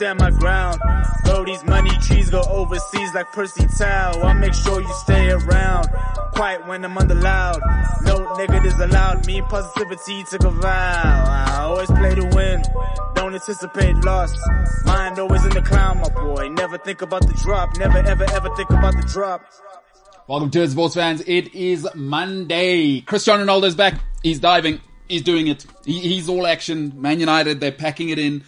stand my ground. Throw these money trees go overseas like Percy Tau. I make sure you stay around. Quiet when I'm under loud. No negatives allowed. Me positivity took a vow. I always play to win. Don't anticipate loss. Mind always in the clown, my boy. Never think about the drop. Never ever ever think about the drop. Welcome to it, sports fans. It is Monday. Cristiano Ronaldo's back. He's diving. He's doing it. He, he's all action. Man United, they're packing it in.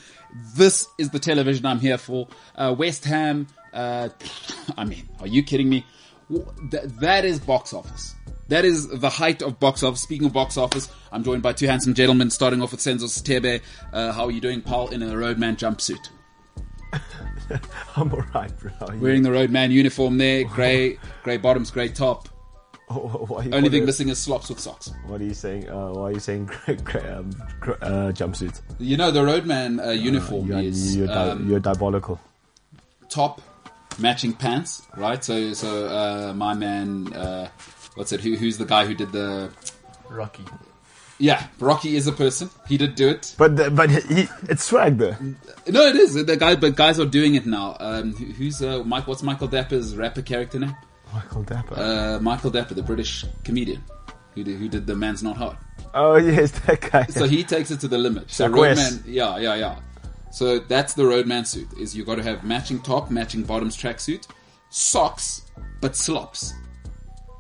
This is the television I'm here for. Uh, West Ham, uh, I mean, are you kidding me? Th- that is box office. That is the height of box office. Speaking of box office, I'm joined by two handsome gentlemen, starting off with Senzo Stebe. Uh, how are you doing, Paul, in a roadman jumpsuit? I'm alright, bro. How are you? Wearing the roadman uniform there, grey, grey bottoms, grey top. Why are you Only thing calling- missing is slops with socks. What are you saying? Uh, why are you saying um, uh, jumpsuit? You know, the roadman uh, uniform You're, is you're, di- um, you're diabolical. top, matching pants, right? So, so uh, my man, uh, what's it? Who, who's the guy who did the? Rocky. Yeah, Rocky is a person. He did do it. But the, but he, it's swag though. No, it is the guy, but guys are doing it now. Um, who- who's uh, Mike? What's Michael Dapaah's rapper character name? Michael Dapaah. Uh, Michael Dapaah, the British comedian who did, who did the Man's Not Hard. oh yes, that guy. So he takes it to the limit. So roadman, yeah, yeah, yeah. So that's the roadman suit. Is you've got to have matching top, matching bottoms tracksuit, socks, but slops.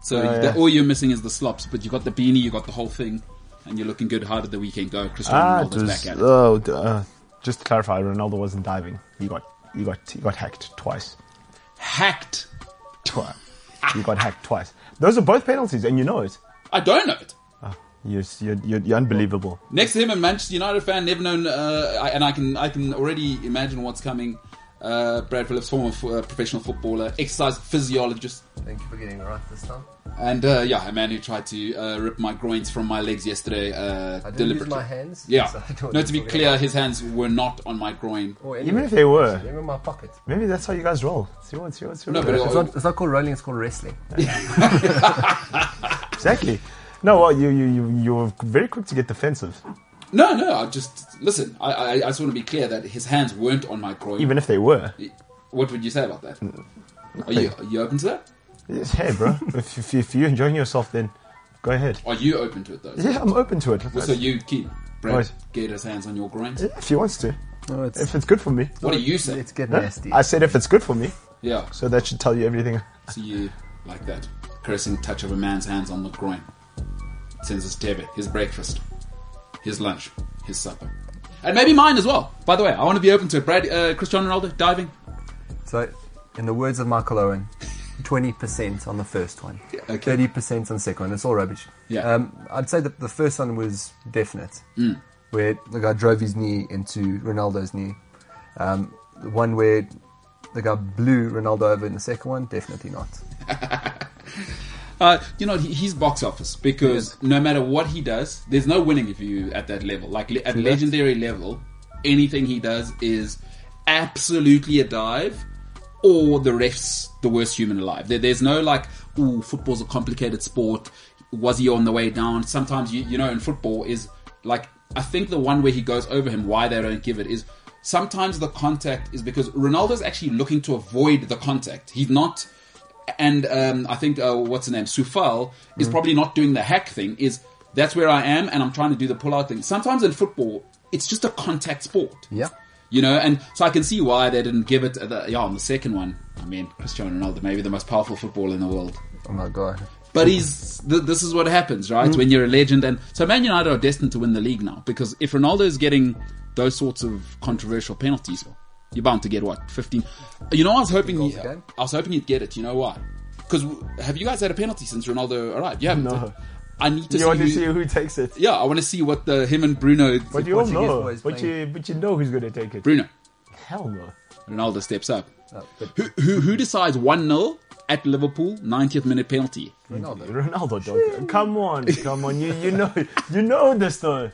So Oh, the- all you're missing is the slops, but you've got the beanie, you've got the whole thing, and you're looking good. How did the weekend go? Cristiano ah, Ronaldo's back at it. oh, uh, just to clarify, Ronaldo wasn't diving. He got he got he got hacked twice. Hacked. Twice. he got hacked twice. Those are both penalties, and you know it. I don't know it. You're you're, you're, you're unbelievable. Next to him, a Manchester United fan, never known, uh, I- and I can I can already imagine what's coming. Uh, Brad Phillips, former f- uh, professional footballer, exercise physiologist, Thank you for getting it right this time. And uh, yeah, a man who tried to uh, rip my groins from my legs yesterday uh, I didn't deliberately. use my hands. Yeah. so I don't no, to be clear, his hands were not on my groin. talking about. Oh, Even if they were, They're in my pocket. maybe that's how you guys roll. See what see what see what. No, but It's not, it's not called rolling, it's called wrestling. exactly. No, well, you you you you were very quick to get defensive, no, no. I just listen. I, I, I just want to be clear that his hands weren't on my groin. even if they were. what would you say about that? Are you are you open to that? Yes, hey, bro. if, if, if you're enjoying yourself, then go ahead. Are you open to it though? Yeah, I'm open to it. So you keep Brad Right. get his hands on your groins. Yeah, if he wants to, No, it's, if it's good for me. What do you say? it's get Huh? nasty. I said if it's good for me, Yeah. so that should tell you everything. So you like that caressing touch of a man's hands on the groin. Sends his tebe, his breakfast, his lunch, his supper, and maybe mine as well. By the way, I want to be open to it. Brad, uh, Cristiano Ronaldo diving. So, in the words of Michael Owen, 20% on the first one, okay. 30% on the second one. It's all rubbish. Yeah. Um, I'd say that the first one was definite, where the guy drove his knee into Ronaldo's knee. Um, the one where the guy blew Ronaldo over in the second one, definitely not. Uh, you know, he, he's box office because no matter what he does, there's no winning if you at that level. Like le- at legendary level, anything he does is absolutely a dive, or the refs the worst human alive. There, there's no like, ooh, football's a complicated sport. Was he on the way down? Sometimes you you know in football is like I think the one where he goes over him, why they don't give it is sometimes the contact is because Ronaldo's actually looking to avoid the contact. He's not and um, I think uh, what's the name Sufal is probably not doing the hack thing. Is that's where I am, and I'm trying to do the pull out thing. Sometimes in football, it's just a contact sport. Yeah. You know, and so I can see why they didn't give it. The, yeah, on the second one, I mean, Cristiano Ronaldo, maybe the most powerful footballer in the world. Oh my god. But he's th- this is what happens, right? When you're a legend, and so Man United are destined to win the league now because if Ronaldo is getting those sorts of controversial penalties, you're bound to get what 15. You know, I was hoping he. I was hoping he'd get it. You know why? Because have you guys had a penalty since Ronaldo arrived? You haven't. No. I need to You see. want to who, see who takes it? yeah, I want to see what the him and Bruno. But you all know. But you but you know who's going to take it. Bruno, Hell no. Ronaldo steps up. Oh, but Who who, who decides one 0 at Liverpool, 90th minute penalty? Ronaldo. Ronaldo. Come on, come on. You you know you know this though.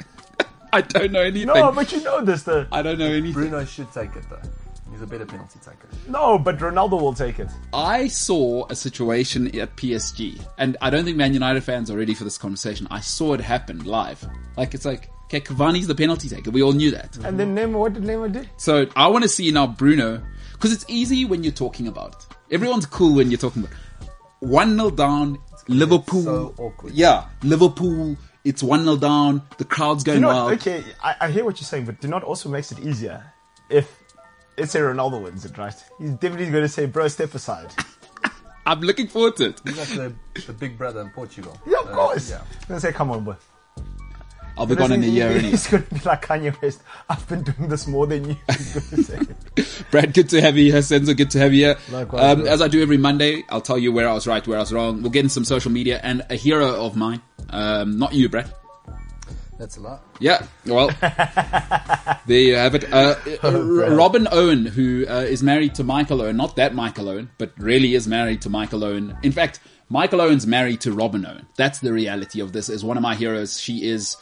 I don't know anything. No, but you know this though. I don't know anything. Bruno should take it though. He's a better penalty taker. No, but Ronaldo will take it. I saw a situation at PSG, and I don't think Man United fans are ready for this conversation. I saw it happen live. Like it's like, okay, Cavani's the penalty taker. We all knew that. And then Neymar, what did Neymar do? So I want to see now Bruno, because it's easy when you're talking about it. Everyone's cool when you're talking about one 0 down. Liverpool, so awkward. yeah, Liverpool. It's one 0 down. The crowd's going You know, wild. okay, I, I hear what you're saying, but do not also makes it easier if let's say Ronaldo wins it, right? He's definitely going to say, "Bro, step aside." I'm looking forward to it. He's like the, the big brother in Portugal. Yeah, of Uh, course. yeah. He's going to say, "Come on, boy." I'll be gone in a He- year. he- Anyway. He's going to be like Kanye West. I've been doing this more than you. He's going to say. Brad, good to have you here. Senzo, good to have you here. Likewise, Um, as I do every Monday, I'll tell you where I was right, where I was wrong. We'll get in some social media and a hero of mine. Um, not you, Brad. That's a lot. Yeah, well, there you have it. Uh, R- Robyn Owen, who uh, is married to Michael Owen, not that Michael Owen, but really is married to Michael Owen. In fact, Michael Owen's married to Robyn Owen. That's the reality of this. Is one of my heroes. She is,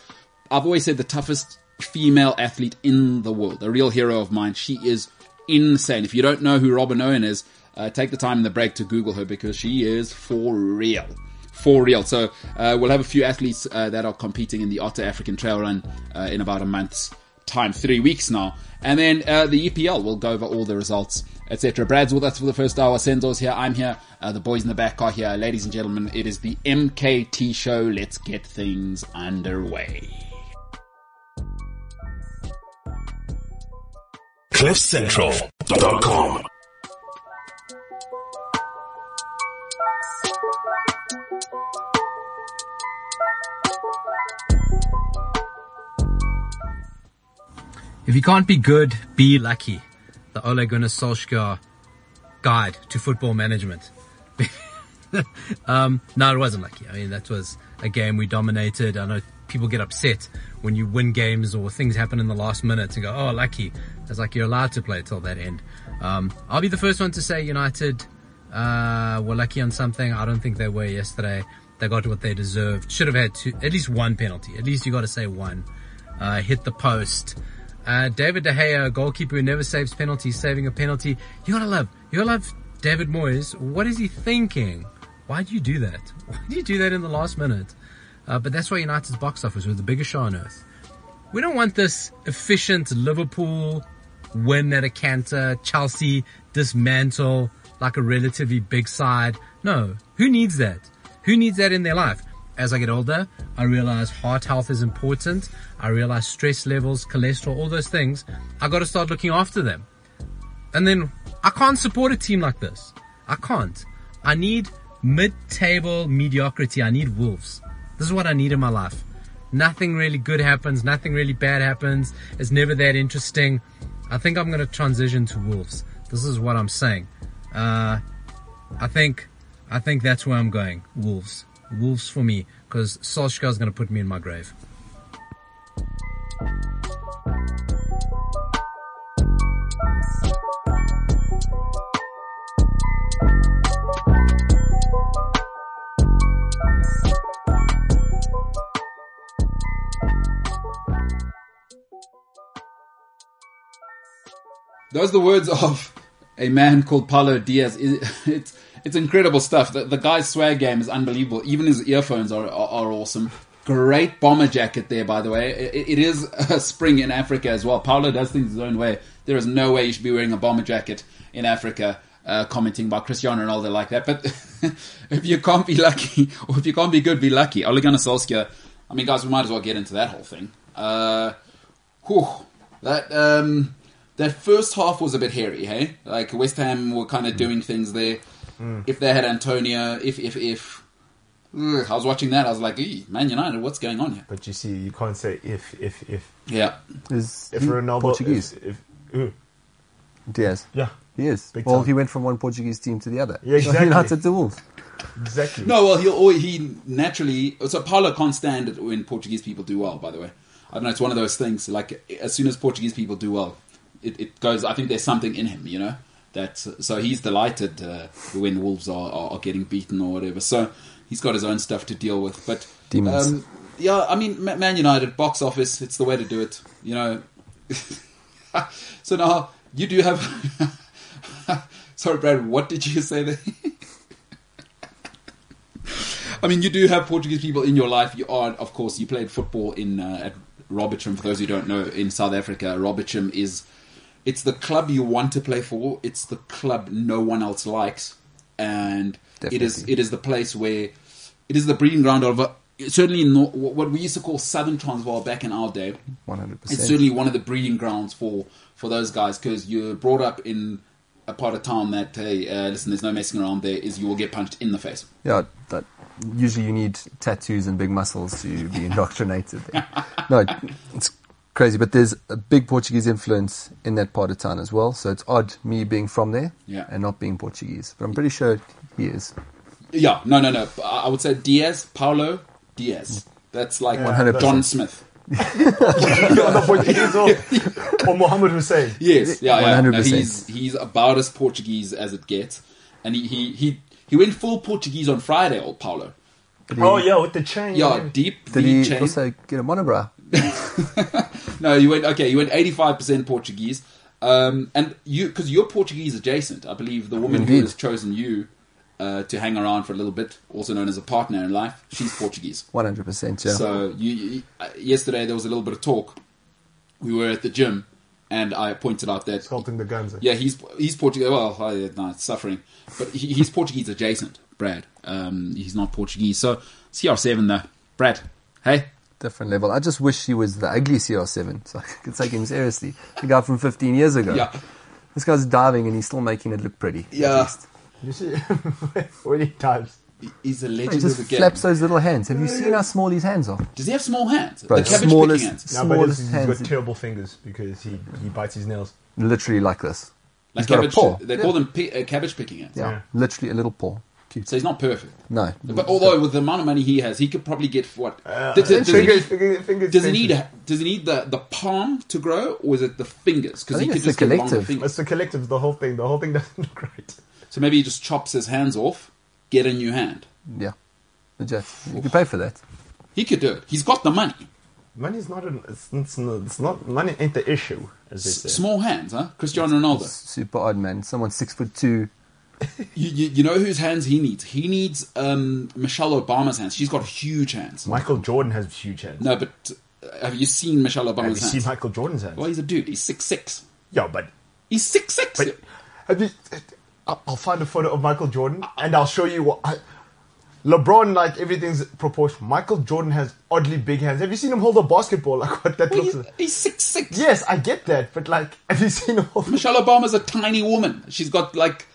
I've always said, the toughest female athlete in the world. A real hero of mine. She is insane. If you don't know who Robyn Owen is, uh, take the time in the break to Google her because she is for real for real. So uh, we'll have a few athletes uh, that are competing in the Otter African Trail Run uh, in about a month's time, three weeks now, and then uh, the EPL. We'll go over all the results, etc. Brad's with us for the first hour. Senzo's here. I'm here. Uh, the boys in the back are here. Ladies and gentlemen, it is the MKT show. Let's get things underway. CliffCentral.com. If you can't be good, be lucky. The Ole Gunnar Solskjaer guide to football management. um, no, it wasn't lucky. I mean, that was a game we dominated. I know people get upset when you win games or things happen in the last minute and go, oh, lucky. It's like you're allowed to play till that end. Um, I'll be the first one to say United uh, were lucky on something. I don't think they were yesterday. They got what they deserved. Should have had two, at least one penalty. At least you got to say one. Uh, hit the post. Uh, David De Gea, goalkeeper who never saves penalties, saving a penalty. You gotta love, you gotta love David Moyes. What is he thinking? Why do you do that? Why do you do that in the last minute? Uh, but that's why United's box office was the biggest show on earth. We don't want this efficient Liverpool win at a canter, Chelsea dismantle like a relatively big side. No. Who needs that? Who needs that in their life? As I get older, I realize heart health is important. I realize stress levels, cholesterol, all those things. I gotta start looking after them. And then I can't support a team like this. I can't. I need mid-table mediocrity. I need Wolves. This is what I need in my life. Nothing really good happens. Nothing really bad happens. It's never that interesting. I think I'm going to transition to Wolves. This is what I'm saying. Uh, I think, I think that's where I'm going. Wolves. Wolves for me. Because Solskjaer is going to put me in my grave. Those are the words of a man called Paulo Diaz. It's it's incredible stuff. The, the guy's swag game is unbelievable. Even his earphones are are, are awesome. Great bomber jacket there, by the way. It, it is spring in Africa as well. Paulo does things his own way. There is no way you should be wearing a bomber jacket in Africa. Uh, commenting about Cristiano Ronaldo like that, but if you can't be lucky, or if you can't be good, be lucky. Ole Gunnar Solskjaer. I mean, guys, we might as well get into that whole thing. Uh, whew, that um, that first half was a bit hairy, hey? Like West Ham were kind of mm. doing things there. Mm. If they had Antonio, if if if ugh, I was watching that, I was like, "Ee, Man United, what's going on here?" But you see, you can't say if, if, if. Yeah, Is If he Ronaldo. Portuguese? If, if, who? Diaz. Yeah, He is. Big well, time. he went from one Portuguese team to the other. Yeah, exactly. United to Wolves. exactly. no, well, he'll always, he naturally. So Paulo can't stand it when Portuguese people do well. By the way, I don't know. It's one of those things. Like as soon as Portuguese people do well, it, it goes. I think there's something in him, you know. That so he's delighted uh, when Wolves are, are, are getting beaten or whatever. So he's got his own stuff to deal with. But Demons. Um, yeah, I mean, Man United box office. It's the way to do it. You know. so now you do have Sorry, Brad. What did you say there? I mean, you do have Portuguese people in your life. You are, of course, you played football in uh, at Robichum. For those who don't know, in South Africa, Robichum is it's the club you want to play for. It's the club no one else likes, and it is Definitely. it is the place where it is the breeding ground of a, certainly not, what we used to call Southern Transvaal back in our day. One hundred percent. It's certainly one of the breeding grounds for for those guys because you're brought up in a part of town that hey, uh, listen, there's no messing around. There is you will get punched in the face. Yeah, that usually you need tattoos and big muscles to be indoctrinated. No, it's crazy, but there's a big Portuguese influence in that part of town as well. So it's odd me being from there Yeah. and not being Portuguese, but I'm pretty sure he is. Yeah, no, no, no. I I would say Diaz, Paulo Diaz. That's like Yeah, 100%. John Smith. You're not Portuguese or, or Mohammed Hussein. Yes, yeah, yeah. No, 100%. he's he's about as Portuguese as it gets, and he he he, he went full Portuguese on Friday, old Paulo. Oh yeah, with the chain. Yeah, and deep Did he chain. also get a monobrow? No, you went okay. You went eighty five percent Portuguese, um, and you because you're Portuguese adjacent. I believe the woman who has chosen you uh, to hang around for a little bit, also known as a partner in life, she's Portuguese. 100%, yeah. So you, you uh, yesterday there was a little bit of talk. We were at the gym, and I pointed out that Sculpting the guns. yeah, he's he's Portuguese. Well, I, no, it's suffering, but he, he's Portuguese adjacent. Brad, um, he's not Portuguese. So CR7 though, Brad. Hey, Different level. I just wish he was the ugly CR7 so I could take him seriously. The guy from 15 years ago. yeah, This guy's diving and he's still making it look pretty. at Yeah. least. You see, many times. he's a legend. He legend just of the game. flaps those little hands. Have you seen how small his hands are? Does he have small hands? Bro, the cabbage smallest- picking hands. No, but Smallest he's, he's hands. got terrible fingers because he, he bites his nails. Literally like this. Like he's got a paw. They call them pi- uh, cabbage picking hands. Yeah, Yeah. literally a little paw. Cute. So he's not perfect. No. But although with the amount of money he has, he could probably get what? Uh, Does- does, does he fingers, need, fingers, fingers, does he need does he need the, the palm to grow, or is it the fingers? Because he could it's just the get longer collective. fingers. It's the collective, the whole thing. The whole thing doesn't look right. So maybe he just chops his hands off, get a new hand. Yeah. Legit. You could pay for that. He could do it. He's got the money. Money's not an. It's, it's, not, it's not. Money ain't the issue, as they S- say. small hands, huh? Cristiano Ronaldo. Super odd, man. Someone six foot two. You, you, you know whose hands he needs? He needs um, Michelle Obama's hands. She's got huge hands. Michael Jordan has huge hands. No, but uh, have you seen Michelle Obama's have you Obama's seen hands? Michael Jordan's hands? Well, he's a dude. He's six six. Yeah, but He's six six. but have you? I'll I'll find a photo of Michael Jordan and I'll show you what. I, LeBron, like everything's proportional. Michael Jordan has oddly big hands. Have you seen him hold a basketball? Like what that Well, looks he's, like? he's six six. Yes, I get that, but like, have you seen him hold? Michelle Obama's a tiny woman. She's got like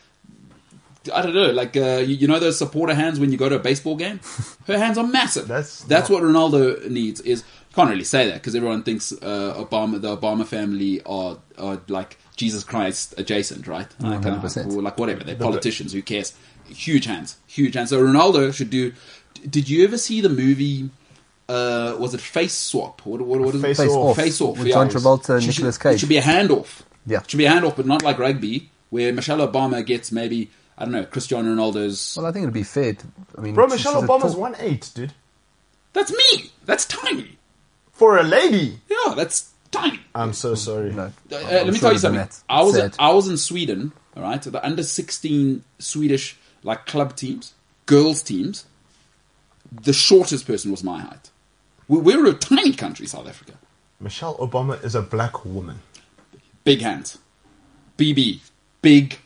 I don't know, like uh, you, you know those supporter hands when you go to a baseball game. Her hands are massive. That's that's not- what Ronaldo needs. Is can't really say that because everyone thinks uh, Obama, the Obama family are are like Jesus Christ adjacent, right? Like, uh, 100%. or like whatever. They're politicians. Who cares? Huge hands, huge hands. So Ronaldo should do. Did you ever see the movie? Uh, was it Face Swap? What, what, what is Face it? Face Off. Face Off. With yeah. John Travolta and Nicolas should, Cage. It should be a handoff. Yeah. It should be a handoff, but not like rugby, where Michelle Obama gets maybe I don't know Cristiano Ronaldo's. Well, I think it'd be fair. To, I mean, Bro, Michelle Obama's one eight, dude. That's me. That's tiny. For a lady. Yeah, that's tiny. I'm so sorry. No, Uh, I'm let me shorter tell you something. I was Sad. I was in Sweden. All right, the under sixteen Swedish like club teams, girls teams. The shortest person was my height. We, we're a tiny country, South Africa. Michelle Obama is a black woman. Big hands, BB, big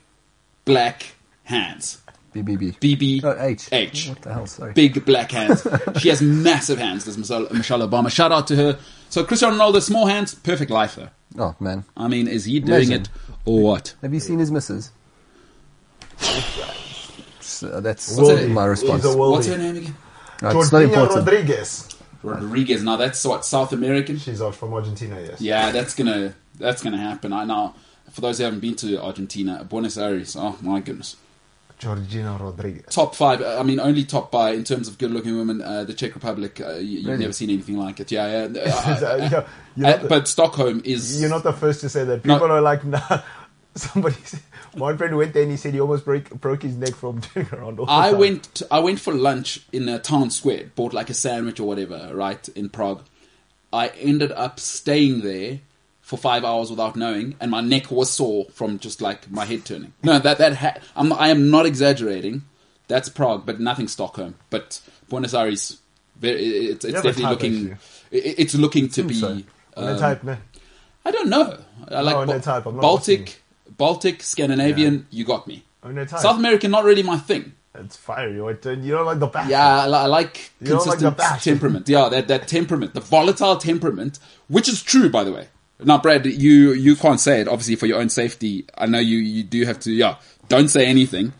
black hands. BBB. BB Oh, H. H. What the hell? Sorry. big black hands. she has massive hands. This Michelle, Michelle Obama. Shout out to her. So Cristiano Ronaldo, small hands, perfect life though. Oh man, I mean, is he doing Imagine. it or what? have you seen his missus? So that's What's her- my response. He's. What's her name again? No, it's not important. Rodriguez. Rodriguez. Now that's what South American. She's out from Argentina, yes. Yeah, that's gonna that's gonna happen. I know. For those who haven't been to Argentina, Buenos Aires. Oh my goodness. Georgina Rodriguez. Top five. I mean, only top five in terms of good-looking women. Uh, the Czech Republic. Uh, you, you've Really? never seen anything like it. Yeah, yeah. Uh, Yeah, uh, the, but Stockholm is. you're not the first to say that. No. People are like, nah. Somebody, said- one friend went there and he said he almost broke, broke his neck from turning around. I time. went. I went for lunch in a town square. Bought like a sandwich or whatever, right in Prague. I ended up staying there for five hours without knowing, and my neck was sore from just like my head turning. No, that that ha- I'm, I am not exaggerating. That's Prague, but nothing Stockholm. But Buenos Aires, very, it's, it's definitely looking. actually. It's looking to be. so. Um, type, no. I don't know. I like on Ba- type, I'm not Baltic, Baltic, Scandinavian. You got me. Type. South American, not really my thing. It's fiery. You don't like the back. Yeah, I, like You don't like consistent temperament. Yeah, that, that temperament, the volatile temperament, which is true, by the way. Now, Brad, you you can't say it, obviously, for your own safety. I know you you do have to. Yeah, don't say anything.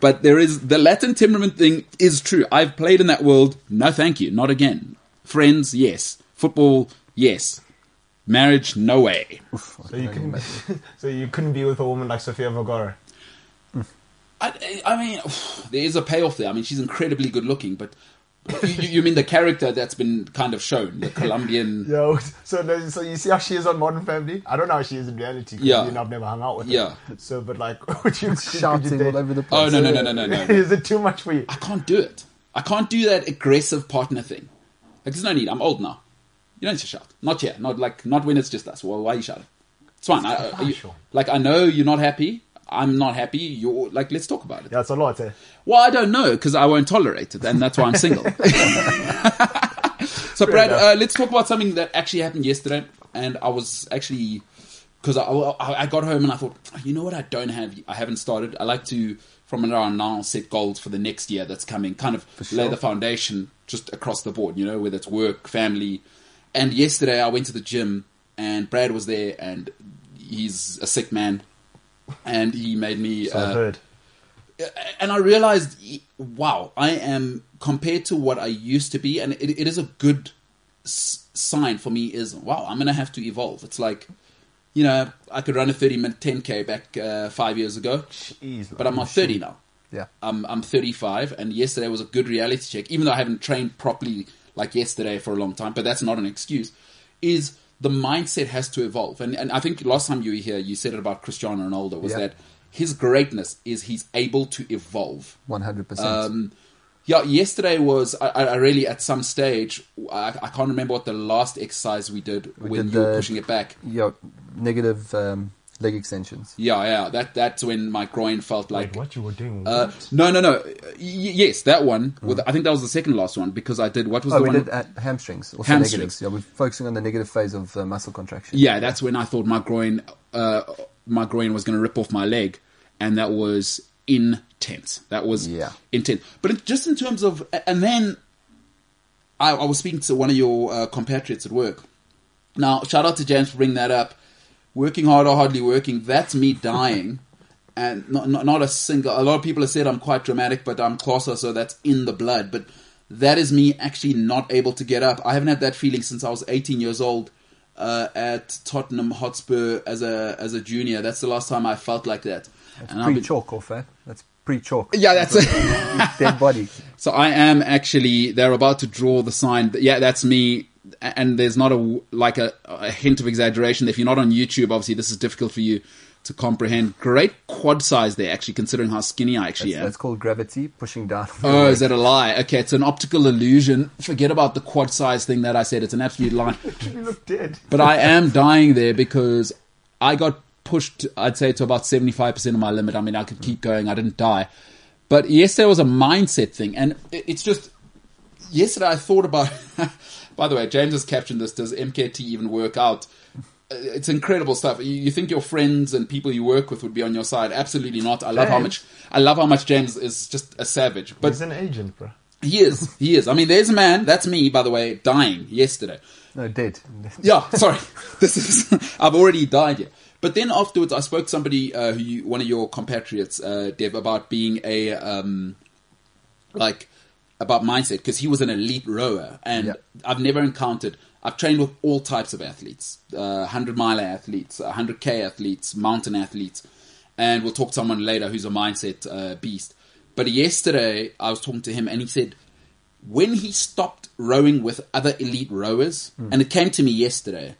But there is the Latin temperament thing is true. I've played in that world. No, thank you, not again. Friends, yes. Football, yes. Marriage, no way. So you couldn't. so you couldn't be with a woman like Sofia Vergara. I, I mean, there is a payoff there. I mean, she's incredibly good looking, but you, you you mean the character that's been kind of shown, the Colombian. Yo, so so you see how she is on Modern Family? I don't know how she is in reality. 'cause Yeah. you know, I've never hung out with her. Yeah. So, but like, would you could you Shouting date- all over the place. Oh no no no no no no! is it too much for you? I can't do it. I can't do that aggressive partner thing. Like, there's no need. I'm old now. You don't need to shout. Not here. Not like not when it's just us. Well, why are you shouting? It's fine. I, I, you- like I know you're not happy. I'm not happy. You're like let's talk about it. That's a lot. Eh? Well, I don't know because I won't tolerate it, and that's why I'm single. so, Brad, uh, let's talk about something that actually happened yesterday. And I was actually because I, I I got home and I thought, you know what, I don't have, I haven't started. I like to from around now set goals for the next year that's coming, kind of lay the foundation just across the board. You know, whether it's work, family. And yesterday I went to the gym and Brad was there and he's a sick man. And he made me. So uh, heard. and I realized, wow, I am compared to what I used to be, and it, it is a good s- sign for me. Is wow, I'm gonna have to evolve. It's like, you know, I could run a 30 minute 10k back uh, five years ago, Jeez, but I'm not 30 now. Yeah. I'm I'm 35, and yesterday was a good reality check. Even though I haven't trained properly like yesterday for a long time, but that's not an excuse. Is the mindset has to evolve, and and I think last time you were here, you said it about Cristiano Ronaldo was Yeah. that his greatness is he's able to evolve. One hundred percent. Um, yeah, yesterday was I, I really at some stage I, I can't remember what the last exercise we did We when did you were the- pushing it back. Yeah, negative um, leg extensions. Yeah, yeah, that that's when my groin felt like Wait, what you were doing? Uh, what? no, no, no. Y- yes, that one. With, I think that was the second last one because I did. What was Oh, the we one? did at hamstrings. Also Hamstrings. negatives. Yeah, we're focusing on the negative phase of uh, muscle contraction. yeah, that's when I thought my groin, uh, my groin was going to rip off my leg, and that was intense. That was Yeah. intense. But it, just in terms of, and then I, I was speaking to one of your uh, compatriots at work. Now, shout out to James for bringing that up. Working hard or hardly working, that's me dying. and not, not, not a single, a lot of people have said I'm quite dramatic, but I'm closer, so that's in the blood. But that is me actually not able to get up. I haven't had that feeling since I was 18 years old uh, at Tottenham Hotspur as a as a junior. That's the last time I felt like that. That's And I've pre-chalk off, eh? That's pre-chalk. Yeah, that's it. Dead body. So I am actually. They're about to draw the sign. Yeah, that's me. And there's not a like a, a hint of exaggeration. If you're not on YouTube, obviously this is difficult for you to comprehend. Great quad size there, actually, considering how skinny I actually That's, am. that's called gravity pushing down. Oh, is that a lie? Okay, it's an optical illusion. Forget about the quad size thing that I said. It's an absolute lie. you look dead. But I am dying there because I got pushed, I'd say, to about 75% of my limit. I mean, I could keep going. I didn't die. But yesterday was a mindset thing. And it's just, yesterday I thought about, by the way, James has captioned this. Does MKT even work out? Uh, It's incredible stuff. You, you think your friends and people you work with would be on your side? Absolutely not. I love how much. I love how much James is just a savage. But He's an agent, bro. he is. He is. I mean, there's a man. That's me, by the way, dying yesterday. No, dead. Yeah, sorry. This is. I've already died here. But then afterwards, I spoke to somebody uh, who you, one of your compatriots, uh, Dev, about being a um, like about mindset because he was an elite rower, and Yeah. I've never encountered. I've trained with all types of athletes: uh, hundred mile athletes, hundred k athletes, mountain athletes, and we'll talk to someone later who's a mindset uh, beast. But yesterday, I was talking to him, and he said when he stopped rowing with other elite rowers, and it came to me yesterday,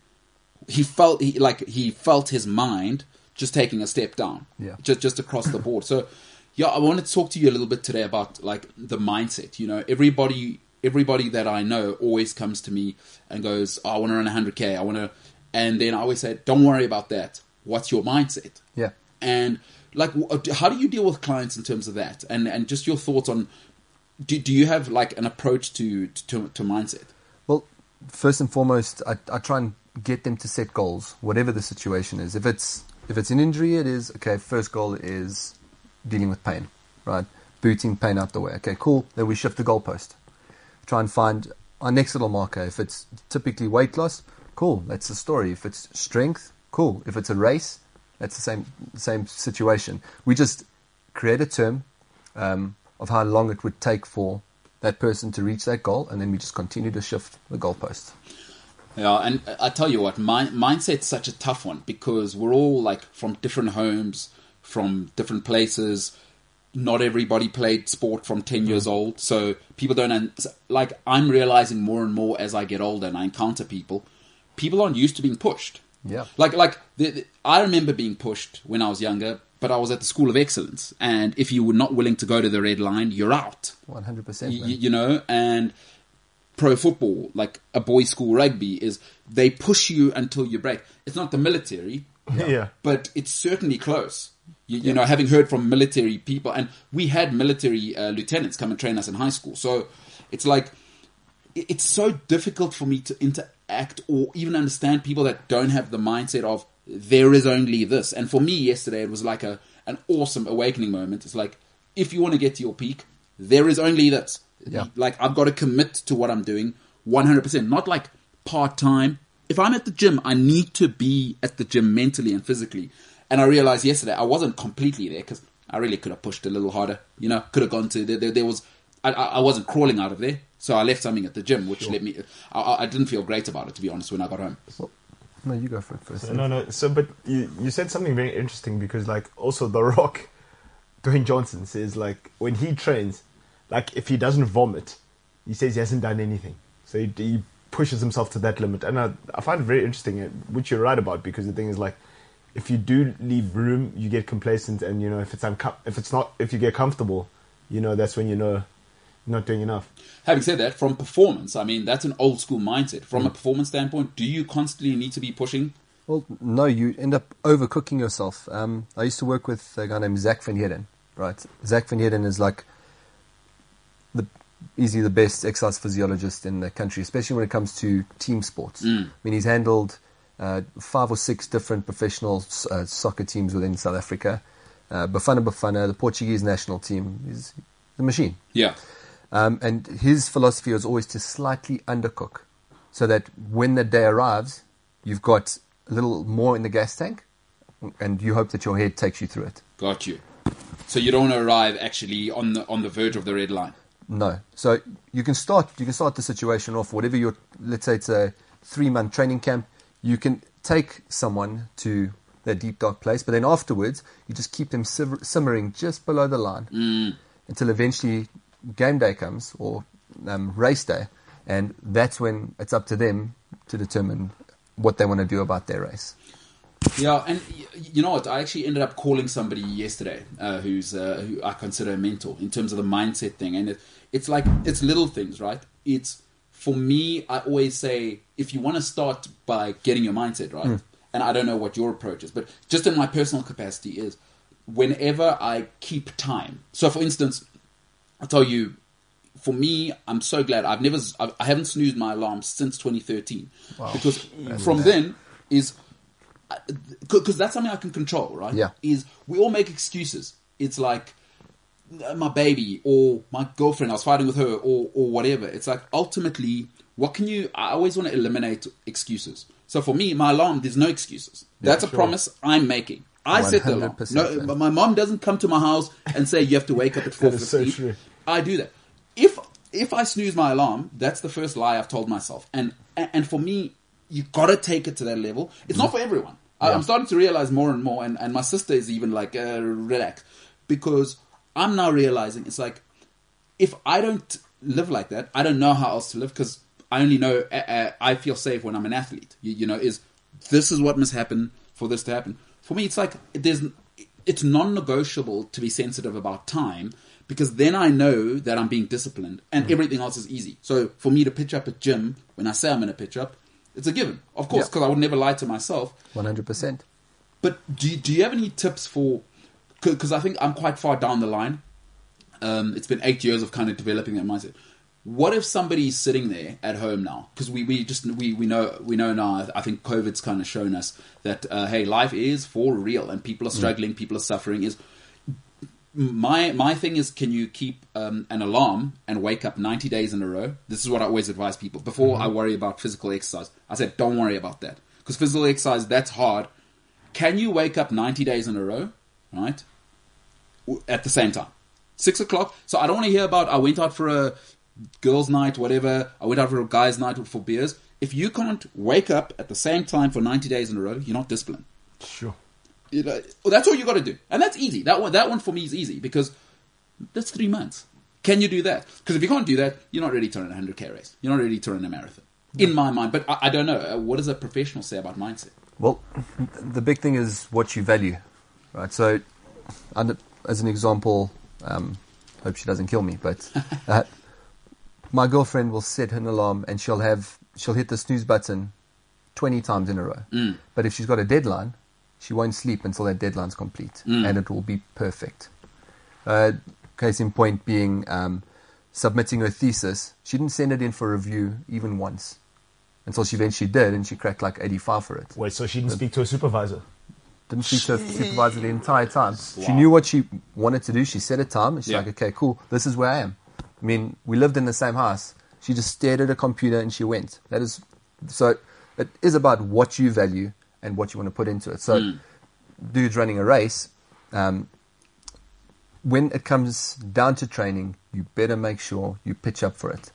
he felt he, like he felt his mind just taking a step down, Yeah. just just across the board. So, yeah, I wanted to talk to you a little bit today about like the mindset. You know, everybody everybody that I know always comes to me and goes, oh, "I want to run 100k. I want to." And then I always say, don't worry about that. What's your mindset? Yeah. And like, uh, how do you deal with clients in terms of that? And and just your thoughts on, do, do you have like an approach to to, to mindset? Well, first and foremost, I, I try and get them to set goals, whatever the situation is. If it's if it's an injury, it is okay. First goal is dealing with pain, right? Booting pain out the way. Okay, cool. Then we shift the goalpost. Try and find our next little marker. If it's typically weight loss, cool. That's the story. If it's strength, cool. If it's a race, that's the same same situation. We just create a term um, of how long it would take for that person to reach that goal, and then we just continue to shift the goalpost. Yeah, and I tell you what, mind, mindset's such a tough one because we're all like from different homes, from different places. Not everybody played sport from 10 years mm. old, so people don't. un- Like, I'm realizing more and more as I get older and I encounter people, people aren't used to being pushed. Yeah. Like, like the, the- I remember being pushed when I was younger, but I was at the School of Excellence, and if you were not willing to go to the red line, you're out One hundred percent. y- you know, and pro football, like a boys' school rugby, is they push you until you break. It's not the military, Yeah. but it's certainly close. You, you know, having heard from military people, and we had military uh, lieutenants come and train us in high school, so it's like it's so difficult for me to interact or even understand people that don't have the mindset of there is only this. And for me, yesterday it was like a an awesome awakening moment. It's like if you want to get to your peak, there is only this. Yeah. Like I've got to commit to what I'm doing 100%, not like part time. If I'm at the gym, I need to be at the gym mentally and physically. And I realized yesterday I wasn't completely there because I really could have pushed a little harder. You know, could have gone to there. There, there was I, I I wasn't crawling out of there, so I left something at the gym, which let me. I- I, I didn't feel great about it to be honest when I got home. Well, no, you go for it first. No, no. So, but you, you said something very interesting because, like, also The Rock, Dwayne Johnson says, like, when he trains, like, if he doesn't vomit, he says he hasn't done anything. So he, he pushes himself to that limit. And I, I find it very interesting, uh, which you're right about, because the thing is, like, if you do leave room, you get complacent, and you know, if it's uncom- if it's not, if you get comfortable, you know, that's when you know you're not doing enough. Having said that, from performance, I mean that's an old school mindset. From a performance standpoint, do you constantly need to be pushing? Well, no, you end up overcooking yourself. Um, I used to work with a guy named Zach Van Heerden, right? Zach Van Heerden is like the easily the best exercise physiologist in the country, especially when it comes to team sports. I mean, he's handled uh, five or six different professional uh, soccer teams within South Africa. Uh, Bafana Bafana, the Portuguese national team, is the machine. Yeah, Um, and his philosophy was always to slightly undercook, so that when the day arrives, you've got a little more in the gas tank, and you hope that your head takes you through it. got you. So you don't arrive actually on the on the verge of the red line. No, so you can start. You can start the situation off. Whatever your, let's say it's a three-month training camp, you can take someone to that deep dark place, but then afterwards, you just keep them simmering just below the line until eventually game day comes or um, race day, and that's when it's up to them to determine what they want to do about their race. Yeah, and you know what? I actually ended up calling somebody yesterday uh, who's uh, who I consider a mentor in terms of the mindset thing, and it, it's like it's little things, right? It's for me. I always say if you want to start by getting your mindset right, hmm. and I don't know what your approach is, but just in my personal capacity is whenever I keep time. So, for instance, I'll tell you, for me, I'm so glad I've never, I haven't snoozed my alarm since 2013 because from then is because that's something I can control, right? Yeah. Is we all make excuses. It's like my baby or my girlfriend. I was fighting with her or or whatever. It's like ultimately, what can you? I always want to eliminate excuses. So for me, my alarm, there's no excuses. That's a promise I'm making. I set the alarm. No, but my mom doesn't come to my house and say you have to wake up at four is so I do that. If if I snooze my alarm, that's the first lie I've told myself. And and for me, you gotta take it to that level. It's not for everyone. I, I'm starting to realize more and more. And, and my sister is even like, uh, relax, because I'm now realizing it's like if I don't live like that, I don't know how else to live because I only know uh, uh, I feel safe when I'm an athlete. You, you know, is this is what must happen for this to happen? For me, it's like there's it's non-negotiable to be sensitive about time because then I know that I'm being disciplined and everything else is easy. So for me to pitch up at gym when I say I'm going to pitch up, It's a given, of course, Yeah. because I would never lie to myself. One hundred percent. But do you, do you have any tips for? Because I think I'm quite far down the line. Um, it's been eight years of kind of developing that mindset. What if somebody's sitting there at home now? Because we, we just we, we know we know now. I think COVID's kind of shown us that uh, hey, life is for real, and people are struggling, people are suffering. Is my my thing is can you keep um, an alarm and wake up 90 days in a row this is what i always advise people before i worry about physical exercise i said don't worry about that because physical exercise that's hard can you wake up 90 days in a row right at the same time six o'clock so i don't want to hear about i went out for a girls night whatever i went out for a guys night for beers if you can't wake up at the same time for 90 days in a row you're not disciplined Sure. you know, well, that's all you got to do, and that's easy. That one, that one for me is easy because that's three months. Can you do that? Because if you can't do that, you're not ready to run a hundred k race. You're not ready to run a marathon, in my mind. But I, I don't know. Uh, What does a professional say about mindset? Well, the big thing is what you value, right? So, and as an example, um, hope she doesn't kill me, but uh, my girlfriend will set an alarm and she'll have she'll hit the snooze button twenty times in a row. Mm. But if she's got a deadline, she won't sleep until that deadline's complete, Mm. and it will be perfect. Uh, case in point being um, submitting her thesis. She didn't send it in for review even once until she eventually did, and she cracked like 85 for it. Wait, so she didn't speak to a supervisor? Didn't speak to her supervisor the entire time. She knew what she wanted to do. She set a time, and she's Yeah. like, "Okay, cool. This is where I am." I mean, we lived in the same house. She just stared at a computer and she went. That is so. It is about what you value and what you want to put into it. So, dudes running a race, um, when it comes down to training, you better make sure you pitch up for it.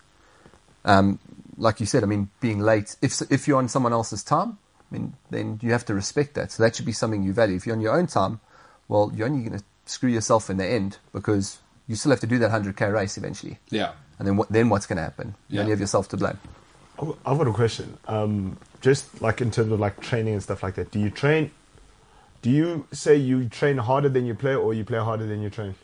Um, like you said, I mean, being late. If if you're on someone else's time, I mean, then you have to respect that. So that should be something you value. If you're on your own time, well, you're only going to screw yourself in the end because you still have to do that 100k race eventually. Yeah, And then what? Then what's going to happen? You Yeah. only have yourself to blame. I've I've got a question. Um, just like in terms of like training and stuff like that, do you train? Do you say you train harder than you play, or you play harder than you train?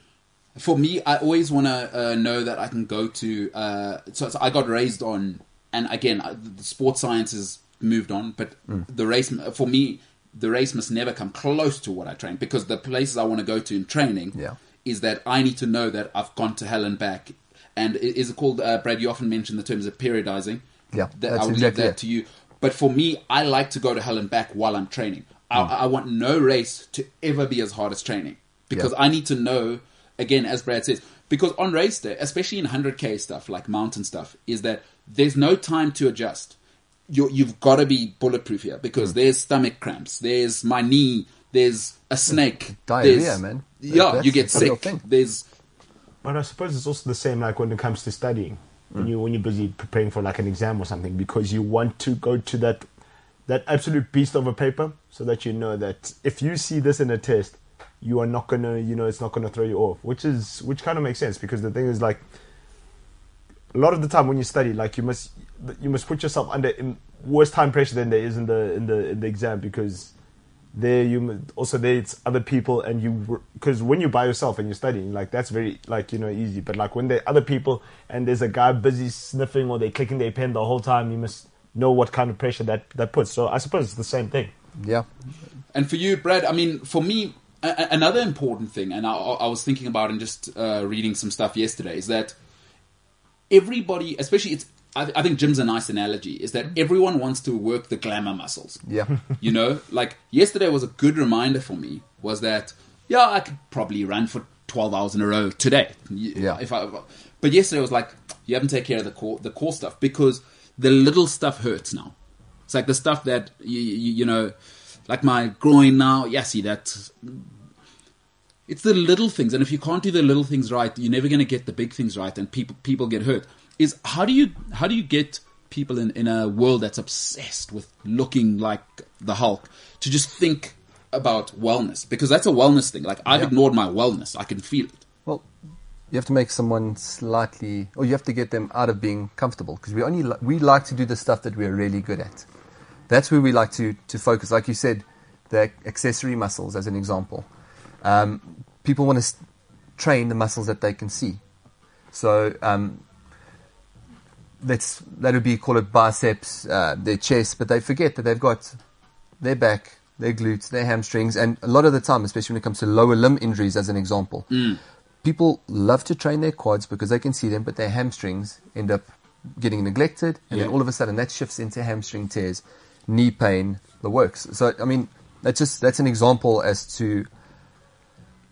for me, I always want to uh, know that I can go to. Uh, so, so I got raised on, and again, I- the sports science has moved on, but the race for me, the race must never come close to what I train because the places I want to go to in training Yeah. is that I need to know that I've gone to hell and back. And i- is it called, uh, Brad? You often mention the terms of periodizing. Yeah, that, that's I'll leave that it. to you. But for me, I like to go to hell and back while I'm training. I, I want no race to ever be as hard as training because Yeah. I need to know, again, as Brad says, because on race day, especially in 100k stuff like mountain stuff, is that there's no time to adjust. You're, you've got to be bulletproof here because hmm. there's stomach cramps, there's my knee, there's a snake, Diarrhea, there's- man. Yeah, That's you get sick. There's But I suppose it's also the same like when it comes to studying. Hmm. When you when you're busy preparing for like an exam or something, because you want to go to that that absolute beast of a paper, so that you know that if you see this in a test, you are not gonna, you know, it's not gonna throw you off. Which is which kind of makes sense because the thing is like a lot of the time when you study, like you must you must put yourself under worse time pressure than there is in the in the in the exam because there you also there it's other people and you because when you're by yourself and you're studying like that's very like you know easy. But like when there are other people and there's a guy busy sniffing or they're clicking their pen the whole time you must know what kind of pressure that that puts. So i suppose it's the same thing. Yeah. And for you, Brad, I mean, for me, a- a- another important thing, and I, I was thinking about and just uh, reading some stuff yesterday, is that everybody, especially it's, I, I think gym's a nice analogy, is that everyone wants to work the glamour muscles. Yeah. You know, like yesterday was a good reminder for me. Was that yeah, I could probably run for twelve hours in a row today. Yeah. If I, but yesterday was like you haven't taken care of the core the core stuff because the little stuff hurts now. It's like the stuff that you you, you know, like my groin now. Yeah, see that. It's the little things, and if you can't do the little things right, you're never going to get the big things right, and people people get hurt. Is how do you how do you get people in, in a world that's obsessed with looking like the Hulk to just think about wellness because that's a wellness thing. Like I've Yeah. ignored my wellness, I can feel it. Well, you have to make someone slightly, or you have to get them out of being comfortable because we only li- we like to do the stuff that we're really good at. That's where we like to to focus. Like you said, the accessory muscles, as an example. Um, people want to s- train the muscles that they can see. So um, let's that would be call it biceps, uh, their chest, but they forget that they've got their back, their glutes, their hamstrings, and a lot of the time, especially when it comes to lower limb injuries, as an example, people love to train their quads because they can see them, but their hamstrings end up getting neglected, and then all of a sudden that shifts into hamstring tears, knee pain, the works. So I mean, that's just that's an example as to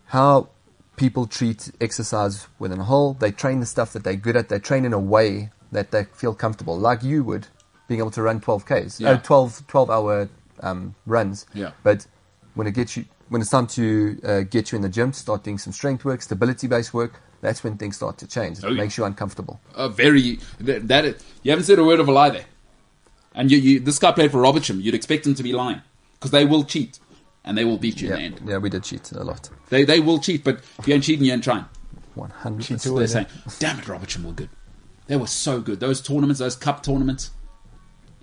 how people treat exercise within a whole. They train the stuff that they're good at. They train in a way that they feel comfortable, like you would, being able to run 12Ks, Yeah. uh, 12, 12 hour um, runs. Yeah. But when it gets you, when it's time to uh, get you in the gym, start doing some strength work, stability based work, that's when things start to change. It Oh, yeah. makes you uncomfortable. a very that, that is- you haven't said a word of a lie there. And you, you this guy played for Robertsham. You'd expect him to be lying because they will cheat and they will beat you Yeah, in the end. yeah, we did cheat a lot. They they will cheat, but if you ain't cheating, you ain't trying. 100 Cheat to They're saying, "Damn it, Robertsham were good. They were so good. Those tournaments, those cup tournaments,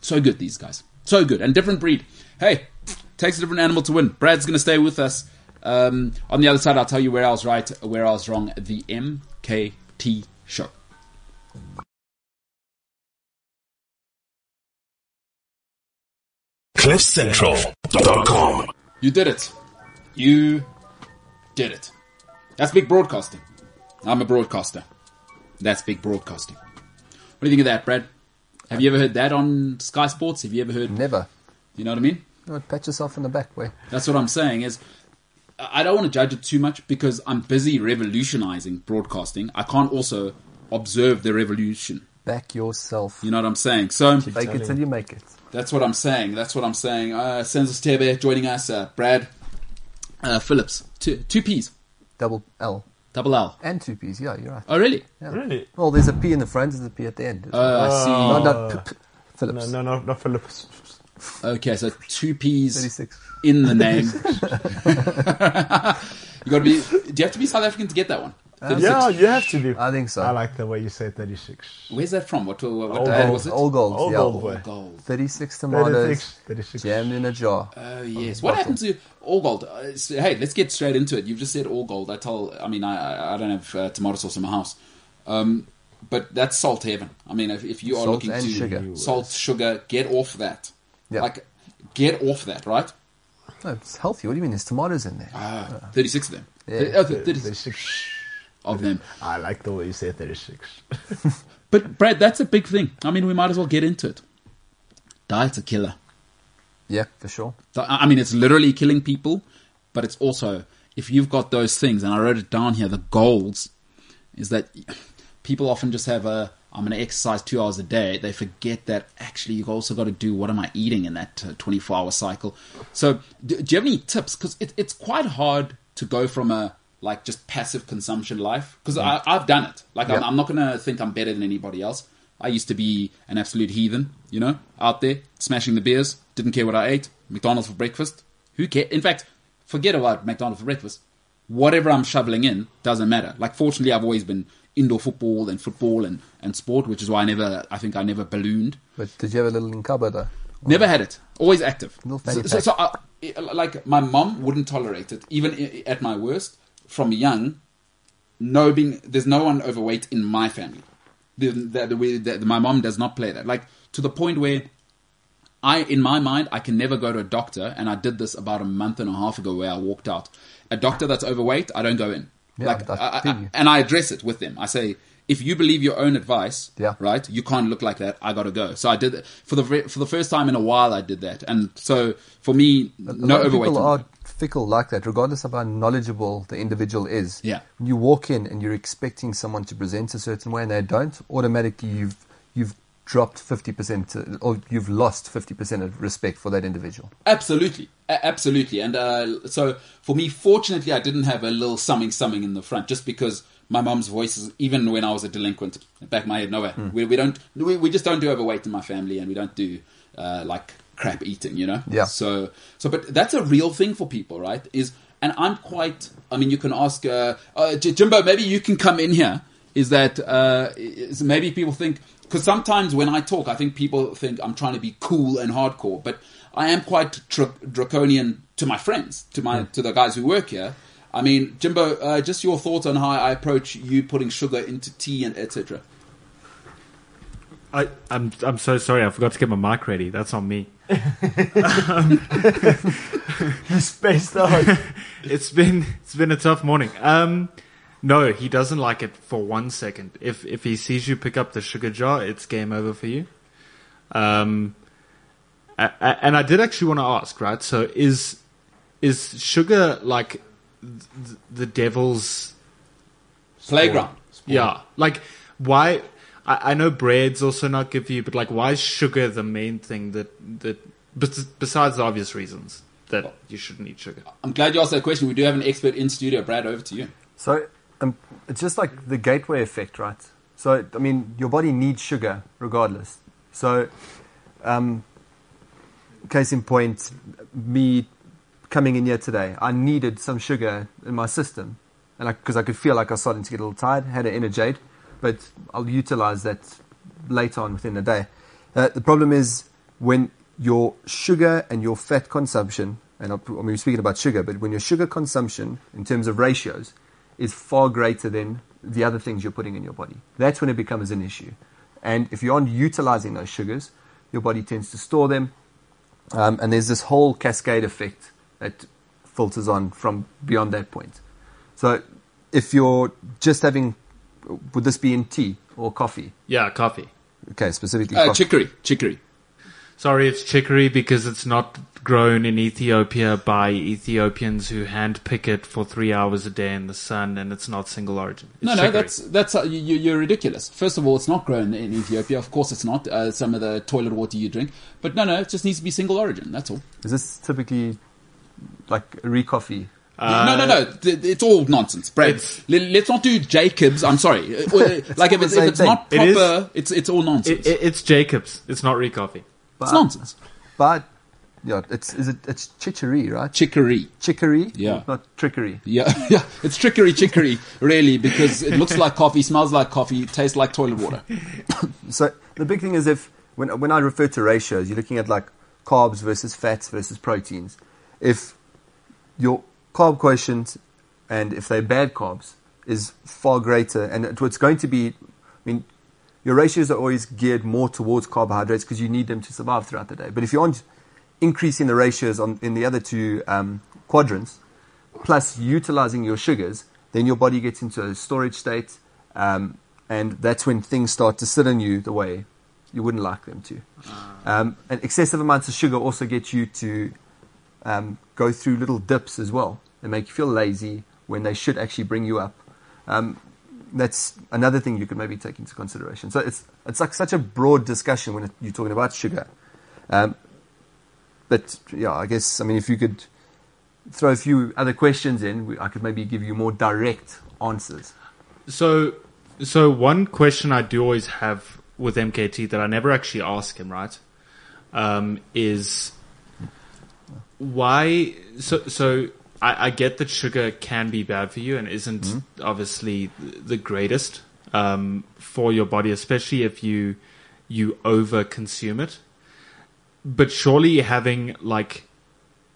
so good. These guys, so good and different breed. Hey, takes a different animal to win. Brad's going to stay with us. Um, on the other side, I'll tell you where I was right, where I was wrong. The MKT show. CliffCentral.com. You did it. You did it. That's big broadcasting. I'm a broadcaster. That's big broadcasting. What do you think of that, Brad? Have you ever heard that on Sky Sports? Have you ever heard? Never. You know what I mean? No, pat yourself in the back way. That's what I'm saying. Is I don't want to judge it too much because I'm busy revolutionizing broadcasting. I can't also observe the revolution. Back yourself. You know what I'm saying? So Fake it till you make it. that's what I'm saying. That's what I'm saying. Uh, Senzo Stebe joining us. Uh, Brad uh, Phillips. Two, two P's. Double L. Double L. And two P's. Yeah, you're right. Oh, really? Really? Well, there's a P in the front, there's a P at the end. Uh, I see. no, not P- P- No, Phillips. no, no, not Phillips. Okay, so two P's 36. in the name. you got to be. Do you have to be South African to get that one? 36. Yeah, you have to be. I think so. I like the way you say 36. Where's that from? What? What, what Old ad gold. was it? All gold. All yeah. gold, boy. Gold. 36 tomatoes 36. 36. jammed in a jar. Oh yes. What happened to all gold? Uh, s- hey, let's get straight into it. You've just said all gold. I tell. I mean, I I- I don't have uh, tomato sauce in my house, um, but that's salt heaven. I mean, if, if you are Salt looking to sugar. salt, sugar, get off that. Yeah. Like, get off that, right? No, it's healthy. What do you mean? There's tomatoes in there. Ah, Thirty-six of them. Yeah. Th- oh, 36 36. Of them. I like the way you say 36. But Brad, that's a big thing. I mean, we might as well get into it. Diet's a killer. Yeah, for sure. I I mean, it's literally killing people, but it's also if you've got those things, and I wrote it down here. The goals is that people often just have a I'm going to exercise two hours a day. They forget that actually you've also got to do what am I eating in that uh, 24 hour cycle. So, do, do you have any tips? Because it, it's quite hard to go from a like just passive consumption life because mm. I've done it. Like I'm, I'm not going to think I'm better than anybody else. I used to be an absolute heathen, you know, out there smashing the beers, didn't care what I ate, McDonald's for breakfast. Who care? In fact, forget about McDonald's for breakfast. Whatever I'm shoveling in doesn't matter. Like, fortunately, I've always been indoor football and football and, and sport, which is why I never, I think I never ballooned. But did you have a little Nkaba though? Never had it. Always active. So, so, so I, like my mom wouldn't tolerate it, even at my worst. From young, no being there's no one overweight in my family. The, the, the way that my mom does not play that. Like to the point where I, in my mind, I can never go to a doctor, and I did this about a month and a half ago, where I walked out. A doctor that's overweight, I don't go in. Yeah, like, I, I, and I address it with them. I say, if you believe your own advice, Yeah. right, you can't look like that. I got to go. So I did it for the for the first time in a while. I did that, and so for me, A no overweight. people are fickle like that, regardless of how knowledgeable the individual is. Yeah. When you walk in and you're expecting someone to present a certain way and they don't, automatically you've you've dropped fifty percent or you've lost fifty percent of respect for that individual. Absolutely, A- absolutely. And uh, so for me, fortunately, I didn't have a little summing summing in the front, just because my mom's voice is even when I was a delinquent. Back my head, no way. We, we don't. We, we just don't do overweight in my family, and we don't do uh, like crap eating. You know. Yeah. So so, but that's a real thing for people, right? Is and I'm quite. I mean, you can ask uh, uh, Jimbo. Maybe you can come in here. Is that uh, is maybe people think because sometimes when I talk, I think people think I'm trying to be cool and hardcore, but I am quite dra- draconian to my friends, to my to the guys who work here. I mean, Jimbo, uh, just your thoughts on how I approach you putting sugar into tea and etc. I, I'm I'm so sorry. I forgot to get my mic ready. That's on me. You spaced out. It's been it's been a tough morning. Um, no, he doesn't like it for one second. If if he sees you pick up the sugar jar, it's game over for you. Um, a- a- and I did actually want to ask, right? So is is sugar like th- the devil's Playground. Yeah, like why? I, I know bread's also not good for you, but like, why is sugar the main thing that that besides the obvious reasons that you shouldn't eat sugar? I'm glad you asked that question. We do have an expert in studio. Brad, over to you. So um, it's just like the gateway effect, right? So I mean, your body needs sugar regardless. So, um, case in point, me coming in here today, I needed some sugar in my system, and because I, could feel like I was starting to get a little tired, had an Energade, but I'll utilize that later on within the day. Uh, the problem is when your sugar and your fat consumption, and I'll- I mean, we're speaking about sugar, but when your sugar consumption in terms of ratios is far greater than the other things you're putting in your body, that's when it becomes an issue. And if you aren't utilizing those sugars, your body tends to store them, um, and there's this whole cascade effect that filters on from beyond that point. So if you're just having, would this be in tea or coffee? Yeah, coffee. Okay, specifically Uh, coffee. chicory. Chicory. Sorry, it's chicory because it's not grown in Ethiopia by Ethiopians who hand pick it for three hours a day in the sun, and it's not single origin. It's No, no, chicory. that's that's uh, you, you- you're ridiculous. First of all, it's not grown in Ethiopia. Of course, it's not. Uh, some of the toilet water you drink, but no, no, it just needs to be single origin. That's all. Is this typically like re coffee? No, no, no. It's all nonsense, Brad. Let- Let's not do Jacobs. I'm sorry. Uh, uh, like if it's, if it's not thing. It is- proper, it's it's all nonsense. It, it, it's Jacobs. It's not re coffee. it's nonsense. But yeah, it's is it it's chicory, right? Chicory. Chicory, Yeah. not trickery. Yeah, yeah. It's trickery, chicory, really, because it looks like coffee, smells like coffee, tastes like toilet water. So the big thing is if when when I refer to ratios, you're looking at like carbs versus fats versus proteins. If your carb quotient and if they're bad carbs is far greater, and it- it's going to be, I mean, your ratios are always geared more towards carbohydrates because you need them to survive throughout the day. But if you aren't increasing the ratios on in the other two um, quadrants, plus utilizing your sugars, then your body gets into a storage state, um, and that's when things start to sit on you the way you wouldn't like them to. Um, and excessive amounts of sugar also get you to um, go through little dips as well. They make you feel lazy when they should actually bring you up. Um, that's another thing you could maybe take into consideration. So it's it's like such a broad discussion when you're talking about sugar. Um, but yeah, I guess I mean if you could throw a few other questions in, I could maybe give you more direct answers. So, so one question I do always have with MKT that I never actually ask him, right? Um, is why? So, so I, I get that sugar can be bad for you and isn't obviously the greatest um, for your body, especially if you you over consume it. But surely having like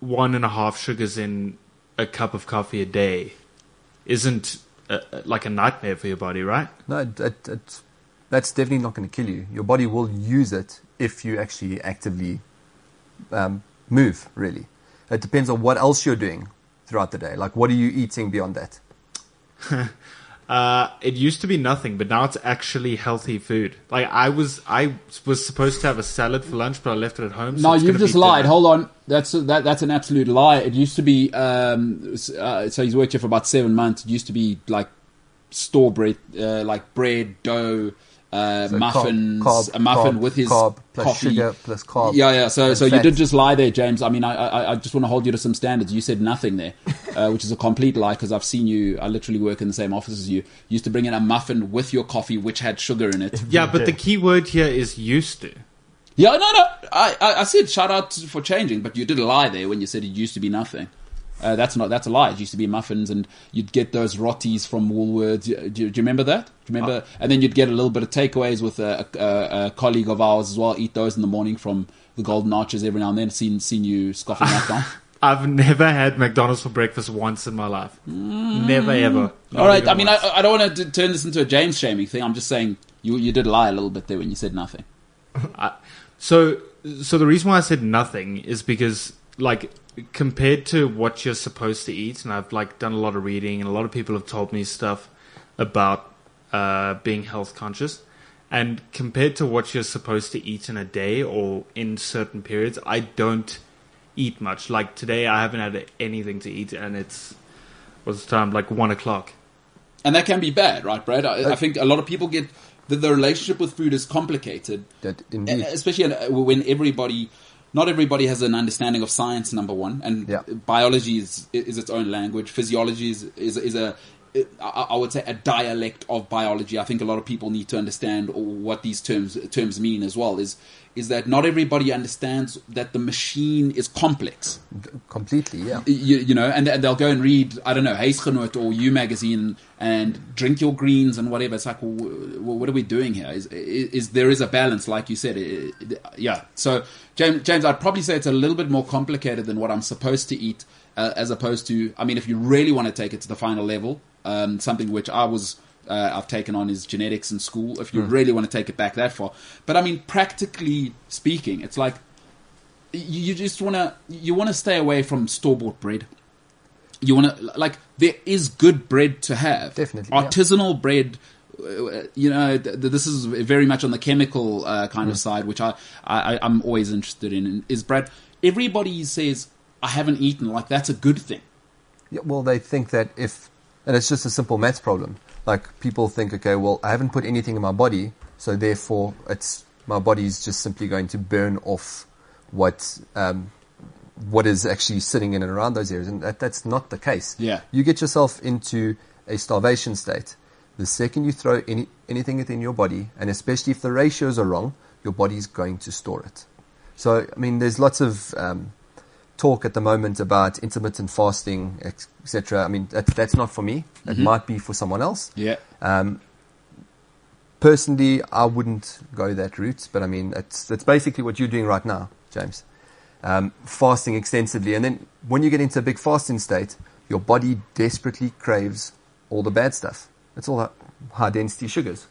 one and a half sugars in a cup of coffee a day isn't uh, like a nightmare for your body, right? No, it, that's definitely not going to kill you. Your body will use it if you actually actively um, move, really. It depends on what else you're doing throughout the day. Like, what are you eating beyond that? Uh, it used to be nothing, but now it's actually healthy food. Like I was, I was supposed to have a salad for lunch, but I left it at home. so No, you've just lied. dinner. Hold on. That's that, that's an absolute lie. It used to be. Um, uh, so he's worked here for about seven months. It used to be like store bread, uh, like bread, dough, uh, So carb- muffins, carb- a muffin carb- with his carb plus coffee. sugar plus carb Yeah, yeah. So, and so you did just lie there, James. I mean, I, I, I just want to hold you to some standards. You said nothing there, uh, which is a complete lie because I've seen you. I literally work in the same office as you. You used to bring in a muffin with your coffee, which had sugar in it. Yeah, but the key word here is used to. Yeah, no, no. I, I, I said shout out for changing, but you did lie there when you said it used to be nothing. Uh, that's not. That's a lie. It used to be muffins, and you'd get those rotis from Woolworths. Do, you- do you remember that? Do you remember? And then you'd get a little bit of takeaways with a, a, a colleague of ours as well. Eat those in the morning from the Golden Arches every now and then. Seen seen you scoffing that down. I've never had McDonald's for breakfast once in my life. Never ever. Not All right. I mean, I, once. I don't want to turn this into a James shaming thing. I'm just saying You you did lie a little bit there when you said nothing. So, so the reason why I said nothing is because, like, compared to what you're supposed to eat, and I've like done a lot of reading, and a lot of people have told me stuff about uh, being health conscious, and compared to what you're supposed to eat in a day or in certain periods, I don't eat much. Like today, I haven't had anything to eat, and it's what's the time? Like one o'clock. And that can be bad, right, Brad? I, I think a lot of people get that the relationship with food is complicated, That indeed. Especially uh, when everybody, not everybody has an understanding of science. Number one, and Yeah. biology is is its own language. Physiology is is, is a I I would say a dialect of biology. I think a lot of people need to understand what these terms terms mean as well. Is is that not everybody understands that the machine is complex Completely, yeah. you, you know, and, they'll go and read, I don't know, Huisgenoot or You magazine and drink your greens and whatever. It's like, well, what are we doing here? Is, is, is there is a balance, like you said? It- it- yeah. So, James, James, I'd probably say it's a little bit more complicated than what I'm supposed to eat, uh, as opposed to, I mean, if you really want to take it to the final level, um, something which I was. Uh, I've taken on is genetics in school. If you really want to take it back that far, but I mean, practically speaking, it's like you, you just want to you want to stay away from store bought bread. You want to like there is good bread to have. Definitely, yeah. artisanal bread. uh, You know, th- th- this is very much on the chemical uh, kind Mm. of side, which I, I I'm always interested in. Is bread? Everybody says I haven't eaten. Like that's a good thing. Yeah, well, they think that if, and it's just a simple maths problem. Like people think, okay, well, I haven't put anything in my body, so therefore, it's my body's just simply going to burn off what um, what is actually sitting in and around those areas, and that, that's not the case. Yeah. you get yourself into a starvation state. The second you throw any anything within your body, and especially if the ratios are wrong, your body's going to store it. So, I mean, there's lots of um, talk at the moment about intermittent fasting, etc. I mean, that, that's not for me. It might be for someone else. Yeah. Um, personally, I wouldn't go that route, but I mean, it's, that's basically what you're doing right now, James. Um, fasting extensively. And then when you get into a big fasting state, your body desperately craves all the bad stuff. It's all hi- high density sugars.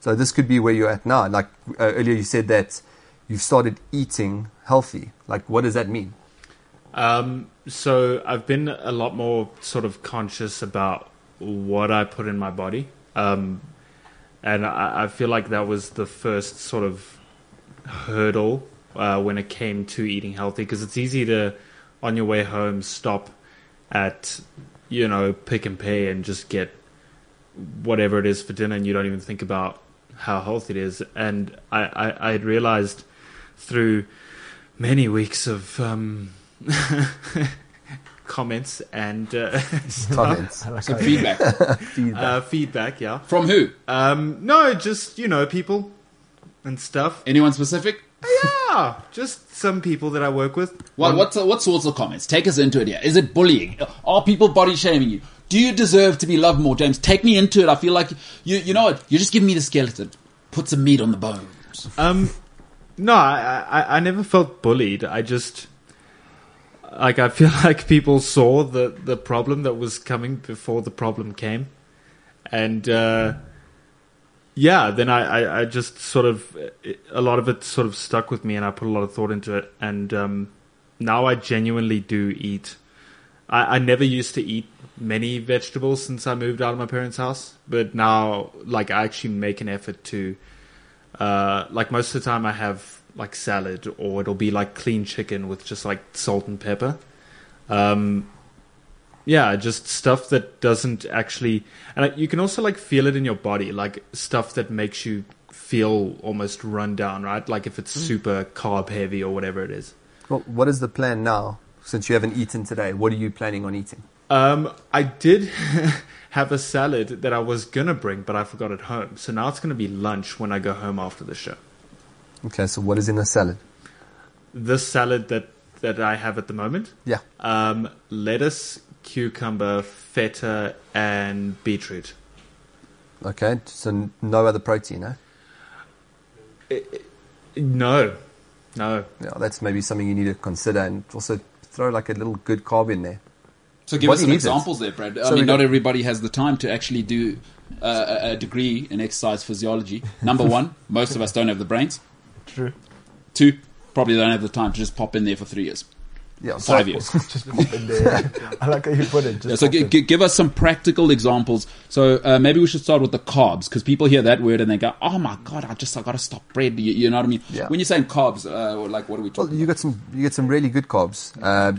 So this could be where you're at now. Like uh, earlier you said that you've started eating healthy. Like what does that mean? Um, so I've been a lot more sort of conscious about what I put in my body. Um, and I, I feel like that was the first sort of hurdle uh, when it came to eating healthy because it's easy to, on your way home, stop at, you know, Pick n Pay and just get whatever it is for dinner and you don't even think about how healthy it is. And I, I, I had realized through many weeks of um, comments and uh, Comments. Like feedback Feedback. uh, feedback, yeah. from who? Um, no, just you know, people and stuff. Anyone specific? Yeah, just some people that I work with. What what what sorts of comments? Take us into it here. Is it bullying? Are people body shaming you? Do you deserve to be loved more, James? Take me into it. I feel like you you know what? You're just giving me the skeleton. Put some meat on the bones. Um, no, I, I I never felt bullied. I just like I feel like people saw the the problem that was coming before the problem came, and uh, yeah, then I, I I just sort of a lot of it sort of stuck with me, and I put a lot of thought into it, and um, now I genuinely do eat. I, I never used to eat many vegetables since I moved out of my parents' house, but now like I actually make an effort to uh, like most of the time I have like salad or it'll be like clean chicken with just like salt and pepper. Um, yeah, just stuff that doesn't actually, and you can also like feel it in your body, like stuff that makes you feel almost run down, right? Like if it's super carb heavy or whatever it is. Well, what is the plan now? Since you haven't eaten today, what are you planning on eating? Um, I did have a salad that I was gonna bring, but I forgot at home. So now it's gonna be lunch when I go home after the show. Okay, so what is in the salad? This salad that that I have at the moment, Yeah. um, lettuce, cucumber, feta, and beetroot. Okay, so no other protein, eh? No, no. Yeah, that's maybe something you need to consider, and also throw like a little good carb in there. So give body us some needs it. examples there, Brad. I So mean, we not got- everybody has the time to actually do uh, a a degree in exercise physiology. Number one, most of us don't have the brains. True. Two, probably don't have the time to just pop in there for three years, Yeah, five years. Just pop in there. I like how you put it. Yeah, so g- g- give us some practical examples. So uh, maybe we should start with the carbs because people hear that word and they go, "Oh my god, I just I got to stop bread." You, you know what I mean? Yeah. When you're saying carbs, uh, like what are we Well, talking? you get some you get some really good carbs. Uh,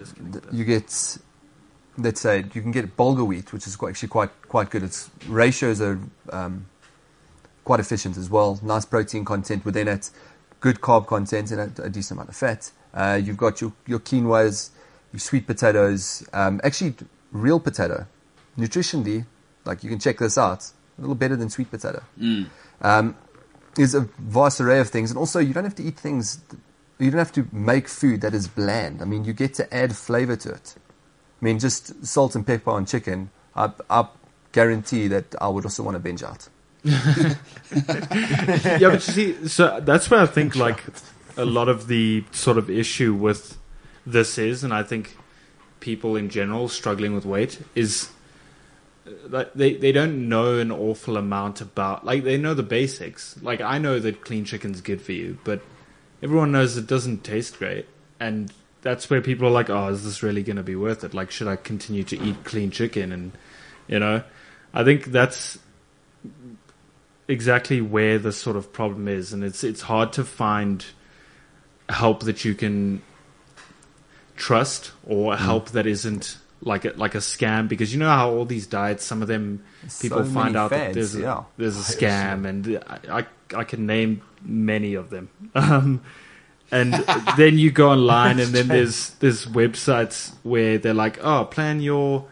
you get let's say you can get bulgur wheat, which is quite, actually quite quite good. Its ratios are um, quite efficient as well. Nice protein content within it, good carb content, and a, a decent amount of fat. Uh, you've got your your quinoas, your sweet potatoes. Um, actually, real potato, nutritionally, like you can check this out, a little better than sweet potato. Um, there's a vast array of things, and also you don't have to eat things. You don't have to make food that is bland. I mean, you get to add flavor to it. I mean, just salt and pepper on chicken. I, I guarantee that I would also want to binge out. yeah, but you see, so that's where I think like a lot of the sort of issue with this is, and I think people in general struggling with weight is uh, like they they don't know an awful amount about like they know the basics. Like I know that clean chicken's good for you, but everyone knows it doesn't taste great, and that's where people are like, "Oh, is this really going to be worth it? Like, should I continue to eat clean chicken?" And you know, I think that's exactly where the sort of problem is, and it's it's hard to find help that you can trust or help that isn't like a, like a scam because you know how all these diets some of them people So find out that there's a, yeah. there's a scam and I, I I can name many of them. Um, and then you go online and then there's there's websites where they're like oh plan your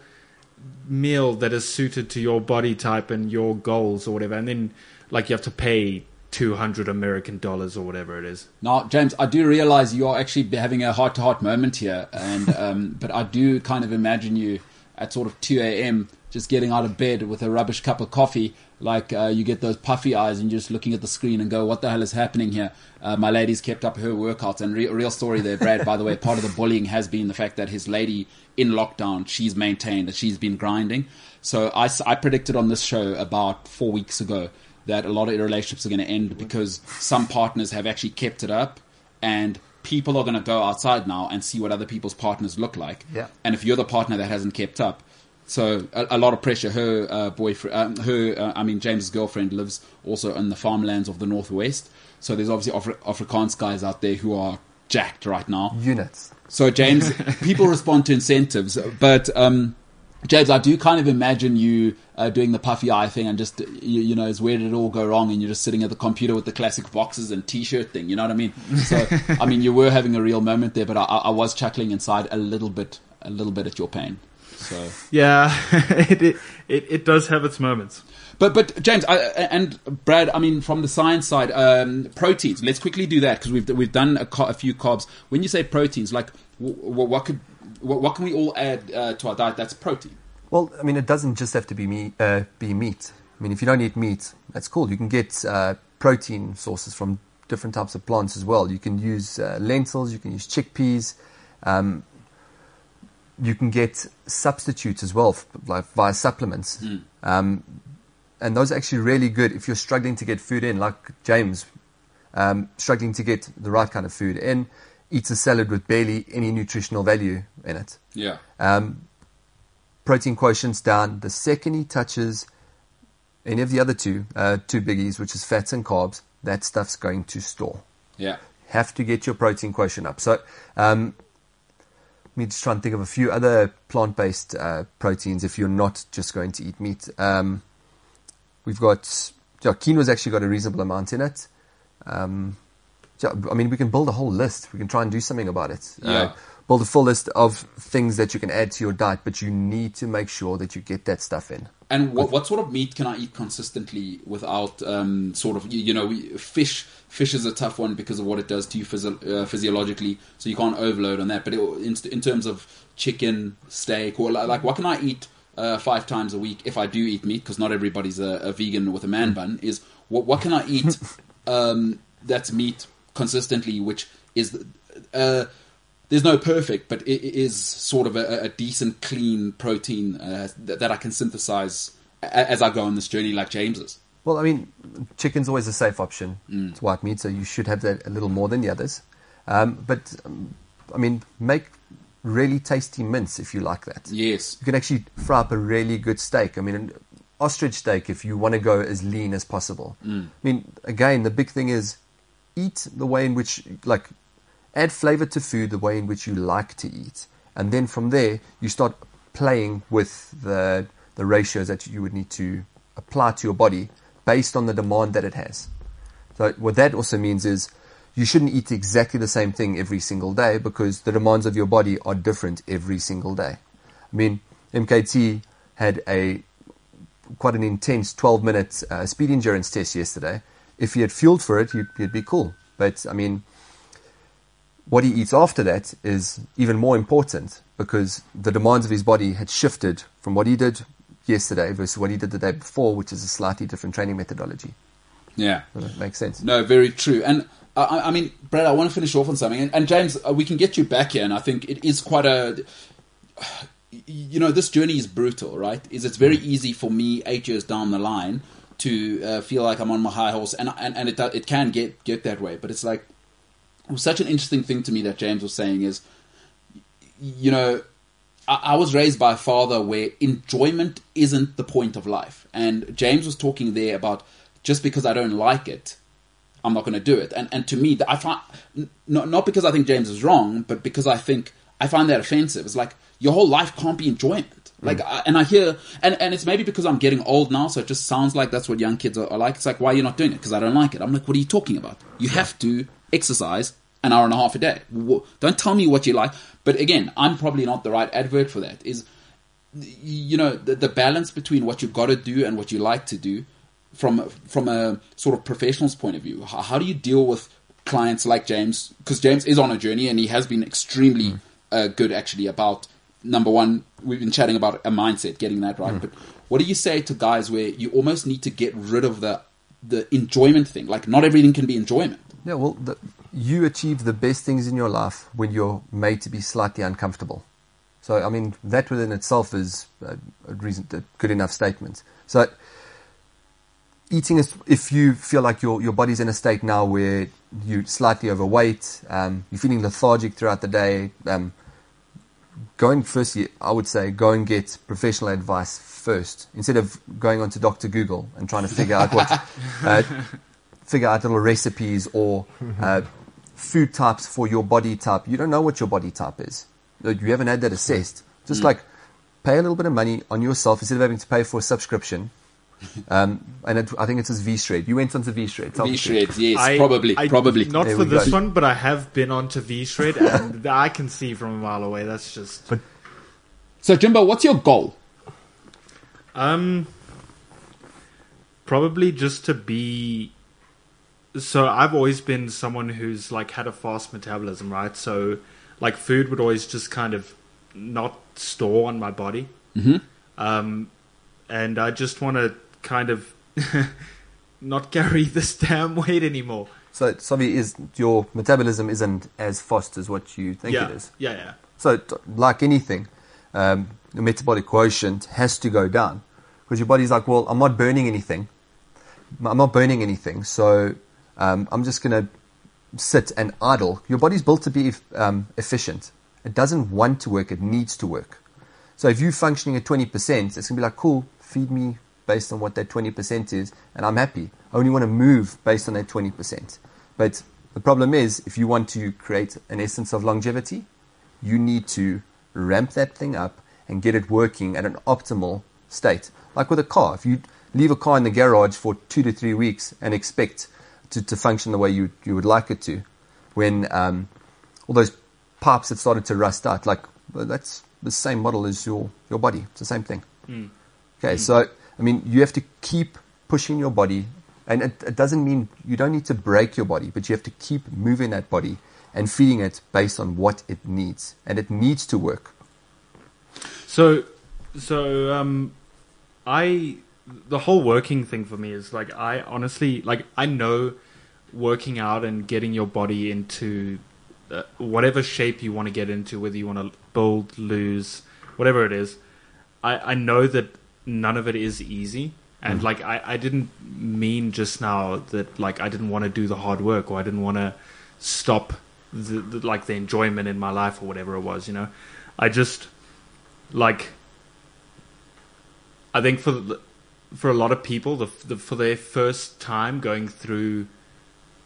meal that is suited to your body type and your goals or whatever and then like you have to pay 200 american dollars or whatever it is Now, James, I do realize you are actually having a heart to heart moment here, and um, but I do kind of imagine you at sort of 2 a.m. just getting out of bed with a rubbish cup of coffee, like uh, you get those puffy eyes and you're just looking at the screen and go, "What the hell is happening here?" Uh, my lady's kept up her workouts, and re- real story there, Brad. by the way, part of the bullying has been the fact that his lady in lockdown, she's maintained that she's been grinding. So I predicted on this show about four weeks ago that a lot of relationships are going to end because some partners have actually kept it up and people are going to go outside now and see what other people's partners look like. Yeah. And if you're the partner that hasn't kept up, so a, a lot of pressure. Her uh, boyfriend, um, her, uh, I mean, James's girlfriend lives also in the farmlands of the northwest. So there's obviously Afri- Afrikaans guys out there who are jacked right now. Units. So James, people respond to incentives, but um, James, I do kind of imagine you uh, doing the puffy eye thing and just you, you know, is where did it all go wrong? And you're just sitting at the computer with the classic boxes and t-shirt thing. You know what I mean? So I mean, you were having a real moment there, but I, I was chuckling inside a little bit, a little bit at your pain. So. yeah it, it it it does have its moments But but James I, and Brad, I mean, from the science side, um, proteins. Let's quickly do that because we've we've done a, a few carbs. When you say proteins, like w- w- what could what, what can we all add uh, to our diet that's protein? Well, I mean, it doesn't just have to be meat. Uh, be meat. I mean, if you don't eat meat, that's cool. You can get uh, protein sources from different types of plants as well. You can use uh, lentils. You can use chickpeas. Um, you can get substitutes as well, like via supplements. Um, and those are actually really good if you're struggling to get food in, like James, um, struggling to get the right kind of food in, eats a salad with barely any nutritional value in it. Yeah. Um, protein quotient's down. The second he touches any of the other two, uh, two biggies, which is fats and carbs, that stuff's going to store. Yeah. Have to get your protein quotient up. So, um, let me just try and think of a few other plant-based uh, proteins if you're not just going to eat meat. Um, we've got yeah, quinoa's actually got a reasonable amount in it. Um, yeah, I mean, we can build a whole list. We can try and do something about it. Uh, Yeah. build a full list of things that you can add to your diet, but you need to make sure that you get that stuff in. And what, what sort of meat can I eat consistently without um, sort of you, you know fish? Fish is a tough one because of what it does to you physio- uh, physiologically, so you can't overload on that. But it, in, in terms of chicken, steak, or like, like what can I eat uh, five times a week if I do eat meat? Because not everybody's a, a vegan with a man bun. Is what what can I eat um, that's meat consistently, which is uh, there's no perfect, but it, it is sort of a, a decent, clean protein uh, that, that I can synthesize as I go on this journey, like James's. Well, I mean, chicken's always a safe option. It's white meat, so you should have that a little more than the others. Um, but um, I mean, make really tasty mince if you like that. Yes. You can actually fry up a really good steak. I mean, an ostrich steak if you want to go as lean as possible. Mm. I mean, again, the big thing is eat the way in which, like, add flavor to food the way in which you like to eat. And then from there, you start playing with the, the ratios that you would need to apply to your body based on the demand that it has. So what that also means is you shouldn't eat exactly the same thing every single day because the demands of your body are different every single day. I mean, MKT had a quite an intense 12 minute uh, speed endurance test yesterday. If he had fueled for it, he'd, he'd be cool. But I mean, what he eats after that is even more important because the demands of his body had shifted from what he did yesterday versus what he did the day before, which is a slightly different training methodology. Yeah. Does that make sense? No, very true. And I, I mean, Brad, I want to finish off on something. And, and James, uh, we can get you back here, and I think it is quite a. You know, this journey is brutal, right? Is it's very easy for me eight years down the line to uh, feel like I'm on my high horse, and and, and it it can get get that way. But it's like it was such an interesting thing to me that James was saying is, you know, I, I was raised by a father where enjoyment isn't the point of life, and James was talking there about just because I don't like it, I'm not going to do it. And and to me, I find not not because I think James is wrong, but because I think I find that offensive. It's like your whole life can't be enjoyment. Like, mm. I, and I hear, and, and it's maybe because I'm getting old now, so it just sounds like that's what young kids are, are like. It's like, why are you not doing it? Because I don't like it. I'm like, what are you talking about? You have to exercise an hour and a half a day. Don't tell me what you like. But again, I'm probably not the right advert for that. Is you know the, the balance between what you've got to do and what you like to do from from a sort of professional's point of view how, how do you deal with clients like james? Because james is on a journey and he has been extremely uh, good actually about number one we've been chatting about a mindset getting that right. But what do you say to guys where you almost need to get rid of the the enjoyment thing? Like not everything can be enjoyment. Yeah, well, the, you achieve the best things in your life when you're made to be slightly uncomfortable. So, I mean, that within itself is a, a reason, a good enough statement. So, eating is, if you feel like your, your body's in a state now where you're slightly overweight, um, you're feeling lethargic throughout the day, um, going firstly, I would say go and get professional advice first instead of going onto Dr. Google and trying to figure out what, uh, figure out little recipes or uh, food types for your body type. You don't know what your body type is. You haven't had that assessed. Just like pay a little bit of money on yourself instead of having to pay for a subscription. Um, and it, I think it says V Shred. You went onto V Shred. v shreds yes I- probably I- probably Not There for this go. one, but I have been onto V Shred, and I can see from a mile away. That's just. But so jimbo what's your goal Um, probably just to be. So I've always been someone who's like had a fast metabolism, right? So like food would always just kind of not store on my body. Mm-hmm. Um, and I just want to kind of not carry this damn weight anymore. So, Savi, is your metabolism isn't as fast as what you think yeah, it is. yeah, yeah. So, like anything, um, the metabolic quotient has to go down because your body's like, well, I'm not burning anything. I'm not burning anything, so um, I'm just going to sit and idle. Your body's built to be um, efficient. It doesn't want to work; it needs to work. So, if you're functioning at 20%, it's going to be like, cool, feed me based on what that 20% is, and I'm happy. I only want to move based on that 20%. But the problem is, if you want to create an essence of longevity, you need to ramp that thing up and get it working at an optimal state. Like with a car, if you leave a car in the garage for two to three weeks and expect to, to function the way you, you would like it to, when um, all those pipes have started to rust out, like well, that's the same model as your, your body. It's the same thing. Okay, so I mean, you have to keep pushing your body, and it, it doesn't mean you don't need to break your body, but you have to keep moving that body and feeding it based on what it needs, and it needs to work. So, so um, I the whole working thing for me is like I honestly like I know working out and getting your body into uh, whatever shape you want to get into, whether you want to build, lose, whatever it is. I, I know that none of it is easy. And mm. like I, I didn't mean just now that like I didn't want to do the hard work or I didn't want to stop the, the like the enjoyment in my life or whatever it was, you know. I just like I think for the, for a lot of people, the, the for their first time going through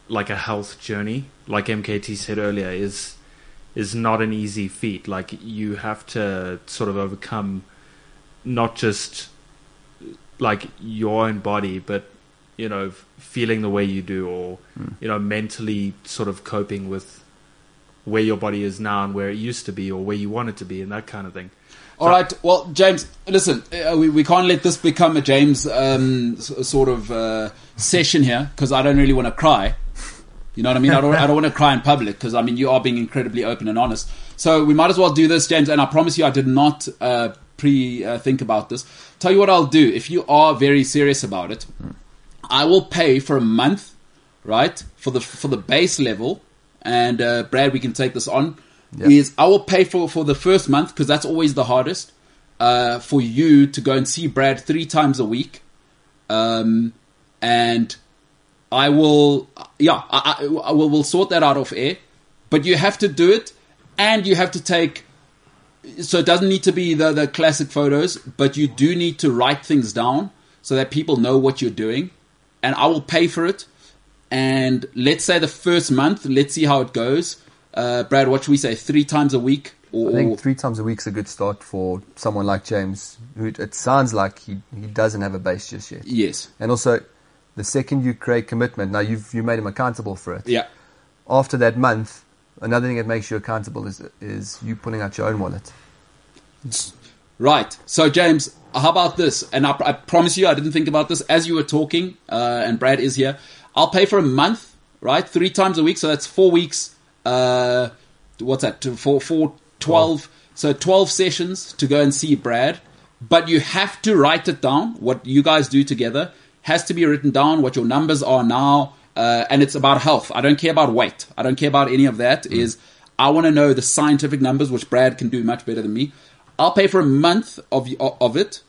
like a health journey, like MKT said earlier, is is not an easy feat. Like you have to sort of overcome not just like your own body, but you know, feeling the way you do, or you know, mentally sort of coping with where your body is now and where it used to be, or where you want it to be, and that kind of thing. All right. Well, James, listen, uh, we, we can't let this become a James um, s- sort of uh, session here because I don't really want to cry. You know what I mean? I don't, I don't want to cry in public because I mean you are being incredibly open and honest. So we might as well do this, James. And I promise you, I did not uh, pre uh, think about this. Tell you what I'll do. If you are very serious about it, I will pay for a month, right, for the for the base level. And uh, Brad, we can take this on. Yeah. Is I will pay for for the first month because that's always the hardest. Uh, for you to go and see Brad three times a week, um, and I will, yeah, I, I, I will we'll sort that out off air. But you have to do it, and you have to take. So it doesn't need to be the the classic photos, but you do need to write things down so that people know what you're doing. And I will pay for it. And let's say the first month, let's see how it goes. Uh, Brad, what should we say? Three times a week, or, I think three times a week's a good start for someone like James, who it sounds like he, he doesn't have a base just yet. yes, And also, the second you create commitment, now you've you made him accountable for it. yeah. After that month, another thing that makes you accountable is is you pulling out your own wallet. Right. So, James, how about this? And I, I promise you, I didn't think about this as you were talking, uh, and Brad is here. I'll pay for a month, right? Three times a week. So that's four weeks. Uh, what's that? Four, four, 12. So 12 sessions to go and see Brad. But you have to write it down. What you guys do together has to be written down, what your numbers are now. Uh, and it's about health. I don't care about weight. I don't care about any of that. Mm-hmm. Is I want to know the scientific numbers, which Brad can do much better than me. I'll pay for a month of of it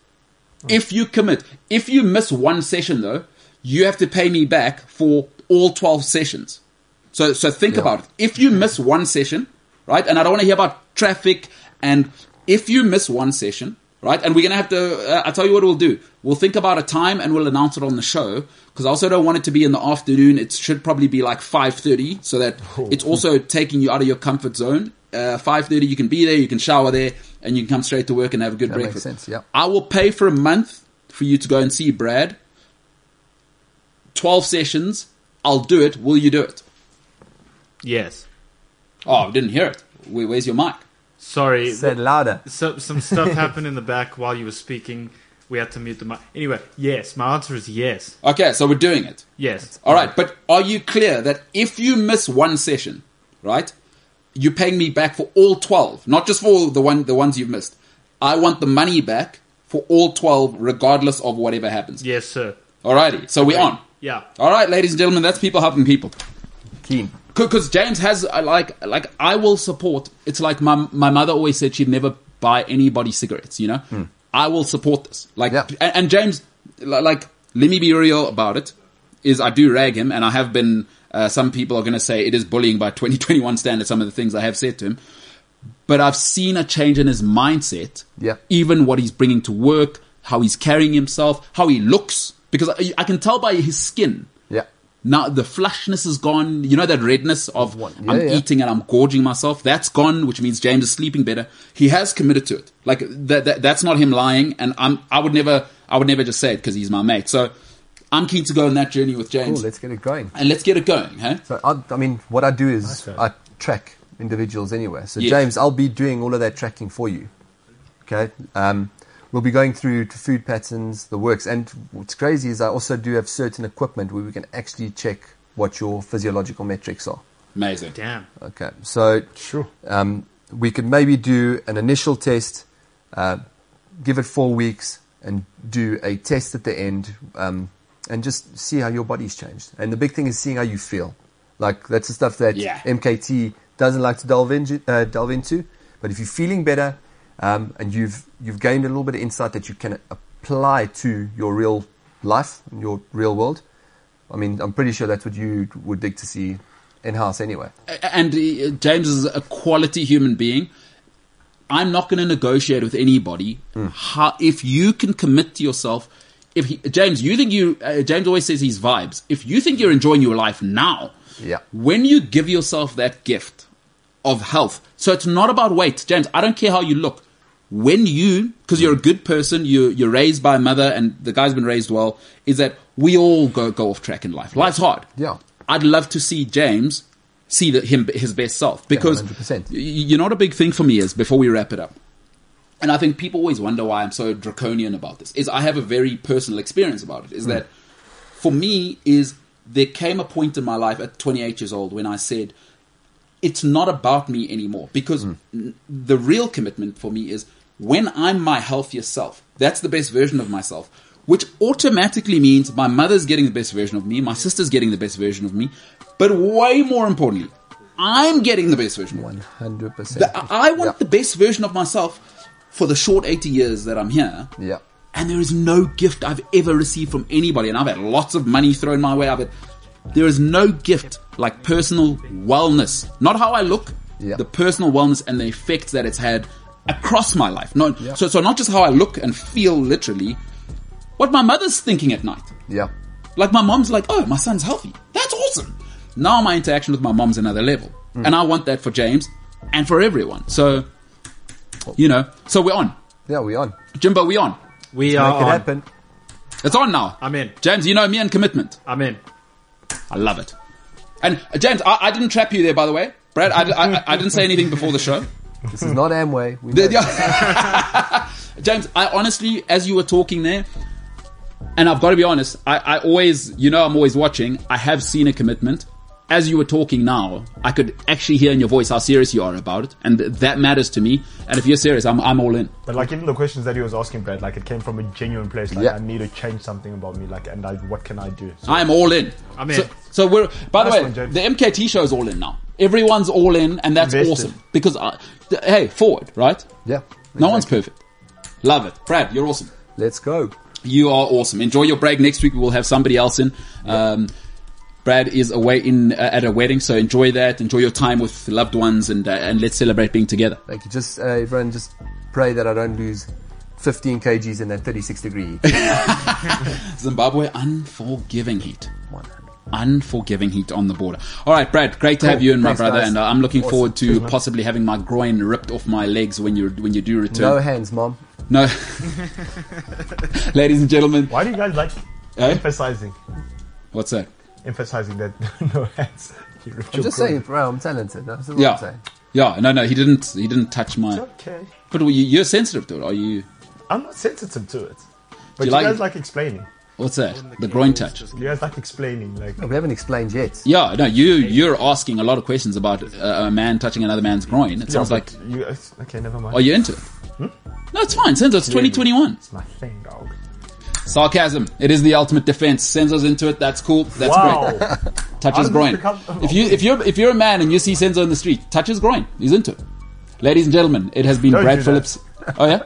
mm-hmm. if you commit. If you miss one session though, you have to pay me back for all 12 sessions. So so think Yeah. about it. If you mm-hmm. miss one session, right? And I don't want to hear about traffic and if you miss one session, right? And we're going to have to uh, I'll tell you what we'll do. We'll think about a time and we'll announce it on the show because I also don't want it to be in the afternoon. It should probably be like 5:30 so that it's also taking you out of your comfort zone. Uh, 5:30 you can be there, you can shower there and you can come straight to work and have a good That makes breakfast. sense, yeah. I will pay for a month for you to go and see Brad. 12 sessions. I'll do it. Will you do it? Yes. Oh, I didn't hear it. Where's your mic? Sorry. Say it louder. So, some stuff happened in the back while you were speaking. We had to mute the mic. Anyway, yes. My answer is yes. Okay, so we're doing it. Yes. All right, but are you clear that if you miss one session, right, you're paying me back for all 12, not just for the one the ones you've missed. I want the money back for all 12 regardless of whatever happens. Yes, sir. Alrighty, so we're on. Yeah. All right, ladies and gentlemen, that's people helping people. Keen. Because James has uh, like like I will support. It's like my my mother always said she'd never buy anybody cigarettes. You know, I will support this. Like Yeah. and, and James, like let me be real about it. Is I do rag him, and I have been. Uh, some people are going to say it is bullying by 2021 standards. Some of the things I have said to him, but I've seen a change in his mindset. Yeah. Even what he's bringing to work, how he's carrying himself, how he looks, because I, I can tell by his skin. Yeah. Now the flushness is gone. You know that redness of What- I'm yeah, yeah. eating and I'm gorging myself. That's gone, which means James is sleeping better. He has committed to it. Like that, that that's not him lying. And I'm I would never I would never just say it because he's my mate. So I'm keen to go on that journey with Cool. James Let's get it going. and let's get it going. Huh? So I, I mean, what I do is Okay. I track individuals anyway. So Yes. James, I'll be doing all of that tracking for you. Okay. Um, we'll be going through to food patterns, the works, and what's crazy is I also do have certain equipment where we can actually check what your physiological metrics are. Amazing. Damn. Okay. So Sure. um, we could maybe do an initial test, uh, give it four weeks, and do a test at the end, um, and just see how your body's changed. And the big thing is seeing how you feel. Like that's the stuff that Yeah. MKT doesn't like to delve, in, uh, delve into. But if you're feeling better um, and you've you've gained a little bit of insight that you can apply to your real life, your real world, I mean, I'm pretty sure that's what you would dig to see in house anyway. and uh, James is a quality human being. I'm not going to negotiate with anybody. How, if you can commit to yourself, if he, James, you think you, uh, James always says he's vibes. If you think you're enjoying your life now, Yeah. when you give yourself that gift of health, so it's not about weight, James. I don't care how you look. When you, because you're a good person, you you're raised by a mother, and the guy's been raised well. Is that we all go go off track in life. Life's hard. Yeah. I'd love to see James see the, him his best self because 100%. you know a big thing for me is before we wrap it up. And I think people always wonder why I'm so draconian about this. Is I have a very personal experience about it. Is Hmm. that for me is there came a point in my life at 28 years old when I said it's not about me anymore because n- the real commitment for me is when I'm my healthiest self. That's the best version of myself, which automatically means my mother's getting the best version of me, my sister's getting the best version of me, but way more importantly, I'm getting the best version of me. 100%. I want Yeah. the best version of myself for the short 80 years that I'm here. Yeah. And there is no gift I've ever received from anybody. And I've had lots of money thrown my way. I've had, there is no gift like personal wellness. Not how I look, Yeah. the personal wellness and the effects that it's had across my life. Not, Yeah. so, so not just how I look and feel literally, what my mother's thinking at night. Yeah. Like my mom's like, oh, my son's healthy. That's awesome. Now my interaction with my mom's another level. Mm. And I want that for James and for everyone. So, you know, so we're on. Yeah, we're on. Jimbo, we're on. We Make are it on. happen. It's on now. I'm in. James, you know me and commitment. I'm in. I love it. And uh, James, I, I didn't trap you there, by the way. Brad, I, I, I didn't say anything before the show. This is not Amway. We know. James, I honestly, as you were talking there, and I've got to be honest, I, I always, you know, I'm always watching. I have seen a commitment. As you were talking now, I could actually hear in your voice how serious you are about it, and th- that matters to me. And if you're serious, I'm, I'm all in. But like even the questions that he was asking, Brad, like it came from a genuine place. Like Yeah. I need to change something about me. Like, and I, what can I do? So, I'm all in. I'm in. So, so we're. By the way, one, the MKT show is all in now. Everyone's all in, and that's Invested. awesome because, I, th- hey, forward, right? Yeah. No one's perfect. Love it, Brad. You're awesome. Let's go. You are awesome. Enjoy your break. Next week we will have somebody else in. Um, Brad is away in uh, at a wedding, so enjoy that. Enjoy your time with loved ones, and uh, and let's celebrate being together. Thank you. Just uh, everyone, just pray that I don't lose 15 kgs in that 36 degree heat. Zimbabwe, unforgiving heat. Unforgiving heat on the border. All right, Brad, great to have you and my Thanks, brother, guys. and uh, I'm looking forward to Cheers, possibly having my groin ripped off my legs when you when you do return. No hands, mom. No, ladies and gentlemen, why do you guys like Eh? emphasizing, what's that? Emphasizing that no hands? I'm just groin. saying, bro, I'm talented. That's what I'm Yeah, saying. yeah. No, no, he didn't. He didn't touch my. Okay, But you, you're sensitive to it. Are you? I'm not sensitive to it. But you you, like guys like explaining. What's that? The groin touch. You guys like explaining. Like We haven't explained yet. Yeah, no, you you're asking a lot of questions about uh, a man touching another man's groin. It sounds Yeah, like. you. Okay, never mind. Are you into it? No, it's fine. Senzo, it's 2021. It's my thing, dog. Sarcasm. It is the ultimate defense. Senzo's into it. That's cool. That's wow. great. Touch How his groin. become- If you if you're if you're a man and you see Senzo in the street, touch his groin. He's into it. Ladies and gentlemen, it has been Don't Brad do. Phillips. Oh yeah.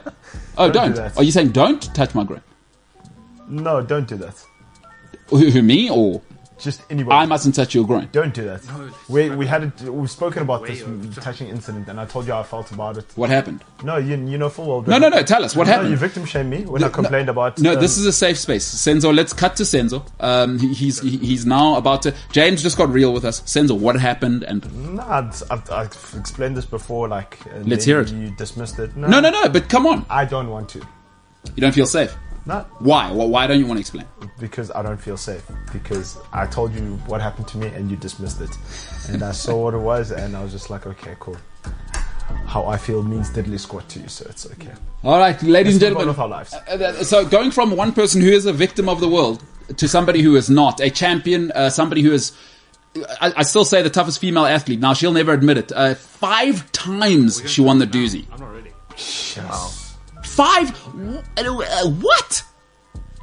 Oh, Don't do don't. that. Are you saying don't touch my groin? no, don't do that. Who, who me or Just anybody. I mustn't touch your groin? Don't do that. we we had it. We've spoken about this touching incident, and I told you how I felt about it. What happened? No, you you know full well. No, no, no. Tell us what No, happened. you victim shamed me when I No, complained about. No, um, this is a safe space. Senzo, let's cut to Senzo. Um, he, he's he, he's now about to. James just got real with us. Senzo, what happened? And No, I've, I've, I've explained this before. Like, Let's hear it. You dismissed it. No, no, no, no. But come on, I don't want to. you don't feel safe. Not Why? Well, why don't you want to explain? because I don't feel safe. Because I told you what happened to me, and you dismissed it. And I saw what it was, and I was just like, okay, cool. How I feel means diddly squat to you, so it's okay. All right, ladies Let's and gentlemen. with our lives. Uh, uh, So going from one person who is a victim of the world to somebody who is not a champion, uh, somebody who is. I, I still say the toughest female athlete. Now she'll never admit it. Uh, five times she won the Dusi. I'm not ready. Five. Uh, what?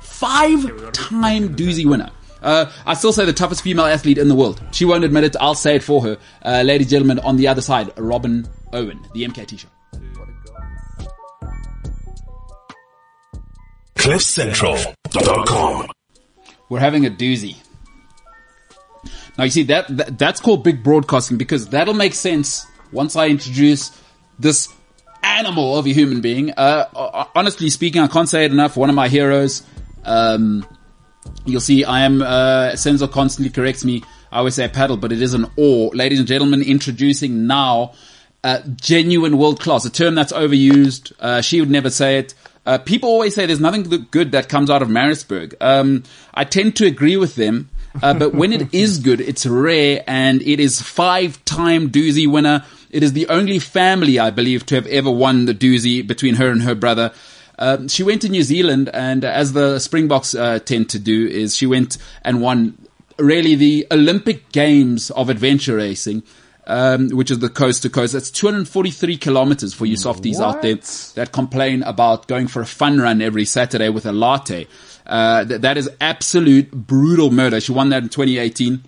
Five time Dusi winner. Uh, I still say the toughest female athlete in the world. She won't admit it. I'll say it for her. Uh, ladies and gentlemen, on the other side, Robyn Owen, the MKT show. CliffCentral.com. We're having a Dusi. Now you see that, that that's called big broadcasting because that'll make sense once I introduce this animal of a human being. Uh, honestly speaking, I can't say it enough. One of my heroes. Um, you'll see, I am. Uh, Senzo constantly corrects me. I always say paddle, but it is an oar. Ladies and gentlemen, introducing now uh, genuine world class, a term that's overused. Uh, she would never say it. Uh, people always say there's nothing good that comes out of Maritzburg. Um, I tend to agree with them, uh, but when it is good, it's rare, and it is five-time Dusi winner. It is the only family, I believe, to have ever won the Dusi between her and her brother. Um, she went to New Zealand, and as the Springboks uh, tend to do, is she went and won really the Olympic Games of adventure racing, um, which is the coast to coast. That's 243 kilometers for you softies out there that complain about going for a fun run every Saturday with a latte. Uh, th- that is absolute brutal murder. She won that in 2018.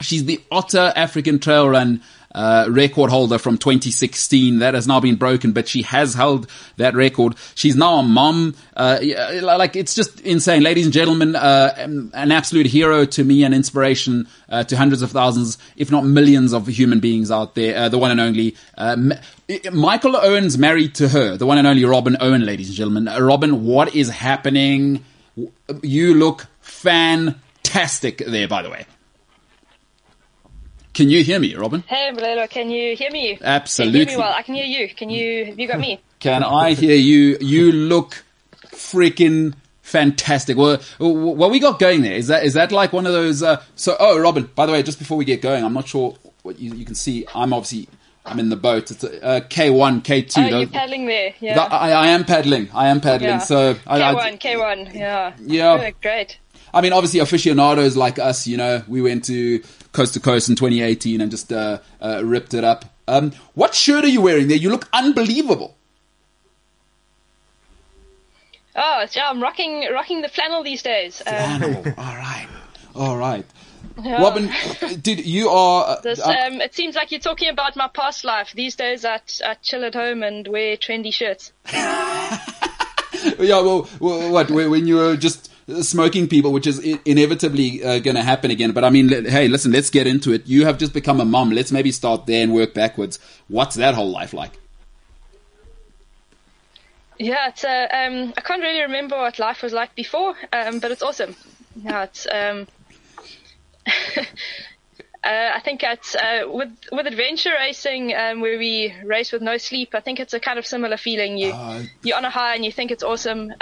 She's the Otter African Trail Run uh, record holder from 2016. That has now been broken, but she has held that record. She's now a mom. Uh, like it's just insane, ladies and gentlemen. Uh, an an absolute hero to me, an inspiration uh, to hundreds of thousands, if not millions, of human beings out there. Uh, the one and only uh, Michael Owen's married to her, the one and only Robyn Owen, ladies and gentlemen. Robyn, what is happening? You look fantastic there, by the way. Can you hear me, Robyn? Hey, Malelo, can you hear me? Absolutely. Can you hear me well? I can hear you. Can you? Have you got me? Can I hear you? You look freaking fantastic. Well, what we got going there is that is that like one of those? Uh, so, oh, Robyn. By the way, just before we get going, I'm not sure what you, you can see. I'm obviously I'm in the boat. It's uh, K1, K2. Oh, those- you're paddling there. Yeah. I, I am paddling. I am paddling. yeah. So I, I- K1, K1. Yeah. Yeah. Great. I mean, obviously, aficionados like us, you know, we went to coast to coast in 2018 and just uh, uh, ripped it up. Um, what shirt are you wearing there? You look unbelievable. Oh, yeah, I'm rocking rocking the flannel these days. Um, all right, all right. Robyn, did you are? Uh, This, uh, um, it seems like you're talking about my past life. These days, I, I chill at home and wear trendy shirts. yeah, well, well, what when you were just smoking people, which is inevitably uh, going to happen again. But I mean, le- hey, listen, let's get into it. You have just become a mom. Let's maybe start there and work backwards. What's that whole life like? Yeah, it's uh, um, I can't really remember what life was like before, um, but it's awesome. Yeah, it's um, uh, I think it's uh, with with adventure racing, um, where we race with no sleep. I think it's a kind of similar feeling. You Uh, you're on a high and you think it's awesome.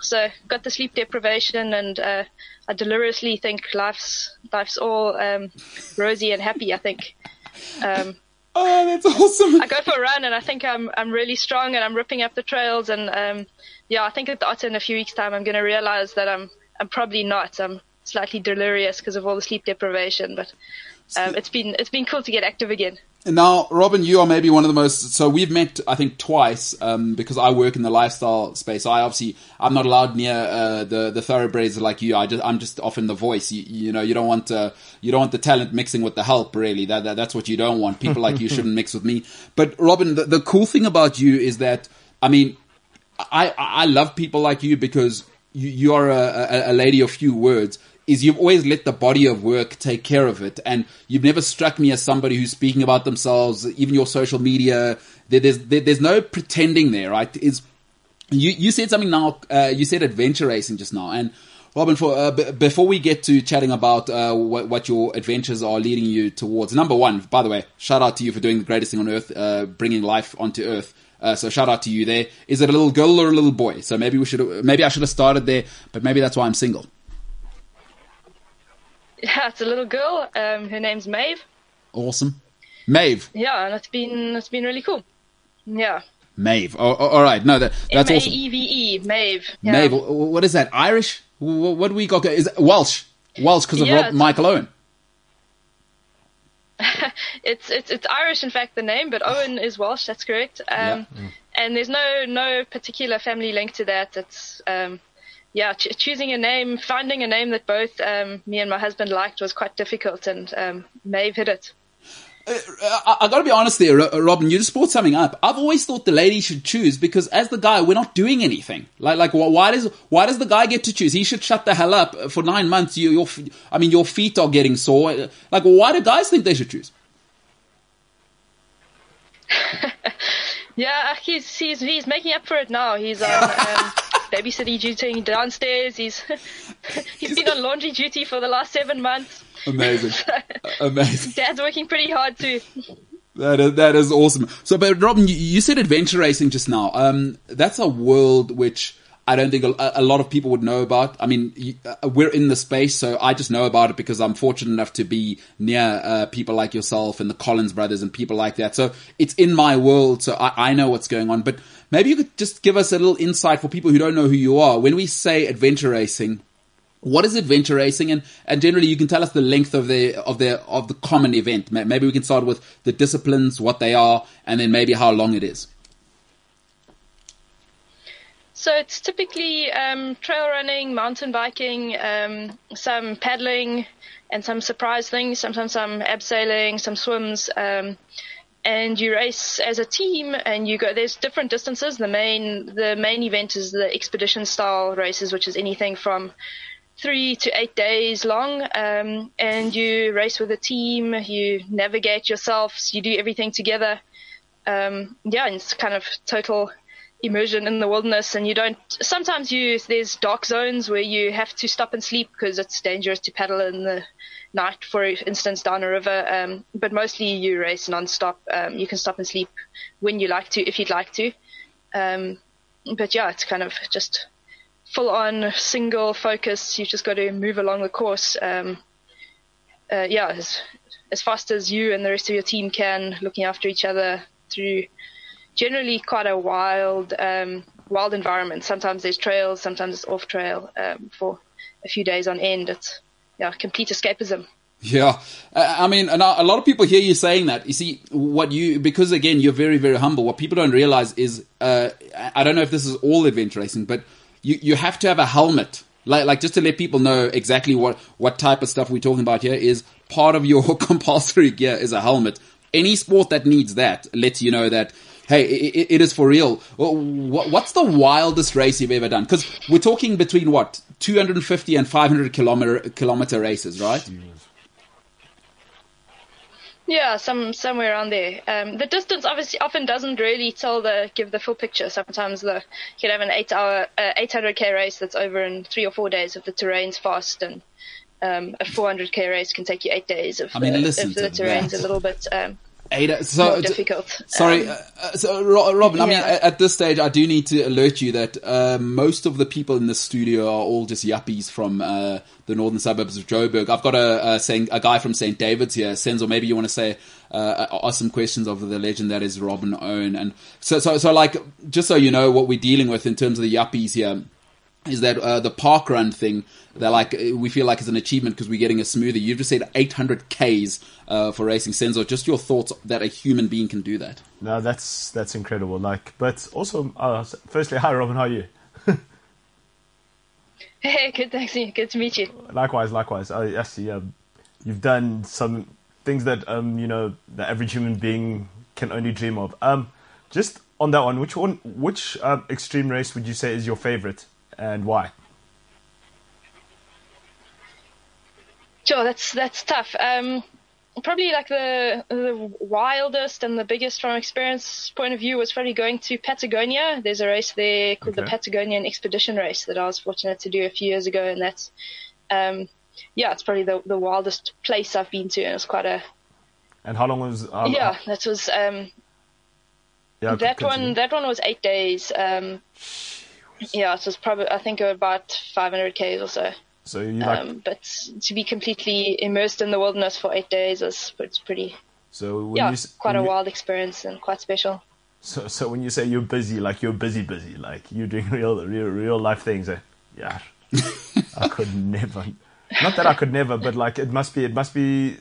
So got the sleep deprivation, and uh, I deliriously think life's life's all um, rosy and happy. I think. Um, Oh, that's awesome. I go for a run and I think I'm I'm really strong and I'm ripping up the trails and um yeah I think at the Otter in a few weeks time I'm going to realize that I'm I'm probably not I'm slightly delirious because of all the sleep deprivation but um, it's been it's been cool to get active again. Now, Robyn, you are maybe one of the most. So we've met, I think, twice um, because I work in the lifestyle space. I obviously I'm not allowed near uh, the the thoroughbreds like you. I just I'm just often the voice. You, you know, you don't want uh, you don't want the talent mixing with the help. Really, that, that that's what you don't want. People like you shouldn't mix with me. But Robyn, the, the cool thing about you is that I mean, I I love people like you because you, you are a, a, a lady of few words. Is you've always let the body of work take care of it, and you've never struck me as somebody who's speaking about themselves. Even your social media, there, there's there, there's no pretending there, right? Is you you said something now? Uh, you said adventure racing just now, and Robyn, for uh, b- before we get to chatting about uh, what, what your adventures are leading you towards, number one, by the way, shout out to you for doing the greatest thing on earth, uh, bringing life onto earth. Uh, so shout out to you there. Is it a little girl or a little boy? So maybe we should, maybe I should have started there, but maybe that's why I'm single. Yeah, it's a little girl. Um, her name's Maeve. Awesome, Maeve, Yeah, and it's been it's been really cool. Yeah, Maeve. Oh, oh, all right, no, that that's M A awesome. E V E Maeve. Yeah. Maeve, wh- wh- what is that? Irish? Wh- wh- What do we got? Is it Welsh? Welsh because of Yeah, Rob, it's- Michael Owen. It's it's it's Irish, in fact, the name, but Owen is Welsh. That's correct. Um, Yeah. And there's no no particular family link to that. It's um, yeah, ch- choosing a name, finding a name that both um, me and my husband liked was quite difficult, and um, Maeve hit it. I, I gotta be honest there, Robyn. You just brought something up. I've always thought the lady should choose because as the guy, we're not doing anything. Like, like, why does why does the guy get to choose? He should shut the hell up for nine months. You, your, I mean, your feet are getting sore. Like, why do guys think they should choose? Yeah, he's he's he's making up for it now. He's on um, babysitting duty downstairs. He's he's been on laundry duty for the last seven months. Amazing, amazing. Dad's working pretty hard too. That is, that is awesome. So, but Robyn, you, you said adventure racing just now. Um, that's a world which I don't think a, a lot of people would know about. I mean, you, uh, we're in the space, so I just know about it because I'm fortunate enough to be near uh, people like yourself and the Collins brothers and people like that. So it's in my world, so I, I know what's going on. But maybe you could just give us a little insight for people who don't know who you are. When we say adventure racing, what is adventure racing and, and generally you can tell us the length of the of the of the common event maybe we can start with the disciplines what they are and then maybe how long it is So it's typically um, trail running, mountain biking, um, some paddling, and some surprise things. Sometimes some abseiling, some swims, um, and you race as a team. And you go. There's different distances. The main the main event is the expedition style races, which is anything from three to eight days long. Um, and you race with a team. You navigate yourselves. You do everything together. Um, yeah, it's kind of total immersion in the wilderness and you don't sometimes you there's dark zones where you have to stop and sleep because it's dangerous to paddle in the night for instance down a river um, but mostly you race non-stop. Um, you can stop and sleep when you like to if you'd like to. Um, but yeah it's kind of just full on single focus. You've just got to move along the course. Um, uh, yeah as, as fast as you and the rest of your team can looking after each other through generally quite a wild um, wild environment. Sometimes there's trails, sometimes it's off trail um, for a few days on end. It's yeah, complete escapism. yeah Uh, i mean a lot of people hear you saying that you see what you because again you're very very humble what people don't realize is uh, i don't know if this is all adventure racing but you, you have to have a helmet like, like just to let people know exactly what, what type of stuff we're talking about here is part of your compulsory gear is a helmet. Any sport that needs that lets you know that, hey, it, it is for real. What's the wildest race you've ever done? Because we're talking between what, 250 and 500 kilometer, kilometer races, right? Yeah, some somewhere around there. Um, the distance obviously often doesn't really tell the give the full picture. Sometimes the you can have an eight hour, uh, 800k race that's over in three or four days if the terrain's fast, and um, a 400k race can take you eight days if, I mean, the, if the terrain's that. a little bit um, Ada, so, difficult. Sorry, Um, uh, uh, so Ro- Robyn. I mean, at this stage, I do need to alert you that uh, most of the people in the studio are all just yuppies from uh, the northern suburbs of Joburg. I've got a a, Saint, a guy from St David's here, Senzo. Maybe you want to say uh, ask some questions of the legend that is Robyn Owen, and so so so like just so you know what we're dealing with in terms of the yuppies here is that uh, the park run thing they're like uh, we feel like it's an achievement because we're getting a smoothie you've just said 800 ks uh, for racing senzo just your thoughts that a human being can do that No, that's that's incredible. Like, but also, uh, firstly, hi Robyn, how are you? Hey, good, thanks. Good to meet you. Likewise, likewise. I, I see. Um, you've done some things that um, you know the average human being can only dream of. Um, just on that one, which one, which um, extreme race would you say is your favorite, and why? Sure, that's that's tough. Um, probably like the the wildest and the biggest from experience point of view was probably going to Patagonia. There's a race there called the Patagonian Expedition Race that I was fortunate to do a few years ago, and that's um, yeah, it's probably the the wildest place I've been to, and it's quite a And how long was? Um, yeah. That was um, yeah, that continue. one. That one was eight days. Um, yeah, it was probably I think about 500 k's or so. So you like? Um, but to be completely immersed in the wilderness for eight days is it's pretty so when yeah you, quite when a you- wild experience and quite special. So, so when you say you're busy, like you're busy, busy, like you're doing real, real, real life things. Eh? Yeah, I could never. Not that I could never, but like it must be, it must be,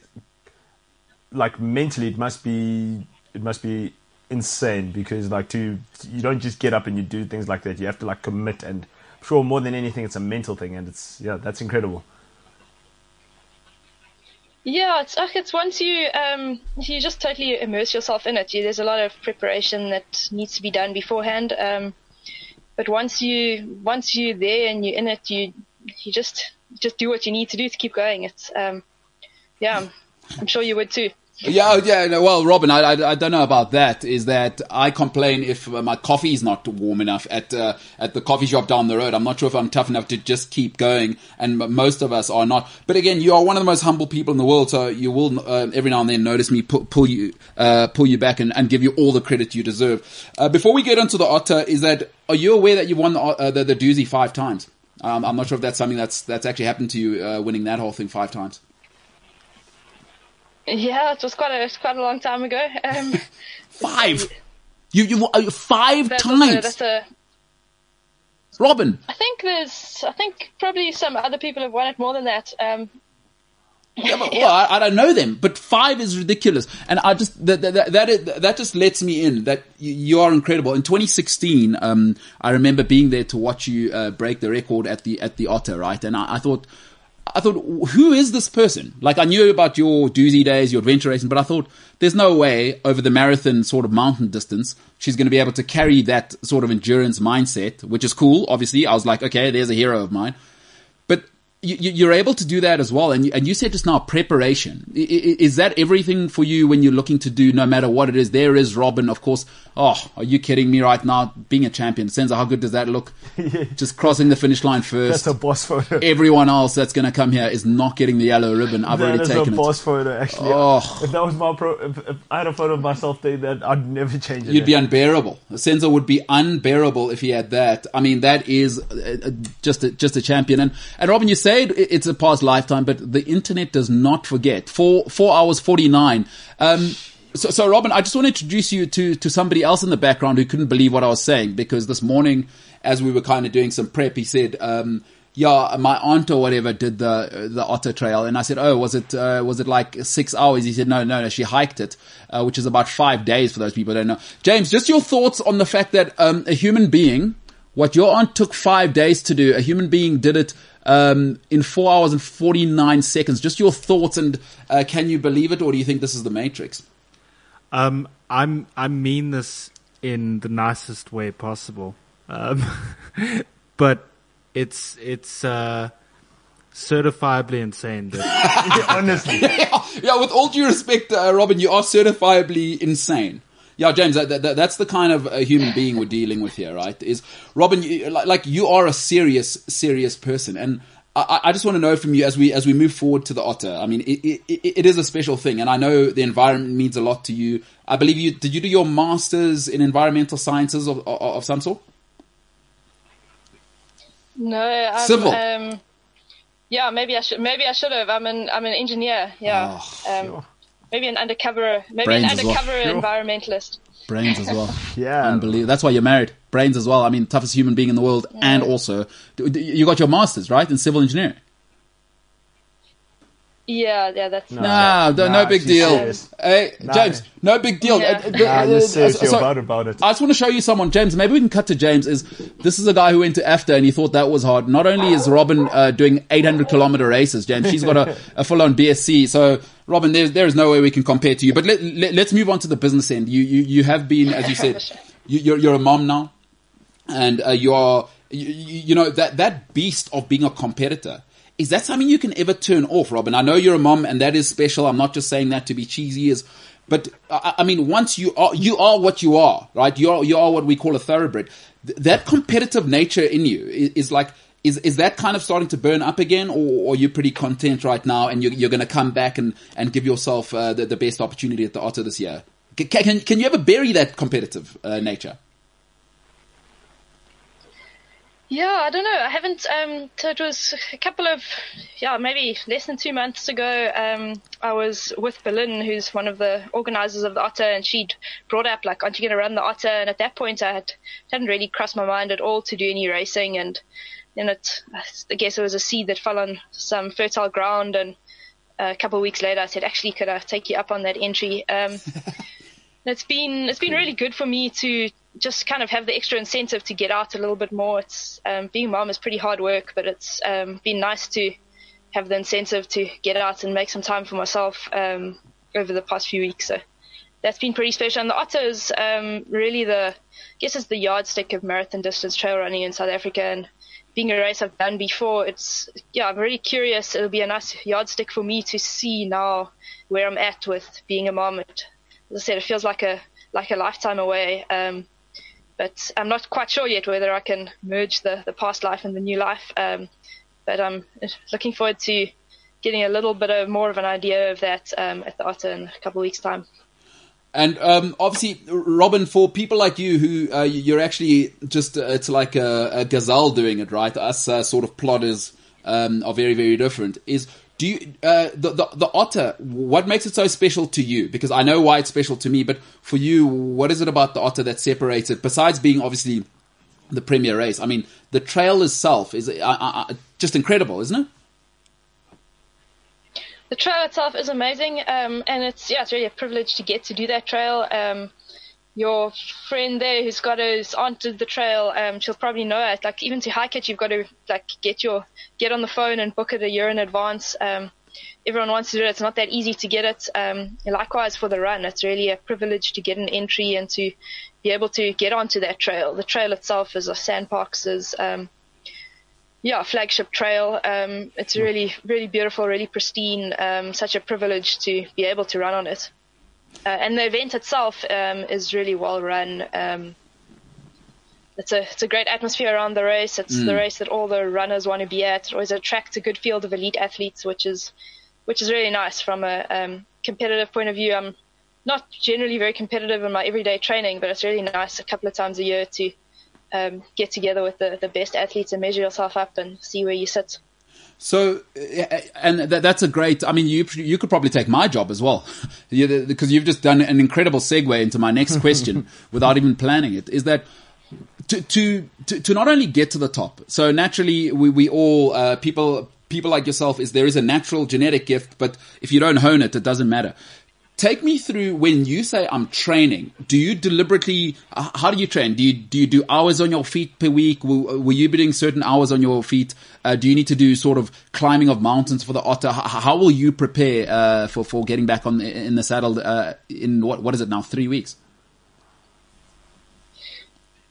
like mentally, it must be, it must be insane because like to you don't just get up and you do things like that. You have to like commit and sure more than anything, it's a mental thing, and it's yeah, that's incredible. Yeah, it's it's once you um you just totally immerse yourself in it. You, there's a lot of preparation that needs to be done beforehand. Um, but once you once you're there and you're in it, you you just just do what you need to do to keep going. It's um yeah, I'm, I'm sure you would too. Yeah, oh, yeah. Well, Robyn, I, I, I don't know about that. Is that I complain if my coffee is not warm enough at uh, at the coffee shop down the road. I'm not sure if I'm tough enough to just keep going, and most of us are not. But again, you are one of the most humble people in the world, so you will uh, every now and then notice me pull, pull you uh, pull you back and, and give you all the credit you deserve. Uh, before we get into the otter, is that are you aware that you won the uh, the, the Dusi five times? Um, I'm not sure if that's something that's that's actually happened to you, uh, winning that whole thing five times. Yeah, it was quite a it's quite a long time ago. Um, Five. You you five a, times, that's a Robyn. I think there's I think probably some other people have won it more than that. Um, Yeah, but, well, I, I don't know them, but five is ridiculous, and I just that that that, is- that just lets me in that you, you are incredible. In 2016, um, I remember being there to watch you uh, break the record at the at the Otter, right? And I, I thought, I thought, who is this person? Like I knew about your Dusi days, your adventure racing, but I thought there's no way over the marathon sort of mountain distance she's going to be able to carry that sort of endurance mindset, which is cool. Obviously, I was like, okay, there's a hero of mine. You, you're able to do that as well. And you, and you said just now preparation. Is that everything for you when you're looking to do no matter what it is? There is Robyn, of course. Oh, are you kidding me right now? Being a champion, Senzo, how good does that look? Just crossing the finish line first. That's a boss photo. Everyone else that's going to come here is not getting the yellow ribbon. I've That already is taken a it. boss photo, actually. Oh. If that was my pro, if, if I had a photo of myself there, that I'd never change it. You'd be unbearable. Senzo would be unbearable if he had that. I mean, that is uh, uh, just a, just a champion. And and Robyn, you it's a past lifetime, but the internet does not forget. Four four hours forty nine. Um, so, so Robyn, I just want to introduce you to to somebody else in the background who couldn't believe what I was saying because this morning, as we were kind of doing some prep, he said. Um, yeah, my aunt or whatever did the the Otter Trail, and I said, "Oh, was it uh, was it like six hours?" He said, "No, no, no, she hiked it, uh, which is about five days for those people who don't know." James, just your thoughts on the fact that um, a human being, what your aunt took five days to do, a human being did it um, in four hours and forty nine seconds. Just your thoughts, and uh, can you believe it, or do you think this is the Matrix? Um, I'm I mean this in the nicest way possible, um, but it's it's uh, certifiably insane that honestly. yeah, yeah, with all due respect, uh, Robyn, you are certifiably insane. Yeah, James, that, that, that's the kind of uh, human being we're dealing with here, right? Is Robyn, you, like, like you are a serious, serious person, and I, I just want to know from you as we as we move forward to the otter. I mean, it, it, it is a special thing, and I know the environment means a lot to you. I believe you did you do your masters in environmental sciences of of, of some sort? no, I'm, Civil. Um, yeah, maybe I should. Maybe I should have. I'm an I'm an engineer. Yeah. um, Maybe an undercover. Maybe Brains an as well. undercover environmentalist. Brains as well. Yeah. Unbelievable. That's why you're married. Brains as well. I mean, toughest human being in the world, and also d- d- you got your masters right in civil engineering. Yeah, yeah, that's. No, no, no Nah, big deal. Hey, Nah. James, no big deal. Yeah. Uh, uh, Nah, I'm uh, just serious so- about, about it. I just want to show you someone, James. Maybe we can cut to James. Is this is a guy who went to AFDA and he thought that was hard. Not only is Robyn uh, doing 800 kilometer races, James, she's got a, a full on BSc. So, Robyn, there's there is no way we can compare to you. But let, let, let's move on to the business end. You you you have been, as you said, you, you're you're a mom now, and uh, you're you, you you know that that beast of being a competitor. Is that something you can ever turn off, Robyn? I know you're a mom, and that is special. I'm not just saying that to be cheesy. Is but I, I mean, once you are you are what you are, right? You are you are what we call a thoroughbred. Th- that competitive nature in you is, is like. Is, is that kind of starting to burn up again, or, or are you pretty content right now, and you're, you're going to come back and, and give yourself uh, the, the best opportunity at the Otter this year? Can, can, can you ever bury that competitive uh, nature? Yeah, I don't know. I haven't. Um, so it was a couple of, yeah, maybe less than two months ago. Um, I was with Berlin, who's one of the organisers of the Otter, and she'd brought up like, "Aren't you going to run the Otter?" And at that point, I had hadn't really crossed my mind at all to do any racing, and then it, I guess it was a seed that fell on some fertile ground, and a couple of weeks later, I said, "Actually, could I take you up on that entry?" Um, it's been it's been really good for me to just kind of have the extra incentive to get out a little bit more. It's um, being mom is pretty hard work, but it's um, been nice to have the incentive to get out and make some time for myself um, over the past few weeks. So that's been pretty special. And the Otter is um, really the, I guess it's the yardstick of marathon distance trail running in South Africa. And being a race I've done before, it's, yeah, I'm really curious. It'll be a nice yardstick for me to see now where I'm at with being a mom. It, as I said, it feels like a, like a lifetime away. Um, but I'm not quite sure yet whether I can merge the, the past life and the new life. Um, but I'm looking forward to getting a little bit of more of an idea of that um, at the Otter in a couple of weeks' time. And um, obviously, Robyn, for people like you who uh, you're actually just, uh, it's like a, a, gazelle doing it, right? Us uh, sort of plodders um, are very, very different. Is do you uh, the, the the otter? What makes it so special to you? Because I know why it's special to me, but for you, what is it about the otter that separates it? Besides being obviously the premier race, I mean, the trail itself is uh, uh, just incredible, isn't it? the trail itself is amazing, um, and it's yeah, it's really a privilege to get to do that trail. Um, your friend there who's got us onto the trail, um, she'll probably know it. Like even to hike it, you've got to like get your get on the phone and book it a year in advance. Um, everyone wants to do it. It's not that easy to get it. Um, likewise for the run, it's really a privilege to get an entry and to be able to get onto that trail. The trail itself is a SANParks is um, yeah, flagship trail. Um, it's really, really beautiful, really pristine. Um, such a privilege to be able to run on it. Uh, and the event itself um, is really well run. Um, it's a it's a great atmosphere around the race. It's mm. the race that all the runners want to be at. It always attracts a good field of elite athletes, which is which is really nice from a um, competitive point of view. I'm not generally very competitive in my everyday training, but it's really nice a couple of times a year to um, get together with the, the best athletes and measure yourself up and see where you sit. So, and that's a great. I mean, you you could probably take my job as well, because you've just done an incredible segue into my next question without even planning it. Is that to to to, to not only get to the top? So naturally, we we all uh, people people like yourself is there is a natural genetic gift, but if you don't hone it, it doesn't matter. Take me through when you say I'm training. Do you deliberately? Uh, how do you train? Do you do you do hours on your feet per week? Will, will you be doing certain hours on your feet? Uh, do you need to do sort of climbing of mountains for the otter? How, how will you prepare uh, for for getting back on in the saddle uh, in what what is it now? Three weeks.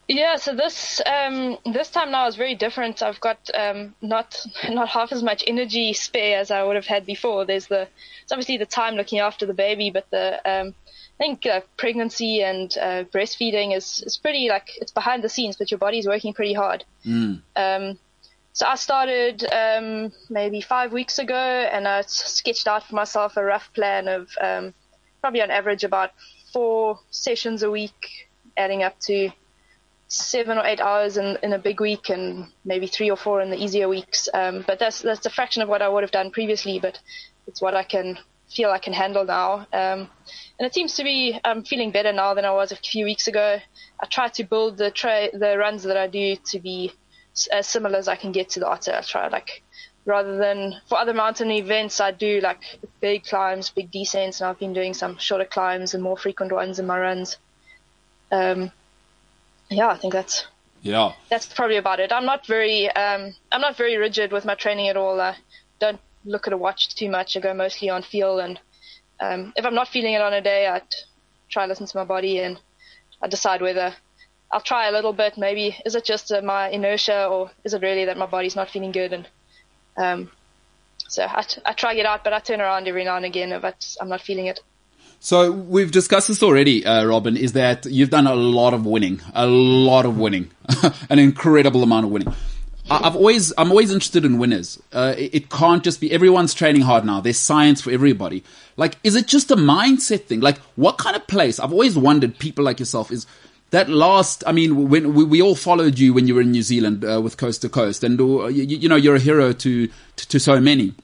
Yeah, so this um, this time now is very different. I've got um, not not half as much energy spare as I would have had before. There's the it's obviously the time looking after the baby, but the um, I think uh, pregnancy and uh, breastfeeding is is pretty like it's behind the scenes, but your body's working pretty hard. Mm. Um, so I started um, maybe five weeks ago, and I sketched out for myself a rough plan of um, probably on average about four sessions a week, adding up to seven or eight hours in, in a big week and maybe three or four in the easier weeks. Um, but that's that's a fraction of what I would have done previously, but it's what I can feel I can handle now. Um, and it seems to be I'm feeling better now than I was a few weeks ago. I try to build the tra- the runs that I do to be as similar as I can get to the otter. I try like rather than for other mountain events, I do like big climbs, big descents, and I've been doing some shorter climbs and more frequent ones in my runs. Um, yeah, I think that's yeah that's probably about it. I'm not very um, I'm not very rigid with my training at all. I don't look at a watch too much. I go mostly on feel, and um, if I'm not feeling it on a day, I try to listen to my body and I decide whether I'll try a little bit. Maybe is it just uh, my inertia, or is it really that my body's not feeling good? And um, so I, I try get out, but I turn around every now and again if I'm not feeling it. So we've discussed this already, uh, Robyn, is that you've done a lot of winning, a lot of winning, an incredible amount of winning. I've always, I'm always interested in winners. Uh, it can't just be everyone's training hard now. There's science for everybody. Like, is it just a mindset thing? Like, what kind of place? I've always wondered, people like yourself, is that last, I mean, when we, we all followed you when you were in New Zealand uh, with Coast to Coast, and uh, you, you, know you're a hero to to, to so many.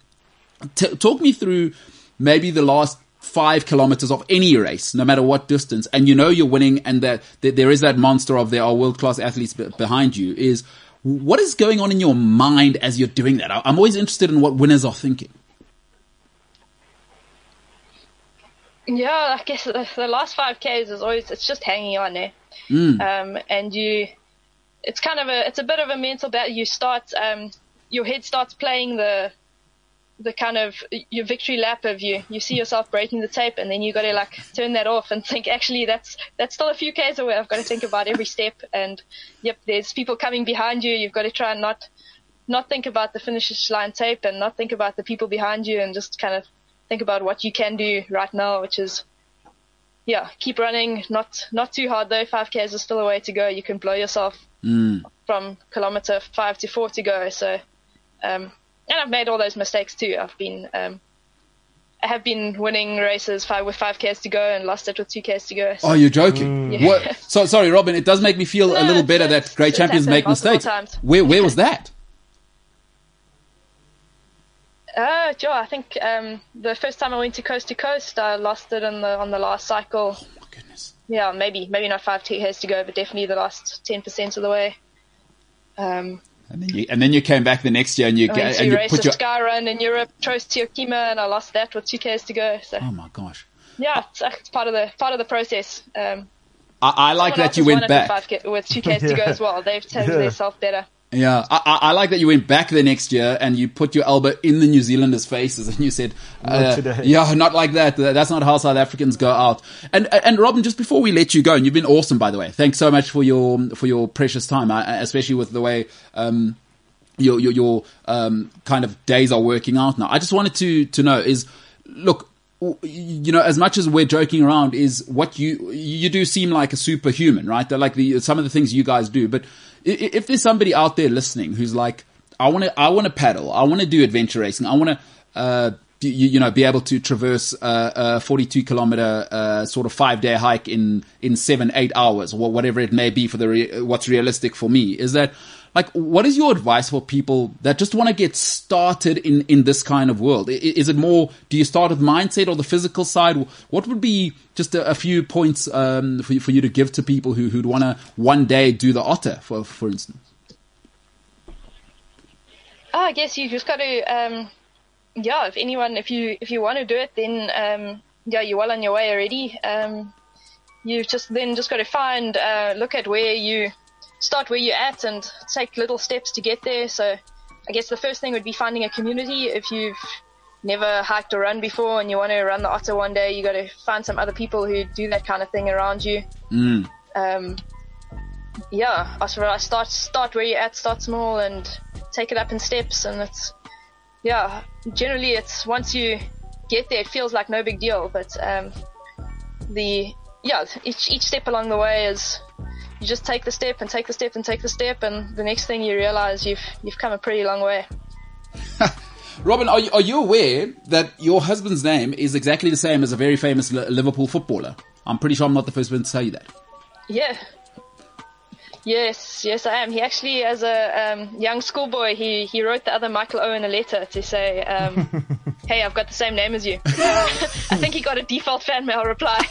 T- talk me through maybe the last five kilometers of any race, no matter what distance, and you know you're winning, and that, that there is that monster of there are world class athletes behind you. Is what is going on in your mind as you're doing that? I'm always interested in what winners are thinking. Yeah, I guess the, the last five Ks is always, it's just hanging on there. um, and you, it's kind of a, it's a bit of a mental battle. You start, um, your head starts playing the, the kind of your victory lap of you. You see yourself breaking the tape, and then you got to like turn that off and think. Actually, that's that's still a few k's away. I've got to think about every step, and yep, there's people coming behind you. You've got to try and not not think about the finish line tape and not think about the people behind you, and just kind of think about what you can do right now, which is yeah, keep running. Not not too hard though. Five k's is still a way to go. You can blow yourself from kilometer five to four to go. So. Um, and I've made all those mistakes too. I've been, um, I have been winning races five with five k's to go and lost it with two k's to go. So, Oh, you're joking. Yeah. What? So sorry, Robyn. It does make me feel a little better that great champions make mistakes. times. Where where was that? uh, Joe, I think um, the first time I went to coast to coast, I lost it on the on the last cycle. Oh my goodness. Yeah, maybe maybe not five k's to go, but definitely the last ten percent of the way. Um, And then you and then you came back the next year and you I went and you race put your. sky run in Europe, Trofeo Kima, and I lost that with two k's to go. So Oh my gosh. yeah, it's, it's part of the part of the process. Um, I, I like that you went won it with back. with two k's to go as well. They've taken Yeah. themselves better. Yeah, I, I, like that you went back the next year and you put your elbow in the New Zealanders' faces and you said, uh. "Yeah, not like that. That's not how South Africans go out." And and Robyn, just before we let you go, and you've been awesome, by the way. Thanks so much for your for your precious time, especially with the way um, your your, your um, kind of days are working out now. I just wanted to to know is look. You know, as much as we're joking around, is what you you do seem like a superhuman, right? They're like the some of the things you guys do. But if there's somebody out there listening who's like, I want to I want to paddle, I want to do adventure racing, I want to uh, you, you know be able to traverse a 42 kilometer uh, sort of five day hike in in seven eight hours or whatever it may be for the re- what's realistic for me. Is that like what is your advice for people that just want to get started in in this kind of world is it more do you start with mindset or the physical side what would be just a, a few points um, for, you- for you to give to people who who'd want to one day do the otter for for instance Oh, I guess you just got to, um, yeah. If anyone, if you if you want to do it, then um, yeah, you're well on your way already. Um, you've just then just got to find, uh, look at where you start, where you're at, and take little steps to get there. So, I guess the first thing would be finding a community. If you've never hiked or run before and you want to run the otter one day, you got to find some other people who do that kind of thing around you. Um, yeah, I of start start where you're at, start small, and take it up in steps. And it's yeah, generally it's once you get there, it feels like no big deal. But um, the yeah, each each step along the way is you just take the step and take the step and take the step, and the next thing you realize you've you've come a pretty long way. Robyn, are you, are you aware that your husband's name is exactly the same as a very famous Liverpool footballer? I'm pretty sure I'm not the first one to tell you that. Yeah. Yes, yes, I am. He actually, as a um, young schoolboy, he, he wrote the other Michael Owen a letter to say, um, "Hey, I've got the same name as you." I think he got a default fan mail reply.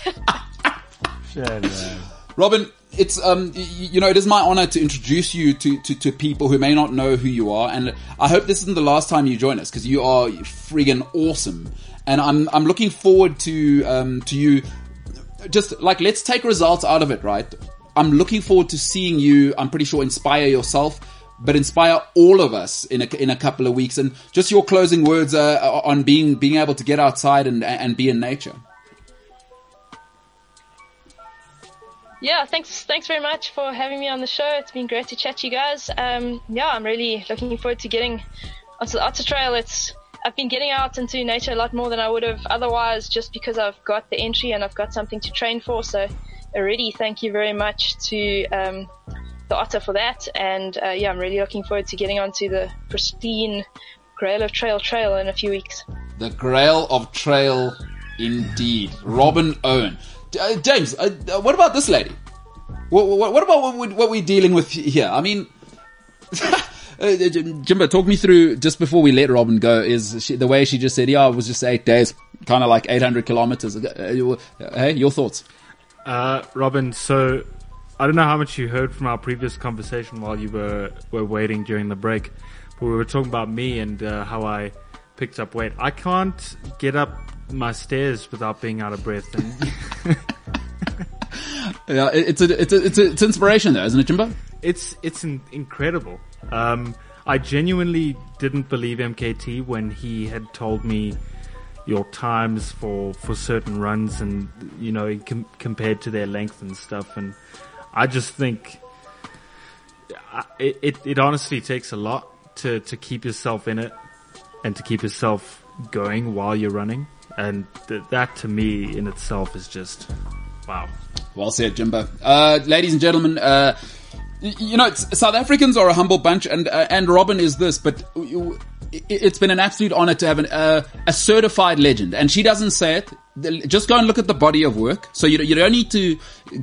Robyn, it's um, you know, it is my honor to introduce you to, to, to people who may not know who you are, and I hope this isn't the last time you join us because you are friggin' awesome, and I'm I'm looking forward to um to you. Just like let's take results out of it, right? I'm looking forward to seeing you. I'm pretty sure inspire yourself, but inspire all of us in a in a couple of weeks, and just your closing words uh, on being being able to get outside and and be in nature. Yeah, thanks, thanks very much for having me on the show. It's been great to chat to you guys. Um, yeah, I'm really looking forward to getting onto the Otter Trail. It's I've been getting out into nature a lot more than I would have otherwise, just because I've got the entry and I've got something to train for. So, already, thank you very much to um, the Otter for that. And uh, yeah, I'm really looking forward to getting onto the pristine Grail of Trail Trail in a few weeks. The Grail of Trail, indeed. Robyn Owen. Uh, James, uh, uh, what about this lady? What, what, what about what, what we're dealing with here? I mean, uh, Jimbo, talk me through just before we let Robyn go. Is she, the way she just said, "Yeah, it was just eight days, kind of like 800 kilometers." Uh, uh, hey, your thoughts? Uh, Robyn, so I don't know how much you heard from our previous conversation while you were, were waiting during the break, but we were talking about me and uh, how I picked up weight. I can't get up my stairs without being out of breath. And Yeah, it's a, it's a, it's a, it's inspiration though, isn't it, Jimbo? It's it's in, incredible. Um, I genuinely didn't believe MKT when he had told me your times for for certain runs and you know com- compared to their length and stuff. And I just think it it honestly takes a lot to to keep yourself in it and to keep yourself going while you're running. And th- that to me in itself is just wow. Well said, Jimbo. Uh, ladies and gentlemen, uh, you know, South Africans are a humble bunch, and uh, and Robyn is this, but it- it's been an absolute honor to have an, uh, a certified legend, and she doesn't say it. Just go and look at the body of work. So you you don't need to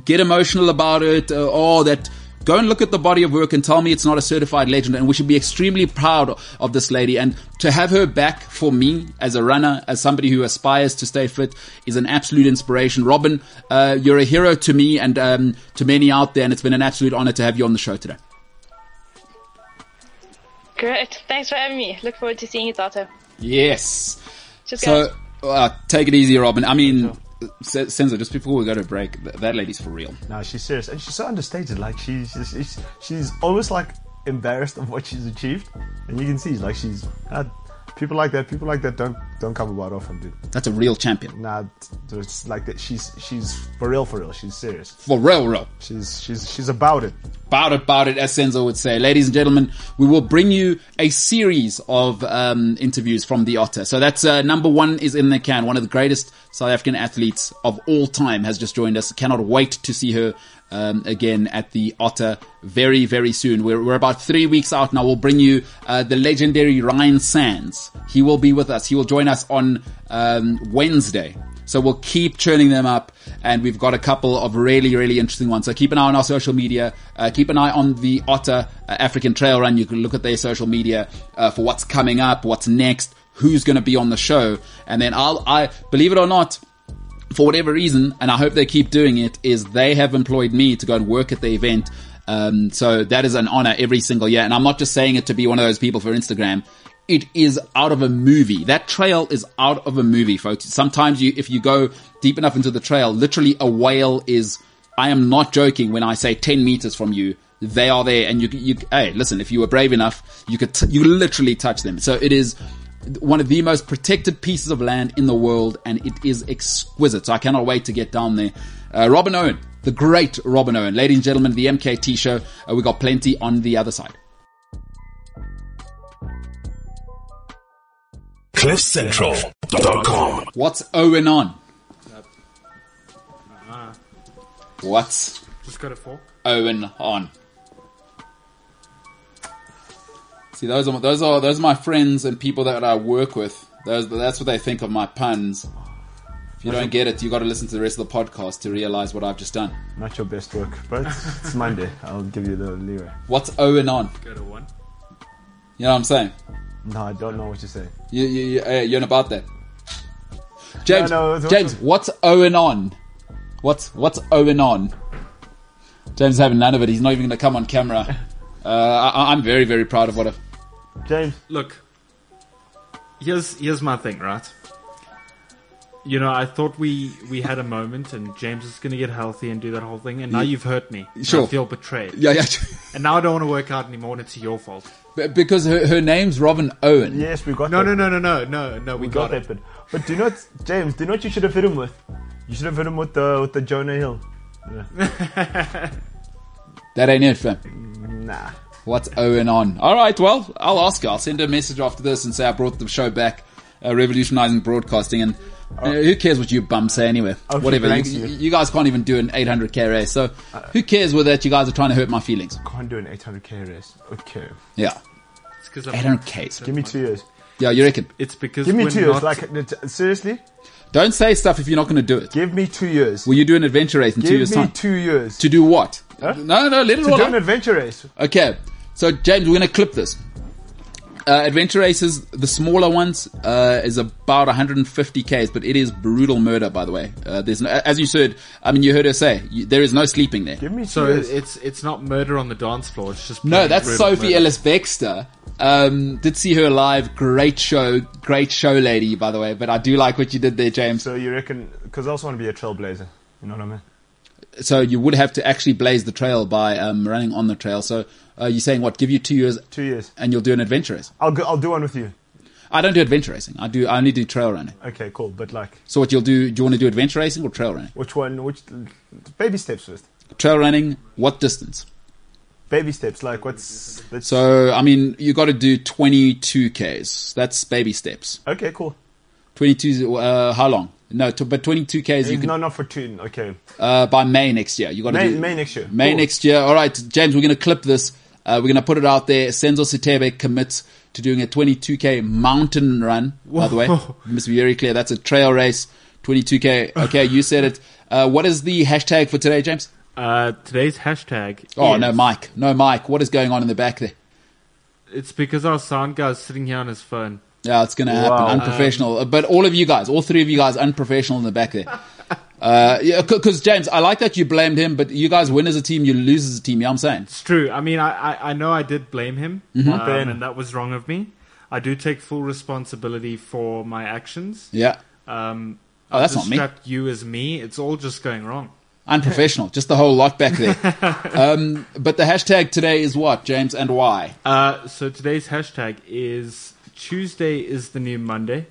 get emotional about it. Uh, oh, that. Go and look at the body of work and tell me it's not a certified legend. And we should be extremely proud of this lady. And to have her back for me as a runner, as somebody who aspires to stay fit, is an absolute inspiration. Robyn, uh, you're a hero to me and um, to many out there. And it's been an absolute honor to have you on the show today. Great. Thanks for having me. Look forward to seeing you, Tato. Yes. Just So uh, take it easy, Robyn. I mean, Se- Senzo, just before we go to break, that lady's for real. No, she's serious, and she's so understated. Like she's she's, she's, almost like embarrassed of what she's achieved, and you can see like she's uh, people like that. People like that don't don't come about often, dude. That's a real champion. Nah, it's like that. She's she's for real, for real. She's serious. For real, real. She's she's she's about it. About it, about it, as Senzo would say. Ladies and gentlemen, we will bring you a series of um, interviews from the Otter. So that's uh, number one is in the can. One of the greatest South African athletes of all time has just joined us. Cannot wait to see her um, again at the Otter very, very soon. We're, we're about three weeks out now. We'll bring you uh, the legendary Ryan Sandes. He will be with us. He will join us on um, Wednesday. So we'll keep churning them up, and we've got a couple of really, really interesting ones. So keep an eye on our social media. Uh, keep an eye on the Otter uh, African Trail Run. You can look at their social media uh, for what's coming up, what's next, who's going to be on the show, and then I'll, I believe it or not, for whatever reason, and I hope they keep doing it, is they have employed me to go and work at the event. Um, so that is an honor every single year, and I'm not just saying it to be one of those people for Instagram. It is out of a movie. That trail is out of a movie, folks. Sometimes you, if you go deep enough into the trail, literally a whale is, I am not joking when I say 10 meters from you, they are there and you, you, hey, listen, if you were brave enough, you could, t- you literally touch them. So it is one of the most protected pieces of land in the world and it is exquisite. So I cannot wait to get down there. Uh, Robyn Owen, the great Robyn Owen. Ladies and gentlemen, the MKT show, uh, we got plenty on the other side. CliffCentral.com. What's Owen on? What's Just got a fork. Owen on? See, those are those are those are my friends and people that I work with. Those that's what they think of my puns. If you don't get it, you got to listen to the rest of the podcast to realize what I've just done. Not your best work, but it's Monday. I'll give you the leeway. What's Owen on? Go to one. You know what I'm saying? No, I don't know what you're saying. You you you uh, you're about that. James, No, no, it's- James, what's Owen on? What's what's Owen on? James is having none of it. He's not even going to come on camera. Uh, I, I'm very very proud of what I've. James, Look, here's here's my thing, right? You know, I thought we we had a moment, and James is going to get healthy and do that whole thing, and now you've hurt me. and Sure. I feel betrayed, Yeah, yeah. and now I don't want to work out anymore, and it's your fault. But because her, her name's Robyn Owen. yes, we got No, that. no, no, no, no, no, no. We, We got, got, that bit. But do you know what, James, do you know what you should have hit him with? You should have hit him with the with the Jonah Hill. Yeah. That ain't it, fam. Nah. What's Owen on? All right, well, I'll ask her. I'll send her a message after this and say I brought the show back, uh, revolutionizing broadcasting. And uh, who cares what you bums say anyway? I'll Whatever. You, you, you. you guys can't even do an 800k race. So who cares whether that you guys are trying to hurt my feelings? Can't do an 800k race. Okay. Yeah. It's 'cause I'm- 800k. Give me two years. Yeah, you reckon? It's because Give me we're two years. Like, seriously? Don't say stuff if you're not going to do it. Give me two years. Will you do an adventure race in two Give years' me time? two years. to do what? Huh? No, no, let it to all do out. an adventure race. Okay, so James, we're going to clip this. Uh, adventure races, the smaller ones, uh, is about 150 k's, but it is brutal murder, by the way. Uh, there's no, as you said, I mean, you heard her say, you, there is no sleeping there. Give me two So years. it's it's not murder on the dance floor. It's just No, plain that's brutal Sophie murder. Ellis Bextor. Um, did see her live. Great show, great show, lady, by the way. But I do like what you did there, James. So you reckon? Because I also want to be a trailblazer. You know what I mean? So you would have to actually blaze the trail by um, running on the trail. So uh, you're saying what? Give you two years Two years. and you'll do an adventure race. I'll go, I'll do one with you. I don't do adventure racing. I do. I only do trail running. Okay, cool. But like, So what you'll do? Do you want to do adventure racing or trail running? which one? Which baby steps first? Trail running. What distance? Baby steps. Like, what's So I mean, you got to do 22 k's. That's baby steps. okay, cool. 22. Uh, how long? No, t- but 22 k's. You no, can not for two. Okay, uh, by May next year. You got to May, do May next year. May Cool. next year. All right, James, we're going to clip this. Uh, we're going to put it out there. Senzo Sitebe commits to doing a 22k mountain run. By the way, you must be very clear. That's a trail race. 22k. Okay, you said it. Uh, what is the hashtag for today, James? Uh, today's hashtag. Oh is- no, Mike. No, Mike. What is going on in the back there? It's because our sound guy's sitting here on his phone. Yeah, it's going to happen. Wow. Unprofessional. Uh, but all of you guys, all three of you guys, unprofessional in the back there. Uh, yeah, because James, I like that you blamed him, but you guys win as a team, you lose as a team. Yeah, I'm saying. It's true. I mean, I, I, I know I did blame him, Mm-hmm. um, Ben. and that was wrong of me. I do take full responsibility for my actions. Yeah. Um, Oh, that's not me. you as me. It's all just going wrong. Unprofessional. Just the whole lot back there. um, but the hashtag today is what, James, and why? Uh, so today's hashtag is Tuesday is the new Monday,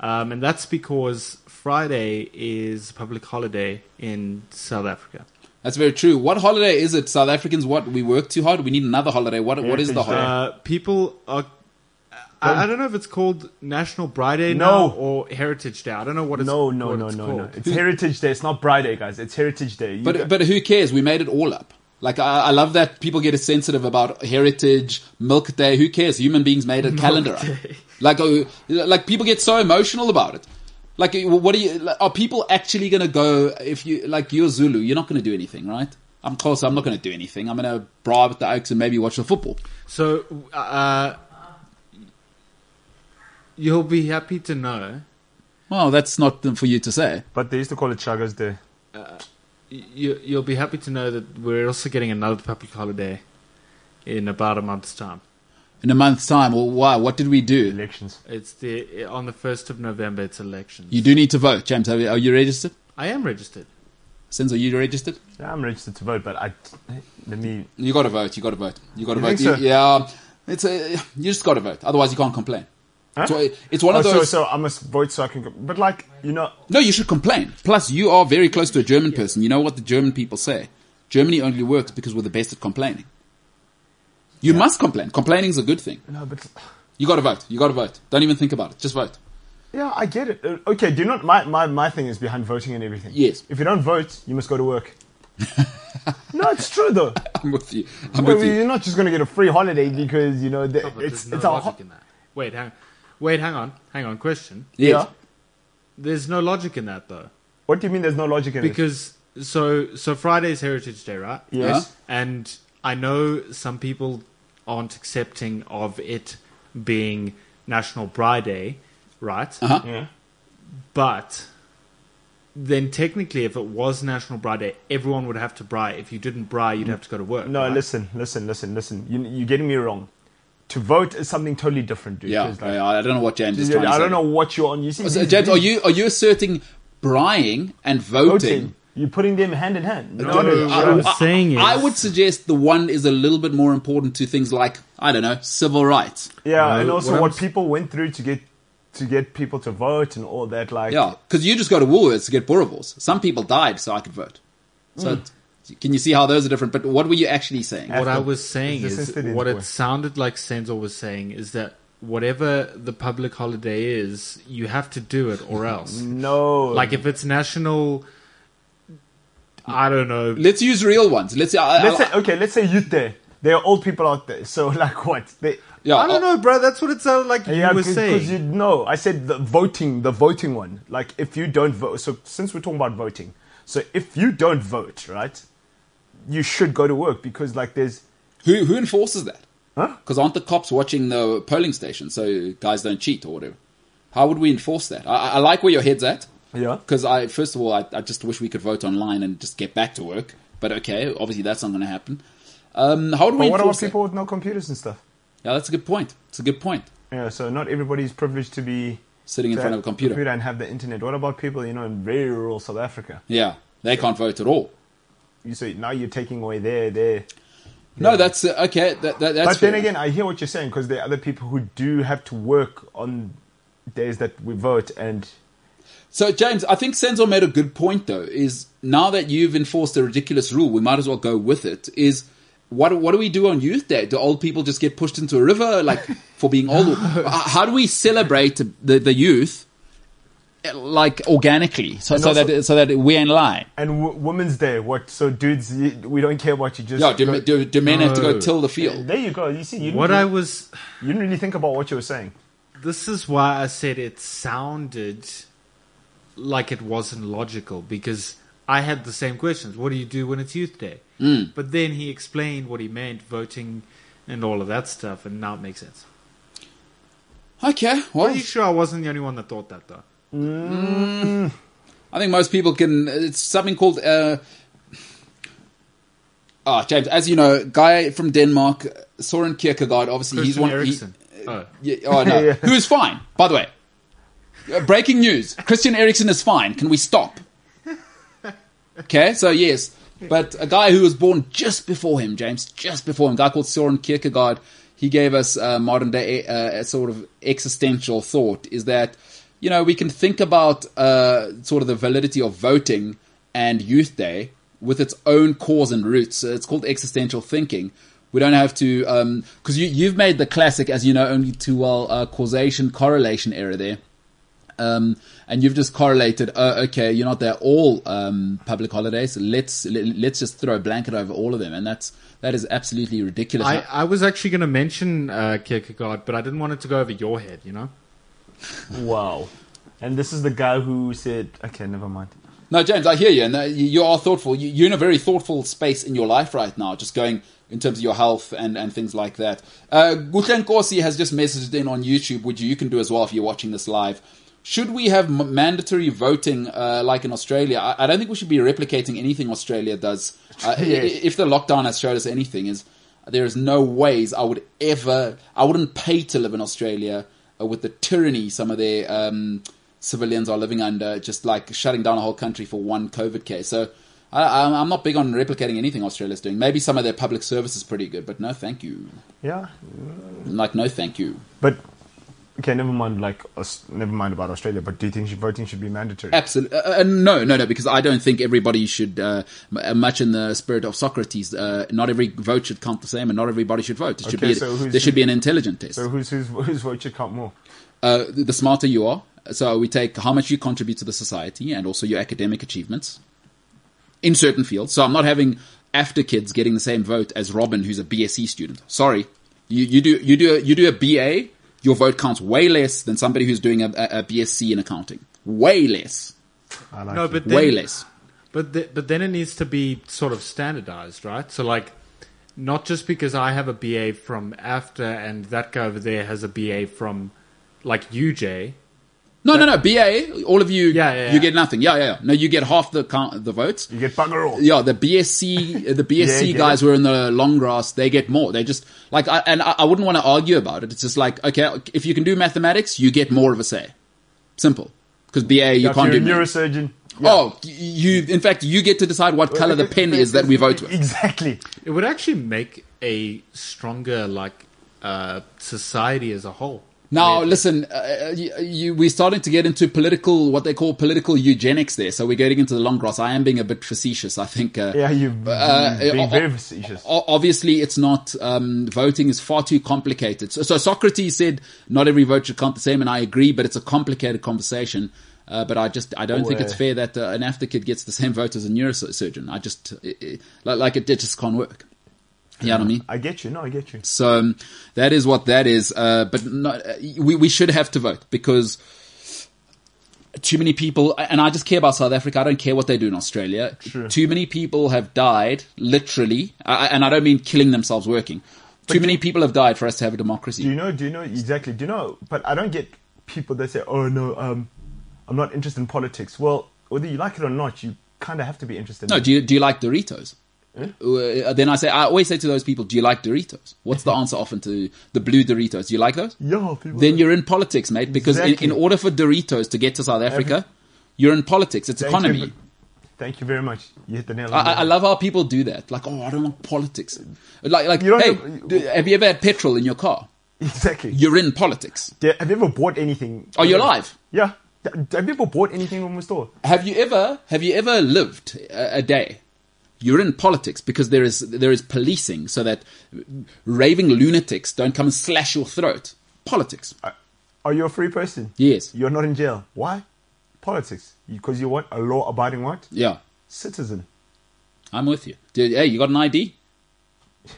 um, and that's because Friday is a public holiday in South Africa. That's very true. What holiday is it? South Africans, what? We work too hard? We need another holiday. What, what is the holiday? Uh, people are. I, I don't know if it's called National Braai Day No. now or Heritage Day. I don't know what it's called. No, no, what no, it's no, called. no. It's Heritage Day. It's not Braai Day, guys. It's Heritage Day. You But got- but who cares? We made it all up. Like I, I love that people get sensitive about heritage, milk day. Who cares? Human beings made a calendar. up. Like uh, like people get so emotional about it. Like what are you? like, Are people actually going to go? If you like you're Zulu, you're not going to do anything, right? I'm close. I'm not going to do anything. I'm going to bribe with the Oaks and maybe watch the football. So, uh, you'll be happy to know. Well, that's not for you to say. but they used to call it Shaka's Day. Uh, you, you'll be happy to know that we're also getting another public holiday in about a month's time. In a month's time, well, why? What did we do? Elections. It's the on the first of November. It's elections. You do need to vote, James. Have you, are you registered? I am registered. Since are you registered? Yeah, I'm registered to vote, but I let me. You got to vote. You got to vote. You got to You vote. think so? Yeah, it's a. You just got to vote. Otherwise, you can't complain. Huh? So it's one Oh, of those. so I must vote so I can. But like you know, no, you should complain. Plus, you are very close to a German person. You know what the German people say. Germany only works because we're the best at complaining. You must complain. Complaining is a good thing. no, but You got to vote. You got to vote. Don't even think about it. Just vote. yeah, I get it. Uh, Okay, do you not? My, my my thing is behind voting and everything. Yes. If you don't vote, you must go to work. no, it's true though. I'm with you. I'm Well, with you. you're not just going to get a free holiday because you know the, Oh, it's there's it's no a ho- in that. Wait, hang, wait, hang on, hang on. Question: Yes. yeah. There's no logic in that though, What do you mean? There's no logic in it? because so so Friday's Heritage Day, right? Yes. And I know some people aren't accepting of it being National Braai Day, right? Uh-huh. Yeah. But then technically, if it was National Braai Day, everyone would have to braai. If you didn't braai, you'd have to go to work. No, right? listen, listen, listen, listen. You, you're getting me wrong. To vote is something totally different, dude. Yeah, 'Cause, like, yeah, I don't know what James is trying to I don't know what you're on. You see, So, James, are you are you asserting braaiing and voting? voting? You're putting them hand in hand. No, Don't it? what I'm saying is, I would suggest the one is a little bit more important to things like I don't know civil rights. Yeah, No, and also what what, people went through to get to get people to vote and all that. Like, Yeah, because you just go to Woolworths to get Boerewors. Some people died so I could vote. So hmm. Can you see how those are different? But what were you actually saying? what I was saying Is is what it sounded like Senzo was saying is that whatever the public holiday is, you have to do it or else. no, like if it's national, I don't know. Let's use real ones. Let's. I, let's I, say okay, let's say youth there. There are old people out there. So like what? They, yeah, I don't uh, know, bro. That's what it sounded like you yeah, were because saying. you know, I said the voting, the voting one. Like if you don't vote, so since we're talking about voting, so if you don't vote, right, you should go to work because like there's Who who enforces that? Huh? Because aren't the cops watching the polling station so guys don't cheat or whatever? How would we enforce that? I, I like where your head's at. yeah. Because I, first of all, I, I just wish we could vote online and just get back to work. But okay, obviously that's not going to happen. Um, how do we But what about people with no computers and stuff? Yeah, that's a good point. It's a good point. Yeah, so not everybody's privileged to be Sitting in front of a computer. and have the internet. What about people, you know, in very rural South Africa? Yeah, they can't vote at all. You say now you're taking away their their. No, that's uh, okay. That, that, that's But then fair. again, I hear what you're saying because there are other people who do have to work on days that we vote, and So, James, I think Senzo made a good point, though, is now that you've enforced a ridiculous rule, we might as well go with it, is what, what do we do on Youth Day? Do old people just get pushed into a river, like, for being old? How do we celebrate the, the youth, like, organically, so, so also- that so that we're in line? and w- Women's Day. What? So dudes, you, we don't care what you just. Yeah, do, go- do, do men have to go till the field? there you go. You see, you didn't, What I was, you didn't really think about what you were saying. this is why I said it sounded like it wasn't logical because I had the same questions. What do you do when it's Youth Day? Mm. But then he explained what he meant, voting and all of that stuff, and now it makes sense. Okay, well, Pretty sure I wasn't the only one that thought that though. I think most people can. It's something called. Uh, Ah, James, as you know, guy from Denmark, Soren Kierkegaard. Obviously, he's Christian one. he- oh. Yeah, oh no, Yeah. who's fine? By the way, Uh, breaking news: Christian Eriksen is fine. Can we stop? Okay, so yes, but a guy who was born just before him, James, just before him, a guy called Soren Kierkegaard. He gave us uh, modern day uh, a sort of existential thought: is that you know we can think about uh, sort of the validity of voting and Youth Day with its own cause and roots. It's called existential thinking. We don't have to because you you've made the classic, as you know, only too well, uh, causation correlation error there. Um, and you've just correlated. Uh, okay, you're not there all um, public holidays. Let's let, let's just throw a blanket over all of them, and that's that is absolutely ridiculous. I, I was actually going to mention uh, Kierkegaard, but I didn't want it to go over your head, you know? Wow. And this is the guy who said, "Okay, never mind." no, James, I hear you, and uh, you, are thoughtful. You, you're in a very thoughtful space in your life right now, just going in terms of your health and, and things like that. Uh, Gutlen Korsi has just messaged in on YouTube, which you can do as well if you're watching this live. Should we have m- mandatory voting uh, like in Australia? I, I don't think we should be replicating anything Australia does. Uh, Yes. If the lockdown has showed us anything, is there is no ways I would ever, I wouldn't pay to live in Australia uh, with the tyranny some of their um, civilians are living under, just like shutting down a whole country for one COVID case. So I, I'm I'm not big on replicating anything Australia's doing. Maybe some of their public service is pretty good, but no, thank you. Yeah. Like, no, thank you. But okay, never mind. Like, never mind about Australia. But do you think voting should be mandatory? Absolutely. Uh, uh, no, no, no, because I don't think everybody should, uh, uh, much in the spirit of Socrates, uh, not every vote should count the same and not everybody should vote. It should Okay, be, so there should be an intelligent test. So who's who's whose vote should count more? uh, the the smarter you are. So we take how much you contribute to the society and also your academic achievements in certain fields. So I'm not having AFDA kids getting the same vote as Robin, who's a BSc student. Sorry, you, you do you do a, you do a BA, your vote counts way less than somebody who's doing a, a, a BSc in accounting. Way less, I like No, but then, way less. But th- but then it needs to be sort of standardized, right? So like, not just because I have a BA from AFDA and that guy over there has a BA from like UJ. No, no, no. BA, all of you, Yeah, yeah, you yeah. get nothing. Yeah, yeah, yeah. No, you get half the count, the votes. you get bugger all. Yeah, the BSc, uh, the BSc Yeah, guys yeah. who are in the long grass, they get more. They just like, I, and I, I wouldn't want to argue about it. It's just like, okay, if you can do mathematics, you get more of a say. Simple, because BA you Yeah, can't you're do. a math. neurosurgeon. Oh, you. In fact, you get to decide what color the pen is that we vote with. Exactly. It would actually make a stronger like uh, society as a whole. Now, Weirdly. listen, uh, you, you, we're starting to get into political, what they call political eugenics there. So we're getting into the long grass. I am being a bit facetious. I think. Uh, Yeah, you've Uh, uh, very uh, facetious. Obviously, it's not. Um, voting is far too complicated. So, so Socrates said not every vote should count the same, and I agree. But it's a complicated conversation. Uh, but I just I don't think it's fair that uh, an AFDA kid gets the same vote as a neurosurgeon. I just it, it, like, like it, it just can't work. You know what I mean? I get you. No, I get you. So um, that is what that is. Uh, but not, uh, we we should have to vote because too many people, and I just care about South Africa. I don't care what they do in Australia. True. Too many people have died, literally, I- and I don't mean killing themselves working. Too many people have died for us to have a democracy. Do you know? Do you know exactly? Do you know? But I don't get people that say, "Oh no, um, I'm not interested in politics." Well, whether you like it or not, you kind of have to be interested. no, in do you do you like Doritos? Uh, then I say I always say to those people, "Do you like Doritos?" What's the answer often to the blue Doritos? Do you like those? Yeah, people. then you're in politics, mate. Because Exactly. in, in order for Doritos to get to South Africa, you're in politics. It's Thank economy. but- Thank you very much. You hit the nail on I, I love how people do that. Like, oh, I don't want politics. Like, like, You hey, have- do- have you ever had petrol in your car? Exactly. You're in politics. Yeah, Have you ever bought anything? Are you alive? Yeah. Have you ever bought anything from a store? Have you ever have you ever lived a, a day? You're in politics because there is there is policing so that raving lunatics don't come and slash your throat. Politics. Are you a free person? Yes. You're not in jail. Why? Politics. Because you want? A law-abiding what? Yeah. Citizen. I'm with you. Hey, you got an ID?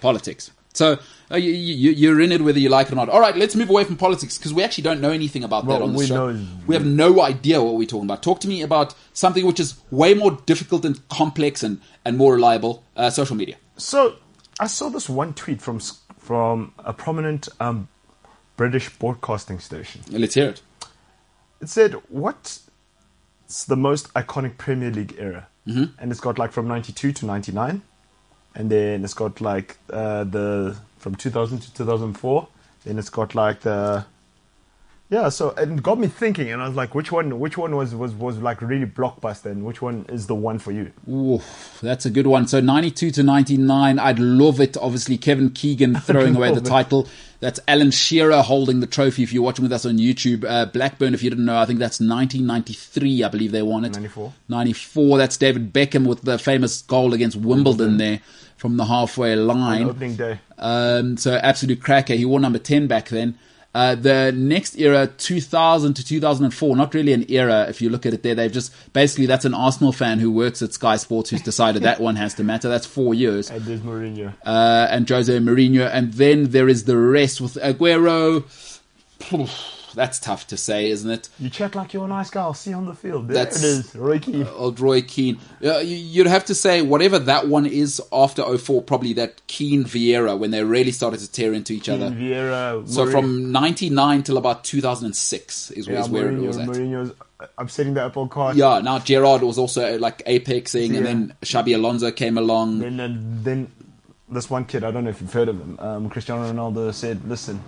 Politics. So uh, you, you, you're in it whether you like it or not. All right, let's move away from politics because we actually don't know anything about that on the show. know- we have no idea what we're talking about. Talk to me about something which is way more difficult and complex and, and more reliable. Uh, social media. So I saw this one tweet from from a prominent um, British broadcasting station. Let's hear it. It said, "What's the most iconic Premier League era?" Mm-hmm. And it's got like from '92 to '99, and then it's got like uh, the from 2000 to 2004. Then it's got like the yeah. So it got me thinking, and I was like, which one? Which one was was was like really blockbuster, and which one is the one for you? Ooh, that's a good one. So 92 to 99, I'd love it. Obviously, Kevin Keegan throwing away the it. title. That's Alan Shearer holding the trophy. If you're watching with us on YouTube, uh, Blackburn, if you didn't know, I think that's 1993. I believe they won it. 94. 94. That's David Beckham with the famous goal against Wimbledon there from the halfway line. Opening day. Um, so absolute cracker. He wore number 10 back then. Uh, the next era, 2000 to 2004, not really an era if you look at it there. They've just, basically that's an Arsenal fan who works at Sky Sports who's decided that one has to matter. That's four years. And there's Mourinho. Uh, and Jose Mourinho. And then there is the rest with Aguero. That's tough to say, isn't it? You chat like you're a nice guy. I'll see you on the field. There That's- it is. Roy Keane. Old Roy Keane. Uh, you- you'd have to say whatever that one is after 04, probably that Keane Vieira when they really started to tear into each other. Vieira. So Mourinho- from 99 till about 2006 is, yeah, is where it Mourinho, was at. Mourinho's upsetting the apple cart. Yeah, now Gerrard was also uh, like apexing, and then Xabi Alonso came along. Then, then, then this one kid, I don't know if you've heard of him, um, Cristiano Ronaldo said, "Listen,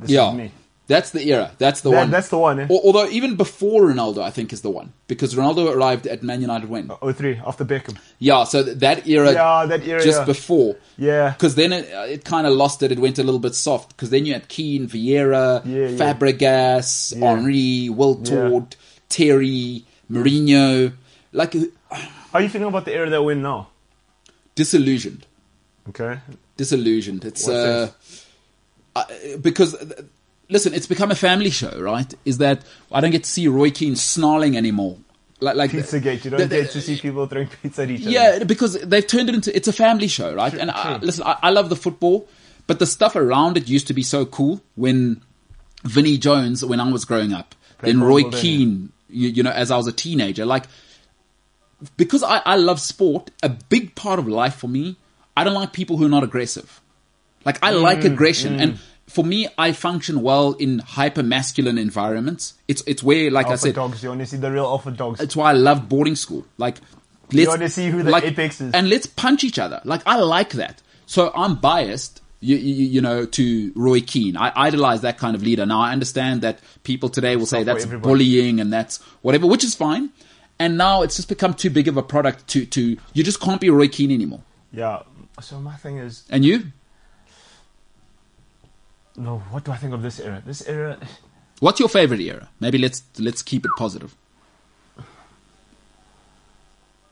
this yeah, is me." That's the era. That's the That- one. that's the one, eh? Although even before Ronaldo, I think is the one because Ronaldo arrived at Man United when. Oh three after Beckham. Yeah, so that era. Yeah, that era, Just yeah. before. Yeah. Because then it, uh, it kind of lost it. It went a little bit soft. Because then you had Keane, Vieira, Yeah, yeah. Fabregas. Henry, Wiltord, Terry, Mourinho. Like, uh, How are you feeling about the era that we're in now? disillusioned. Okay. Disillusioned. It's What uh, uh, because uh, listen, it's become a family show, right? Is that I don't get to see Roy Keane snarling anymore. Like, like Pizzagate. You don't the- the- get to see people throwing pizza at each other. Yeah, because they've turned it into it's a family show, right? True, and I, true. listen, I, I love the football, but the stuff around it used to be so cool. When Vinnie Jones, when I was growing up, Played then Roy Keane, you, you know, as I was a teenager, like because I, I love sport, a big part of life for me, I don't like people who are not aggressive. Like I like Mm, aggression, and for me, I function well in hyper masculine environments. It's it's where, like I Alpha said, dogs. You want to see the real alpha dogs. it's why I love boarding school. Like, let's wanna see who the like, apex is. and let's punch each other. Like, I like that. So I'm biased, you, you, you know, to Roy Keane. I idolize that kind of leader. Now I understand that people today will say that's everybody. bullying and that's whatever, which is fine. And now it's just become too big of a product to to you just can't be Roy Keane anymore. Yeah. So my thing is, And you, no. What do I think of this era? This era. what's your favorite era? Maybe let's let's keep it positive.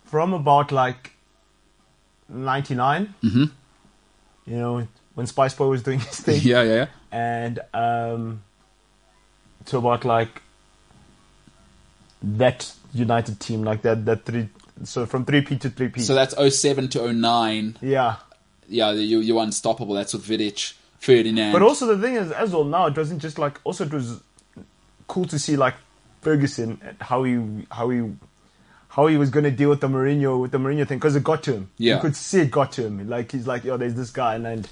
from about like 99 Mm-hmm. you know when spice boy was doing his thing Yeah, yeah, yeah. and um to about like that united team like that that three so from 3p to 3p So that's 07 to 09. yeah Yeah, you you're unstoppable. That's with Vidic, Ferdinand. but also the thing is as well now it wasn't just like also it was cool to see like ferguson how he how he how he was going to deal with the Mourinho with the Mourinho thing because it got to him. Yeah. you could see it got to him. Like he's like, yo, there's this guy, and, and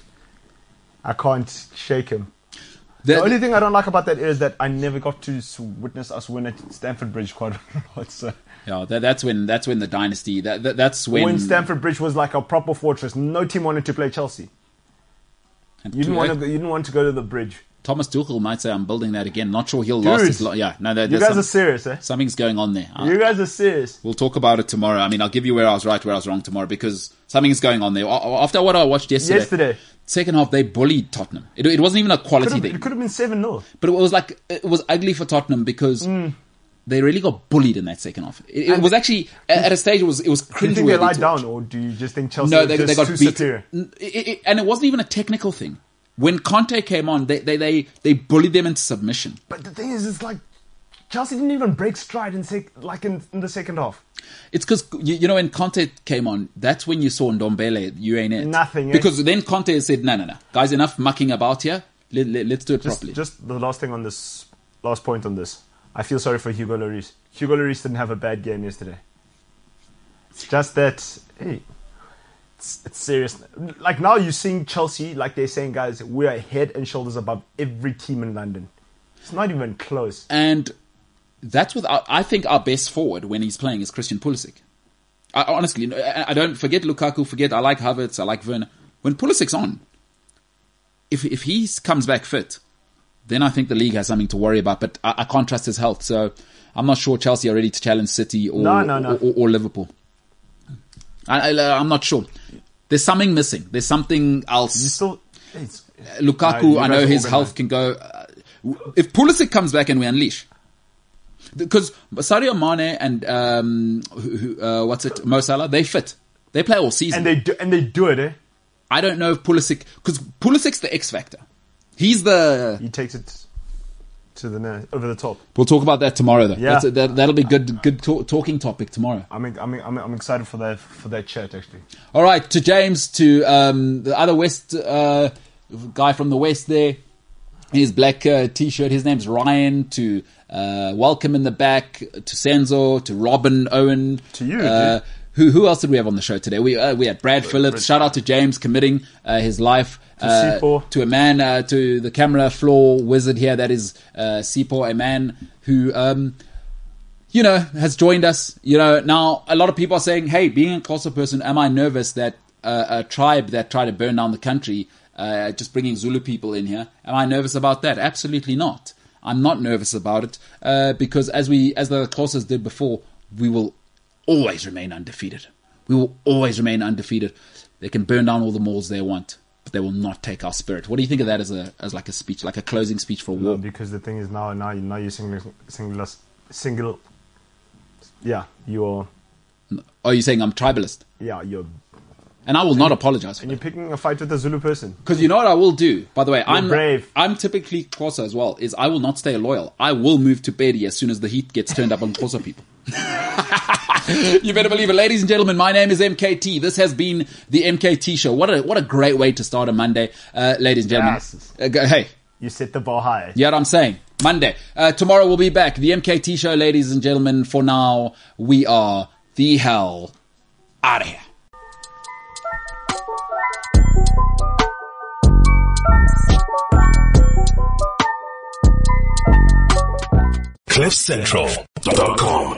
I can't shake him. The- The only thing I don't like about that is that I never got to witness us win at Stamford Bridge quite a lot. So Yeah, that, that's when that's when the dynasty. That, that that's when, when Stamford Bridge was like a proper fortress, no team wanted to play Chelsea. You didn't want to. Go, you didn't want to go to the bridge Thomas Tuchel might say, "I'm building that again." Not sure he'll last as long. Yeah, no, there, You guys some- are serious, eh? something's going on there. Uh, You guys are serious. We'll talk about it tomorrow. I mean, I'll give you where I was right, where I was wrong tomorrow because something's going on there. After what I watched yesterday, Yesterday. second half they bullied Tottenham. It, it wasn't even a quality Could've- thing, It could have been 7 0. but it was like it was ugly for Tottenham because. They really got bullied in that second half. It, it. Was actually at at a stage. It was it was Do you think they lied down, or do you just think Chelsea No, they, just they got too beat. superior? It- and it wasn't even a technical thing. When Kanté came on, they, they, they, they bullied them into submission. But the thing is, it's like Chelsea didn't even break stride in sec- like in, in the second half. It's because you, you know when Kanté came on, that's when you saw Ndombele. You ain't it. Nothing, eh? Because then Kanté said, "No, no, no, guys, enough mucking about here. Let, us do it Just, properly." just the last thing on this, last point on this. I feel sorry for Hugo Lloris. Hugo Lloris didn't have a bad game yesterday. It's just that, hey, it's, it's serious. Like now you're seeing Chelsea, like they're saying, guys, we're head and shoulders above every team in London. It's not even close. and that's what I, think our best forward when he's playing is Christian Pulisic. I, honestly, I, I don't forget Lukaku. Forget I like Havertz. I like Werner. When Pulisic's on, if if he comes back fit, then I think the league has something to worry about. But I, I can't trust his health, so I'm not sure Chelsea are ready to challenge City or No, no, no. Or, or, or Liverpool. I, I, I'm not sure. There's something missing. There's something else. Still, it's, Lukaku, I know his health can go. Uh, if Pulisic comes back and we unleash, because Sadio Mane and um, who, who, uh, what's it, Mo Salah, they fit. They play all season. and they do, and they do it, eh? I don't know if Pulisic, because Pulisic's the X factor. He's the. He takes it to the net, over the top. We'll talk about that tomorrow, though. Yeah. That's, that, that'll be good. Good talk, talking topic tomorrow. I'm, I'm, I'm, I'm excited for that for that chat actually. All right, to James, to um, the other West uh, guy from the West there, his black uh, t-shirt. His name's Ryan. To uh, welcome in the back, to Senzo, to Robyn Owen, To you, Uh, who who else did we have on the show today? We uh, we had Brad Phillips. Shout out to James committing uh, his life. Uh, Sipo. to a man, uh, to the camera floor wizard here, that is uh, Sipo, a man who um, you know, has joined us. You know, now a lot of people are saying, "Hey, being a Xhosa person, am I nervous that uh, a tribe that tried to burn down the country, uh, just bringing Zulu people in here, am I nervous about that?" Absolutely not. I'm not nervous about it uh, because, as we, as the Xhosas did before, we will always remain undefeated. We will always remain undefeated. They can burn down all the malls they want, they will not take our spirit. What do you think of that as a as like a speech, like a closing speech for a No, war? because the thing is now, now, now you're single, single, single. Yeah, you're, Are oh, you saying I'm tribalist? yeah, you're, And I will not apologize for and that. you're picking a fight with a Zulu person. Because you know what I will do. By the way, I'm brave. I'm typically Xhosa as well. Is I will not stay loyal. I will move to Bedi as soon as the heat gets turned up on Xhosa people. you better believe it, ladies and gentlemen. My name is MKT. This has been the MKT show. What a what a great way to start a Monday, uh, ladies and gentlemen. Yes. Uh, go- hey, You set the bar high. you know what I'm saying? Monday. Uh, tomorrow we'll be back. The MKT show, ladies and gentlemen. For now, we are the hell out of here. CliffCentral.com.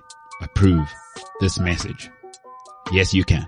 approve this message. Yes, you can.